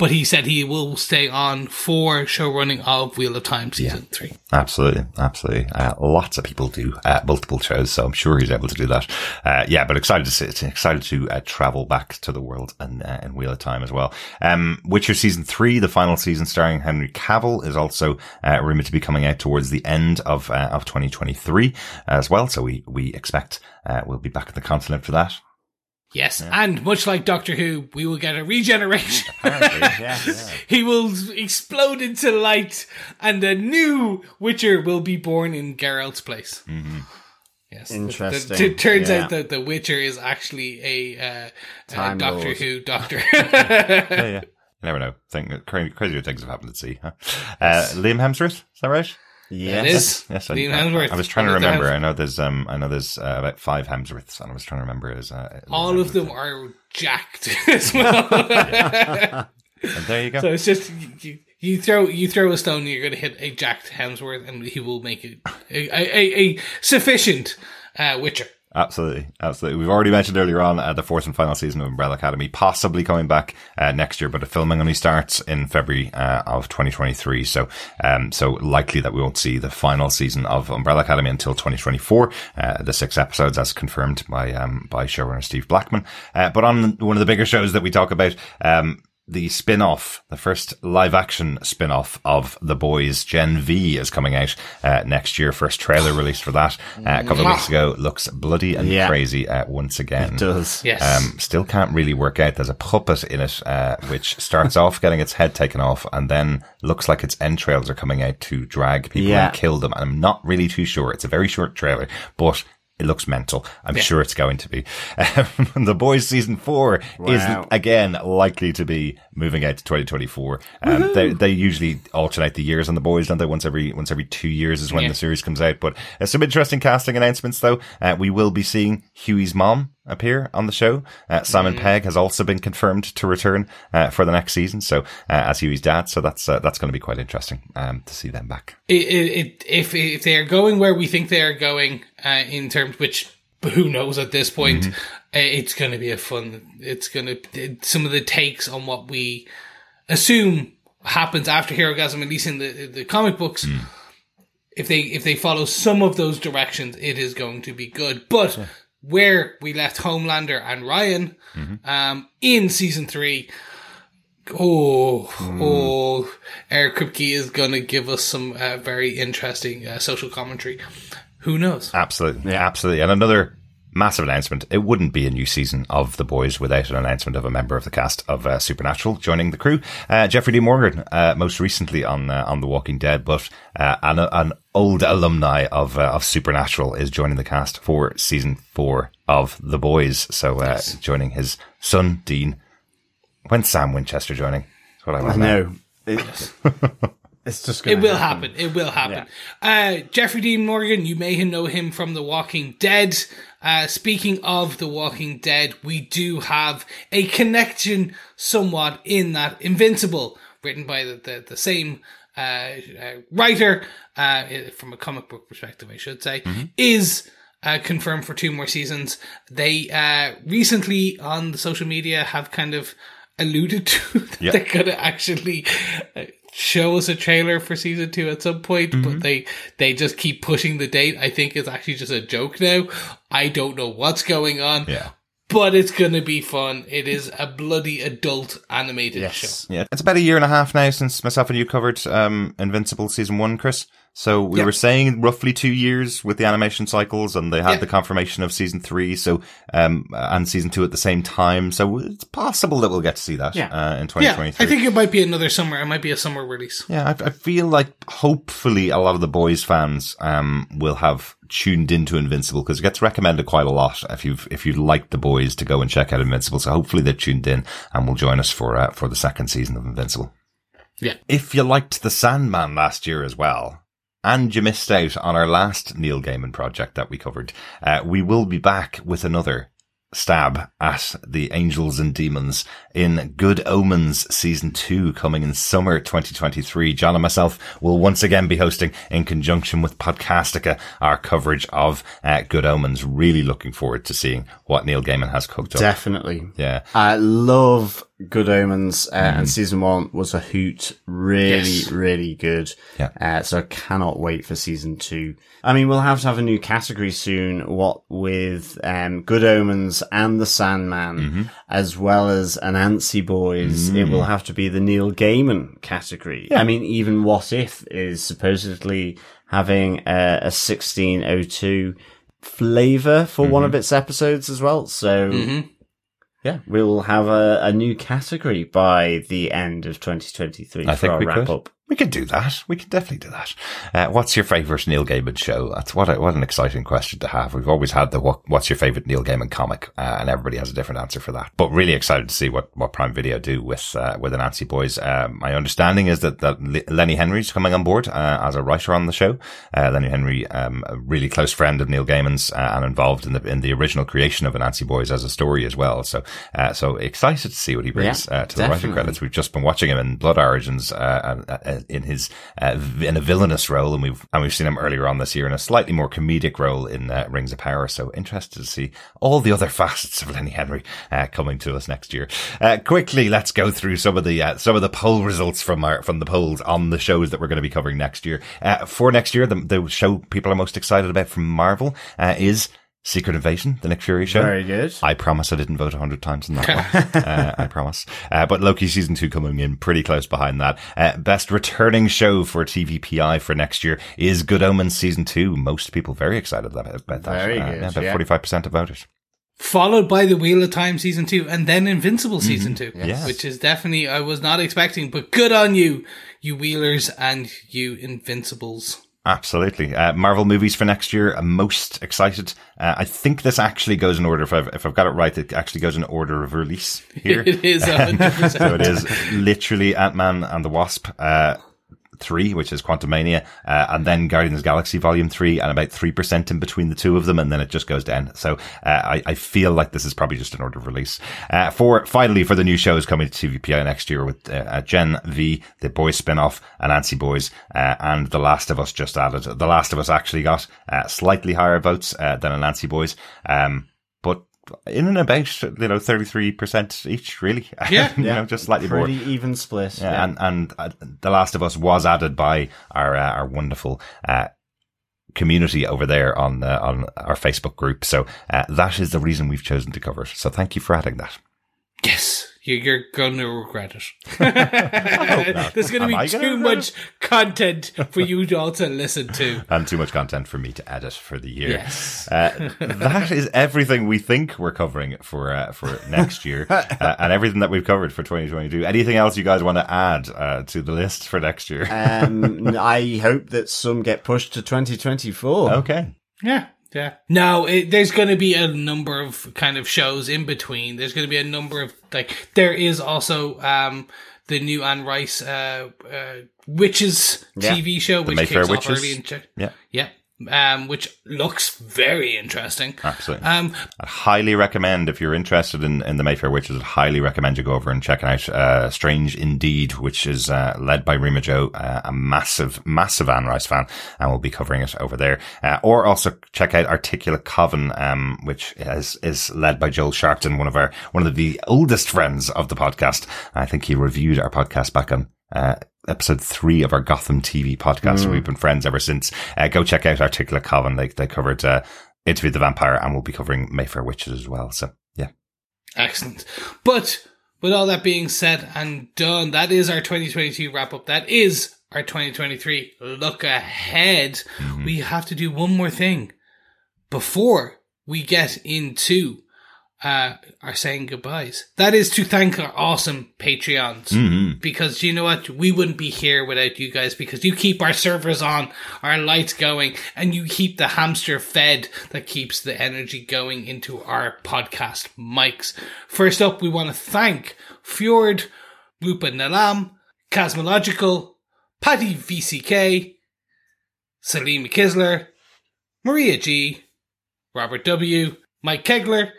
But he said he will stay on for show running of Wheel of Time season yeah, three. Absolutely, absolutely. Uh, lots of people do uh, multiple shows, so I'm sure he's able to do that. Uh, yeah, but excited to see, excited to travel back to the world and in Wheel of Time as well. Um, Witcher season three, the final season starring Henry Cavill, is also rumored to be coming out towards the end of uh, of 2023 as well. So we we expect uh, we'll be back at the continent for that. Yes, yeah. and much like Doctor Who, we will get a regeneration. yeah, yeah. he will explode into light, and a new Witcher will be born in Geralt's place. Mm-hmm. Yes, interesting. it turns out that the Witcher is actually a, uh, Doctor Lord. Who Doctor. yeah, yeah. You never know. Think, crazier things have happened at sea. Huh? Uh, Liam Hemsworth, is that right? Yes, it is. Yes, I, I, I was trying to remember. I know there's um, I know there's uh, about five Hemsworths, and I was trying to remember as uh, all of them are jacked as well. and there you go. So it's just you, you throw you throw a stone, you're going to hit a jacked Hemsworth, and he will make it a a, a sufficient uh, Witcher. Absolutely, absolutely. We've already mentioned earlier on uh, the fourth and final season of Umbrella Academy, possibly coming back uh, next year, but the filming only starts in February uh, of 2023. So, um, so likely that we won't see the final season of Umbrella Academy until 2024. Uh, the six episodes, as confirmed by um, by showrunner Steve Blackman. Uh, but on one of the bigger shows that we talk about, um, the spin-off, the first live action spin-off of The Boys Gen V is coming out uh, next year. First trailer released for that uh, a couple of weeks ago. Looks bloody and yeah. crazy uh, once again. It does. Yes. Um, still can't really work out. There's a puppet in it, uh, which starts off getting its head taken off and then looks like its entrails are coming out to drag people yeah. and kill them. And I'm not really too sure. It's a very short trailer, but it looks mental. I'm yeah. sure it's going to be. Um, the Boys season four wow. is again likely to be moving out to 2024. Um, they, they usually alternate the years on the Boys, don't they? Once every once every two years is when yeah. the series comes out. But uh, some interesting casting announcements though. Uh, we will be seeing Huey's mom appear on the show. Uh, Simon mm. Pegg has also been confirmed to return uh, for the next season, so uh, as Hughie's dad. So that's uh, that's going to be quite interesting um, to see them back. It, it, if if they are going where we think they are going uh, in terms, which who knows at this point, mm-hmm. Uh, it's going to be a fun. It's going to some of the takes on what we assume happens after Herogasm, at least in the the comic books. Mm if they if they follow some of those directions, it is going to be good. But where we left Homelander and Ryan mm-hmm. um, in season three. Oh, mm. oh, Eric Kripke is going to give us some uh, very interesting uh, social commentary. Who knows? Absolutely. Yeah, absolutely. And another massive announcement. It wouldn't be a new season of The Boys without an announcement of a member of the cast of uh, Supernatural joining the crew. Uh, Jeffrey Dean Morgan, uh, most recently on uh, on The Walking Dead, but uh, an, an old alumni of uh, of Supernatural is joining the cast for season four of The Boys. So yes. joining his son Dean. When's Sam Winchester joining? That's what I want to know. It's just it will happen. happen. It will happen. Yeah. Uh, Jeffrey Dean Morgan, you may know him from The Walking Dead. Uh, speaking of The Walking Dead, we do have a connection somewhat in that Invincible, written by the, the, the same uh, uh writer, uh, from a comic book perspective, I should say, mm-hmm. is uh, confirmed for two more seasons. They recently on the social media have kind of alluded to that yep. they're going to actually show us a trailer for season two at some point, mm-hmm. but they they just keep pushing the date. I think it's actually just a joke now. I don't know what's going on. Yeah. But it's gonna be fun. It is a bloody adult animated yes. show. Yeah, it's about a year and a half now since myself and you covered um, Invincible season one, Chris. So we yep. were saying roughly two years with the animation cycles, and they had yep. the confirmation of season three, so um, and season two at the same time. So it's possible that we'll get to see that yeah. uh, in 2023. I think it might be another summer. It might be a summer release. Yeah, I, I feel like hopefully a lot of the boys fans um, will have tuned into Invincible because it gets recommended quite a lot if you've if you like the boys to go and check out Invincible. So hopefully they're tuned in and will join us for uh, for the second season of Invincible. Yeah. If you liked The Sandman last year as well, and you missed out on our last Neil Gaiman project that we covered. Uh, we will be back with another stab at the angels and demons in Good Omens season two coming in summer 2023. John and myself will once again be hosting in conjunction with Podcastica our coverage of uh, Good Omens. Really looking forward to seeing what Neil Gaiman has cooked up. Definitely. Yeah. I love Good Omens, uh, mm. and season one was a hoot. Really, yes. really good. Yeah. Uh, so I cannot wait for season two. I mean, we'll have to have a new category soon. What with um, Good Omens and The Sandman, mm-hmm. as well as Anansi Boys, mm. it will have to be the Neil Gaiman category. Yeah. I mean, even What If is supposedly having a, a 1602 flavor for mm-hmm. one of its episodes as well. So. Mm-hmm yeah, we'll have a, a new category by the end of 2023 I for our wrap could. up. We could do that. We could definitely do that. Uh, what's your favourite Neil Gaiman show? That's what a, what an exciting question to have. We've always had the what, what's your favourite Neil Gaiman comic, uh, and everybody has a different answer for that. But really excited to see what, what Prime Video do with uh, with Anansi Boys. Uh, my understanding is that that Lenny Henry's coming on board uh, as a writer on the show. Uh, Lenny Henry, um, a really close friend of Neil Gaiman's, and involved in the in the original creation of Anansi Boys as a story as well. So so excited to see what he brings yeah, to definitely. the writing credits. We've just been watching him in Blood Origins in his uh, in a villainous role, and we've and we've seen him earlier on this year in a slightly more comedic role in uh, Rings of Power. So interested to see all the other facets of Lenny Henry uh, coming to us next year. Uh, quickly, let's go through some of the uh, some of the poll results from our from the polls on the shows that we're going to be covering next year. Uh, for next year, the, the show people are most excited about from Marvel is Secret Invasion, the Nick Fury show. Very good. I promise I didn't vote a hundred times in that one. uh, I promise. Uh, but Loki season two coming in pretty close behind that. Uh, best returning show for TVPI for next year is Good Omens season two. Most people very excited about, about that. Very uh, good. Yeah, about forty-five percent of voters. Followed by the Wheel of Time season two, and then Invincible mm-hmm. season two, yes. which is definitely I was not expecting, but good on you, you Wheelers and you Invincibles. Absolutely. Uh, Marvel movies for next year. I'm most excited. Uh, I think this actually goes in order. If I've, if I've got it right, it actually goes in order of release here. it is 100%. so it is literally Ant-Man and the Wasp, uh, 3, which is Quantumania, uh, and then Guardians Galaxy Volume 3, and about 3% in between the two of them, and then it just goes down. So uh, I, I, feel like this is probably just an order of release. Uh, for finally, for the new shows coming to TVPI next year with uh, Gen V, the Boys spin-off, and Anansi Boys, uh, and The Last of Us just added. The Last of Us actually got uh, slightly higher votes than Anansi Boys. Um, in and about you know thirty three percent each, really. Yeah, you yeah. know, just slightly Pretty more even split. Yeah, yeah. and and uh, The Last of Us was added by our uh, our wonderful. Uh, community over there on uh, on our Facebook group. So uh, that is the reason we've chosen to cover it. So thank you for adding that. Yes you're going to regret it. There's going to be too much content for you all to also listen to. And too much content for me to edit for the year. Yes. Uh, that is everything we think we're covering for uh, for next year uh, and everything that we've covered for 2022. Anything else you guys want to add uh, to the list for next year? um, I hope that some get pushed to 2024. Okay. Yeah. Yeah. No, it, there's going to be a number of kind of shows in between. There's going to be a number of like there is also um the new Anne Rice uh, uh Witches yeah. TV show which kicks off early in yeah. Yeah um, which looks very interesting. Absolutely. Um, I highly recommend if you're interested in, in the Mayfair Witches, I highly recommend you go over and check out uh, Strange Indeed, which is uh, led by Rima Joe, uh, a massive, massive Anne Rice fan, and we'll be covering it over there. Uh, or also check out Articulate Coven, um, which is is led by Joel Sharpton, one of our one of the oldest friends of the podcast. I think he reviewed our podcast back on uh, episode three of our Gotham TV podcast. Mm. We've been friends ever since. Uh, go check out Articulate Coven. They, they covered, uh, Interview the Vampire and we'll be covering Mayfair Witches as well. So yeah. Excellent. But with all that being said and done, that is our 2022 wrap up. That is our 2023 look ahead. Mm-hmm. We have to do one more thing before we get into uh, are saying goodbyes. That is to thank our awesome Patreons. Mm-hmm. Because you know what? We wouldn't be here without you guys because you keep our servers on, our lights going, and you keep the hamster fed that keeps the energy going into our podcast mics. First up, we want to thank Fjord, Rupa Nalam, Cosmological, Patty VCK, Salim Kisler, Maria G, Robert W, Mike Kegler,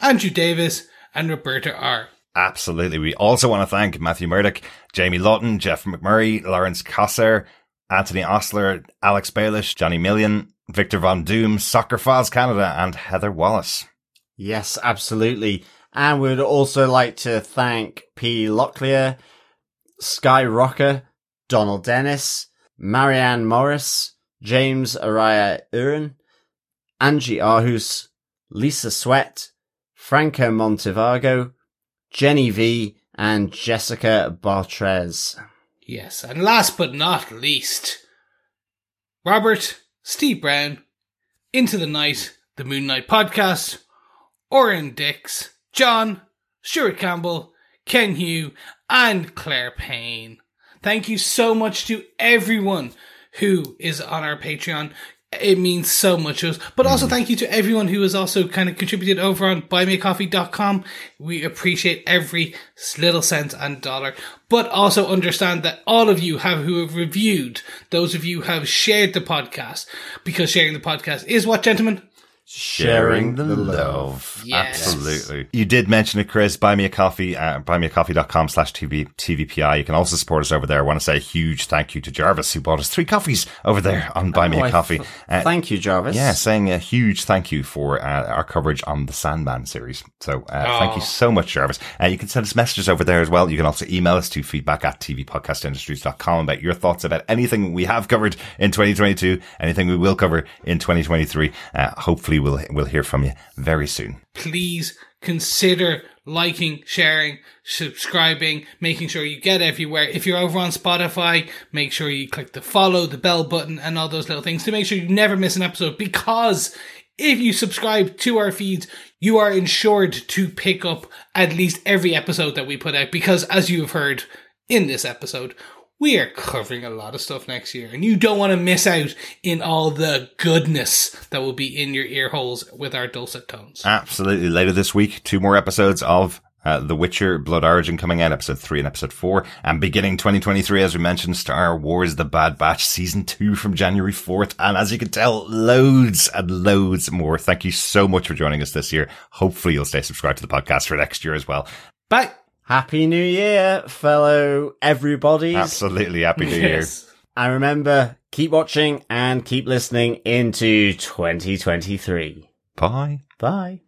Andrew Davis, and Roberta R. Absolutely. We also want to thank Matthew Murdoch, Jamie Lawton, Jeff McMurray, Lawrence Kosser, Anthony Osler, Alex Baelish, Johnny Million, Victor Von Doom, Soccer Files Canada, and Heather Wallace. Yes, absolutely. And we'd also like to thank P. Locklear, Sky Rocker, Donald Dennis, Marianne Morris, James Araya Uren, Angie Arhus, Lisa Sweat, Franco Montevago, Jenny V, and Jessica Bartrez. Yes, and last but not least, Robert, Steve Brown, Into the Night, the Moon Knight podcast, Oren Dix, John, Stuart Campbell, Ken Hugh, and Claire Payne. Thank you so much to everyone who is on our Patreon. It means so much to us. But also mm. thank you to everyone who has also kind of contributed over on buymeacoffee.com. We appreciate every little cent and dollar. But also understand that all of you have who have reviewed, those of you have shared the podcast, because sharing the podcast is what, gentlemen? Sharing the love. Yes. Absolutely. You did mention it, Chris. Buy me a coffee at buymeacoffee.com slash TVPI. You can also support us over there. I want to say a huge thank you to Jarvis who bought us three coffees over there on Buy Me a Coffee. uh, thank you, Jarvis. Yeah, saying a huge thank you for uh, our coverage on the Sandman series. So uh, thank you so much, Jarvis. Uh, you can send us messages over there as well. You can also email us to feedback at tvpodcastindustries.com about your thoughts about anything we have covered in 2022, anything we will cover in 2023. Uh, we'll we'll hear from you very soon. Please consider liking, sharing, subscribing, making sure you get everywhere. If you're over on Spotify, make sure you click the follow, the bell button, and all those little things to make sure you never miss an episode. Because if you subscribe to our feeds, you are insured to pick up at least every episode that we put out. Because as you have heard in this episode, we are covering a lot of stuff next year, and you don't want to miss out in all the goodness that will be in your ear holes with our dulcet tones. Absolutely. Later this week, two more episodes of uh, The Witcher Blood Origin coming out, episode three and episode four. And beginning 2023, as we mentioned, Star Wars The Bad Batch season two from January 4th. And as you can tell, loads and loads more. Thank you so much for joining us this year. Hopefully you'll stay subscribed to the podcast for next year as well. Bye. Happy New Year, fellow everybody. Absolutely. Happy New yes. Year. And remember, keep watching and keep listening into 2023. Bye. Bye.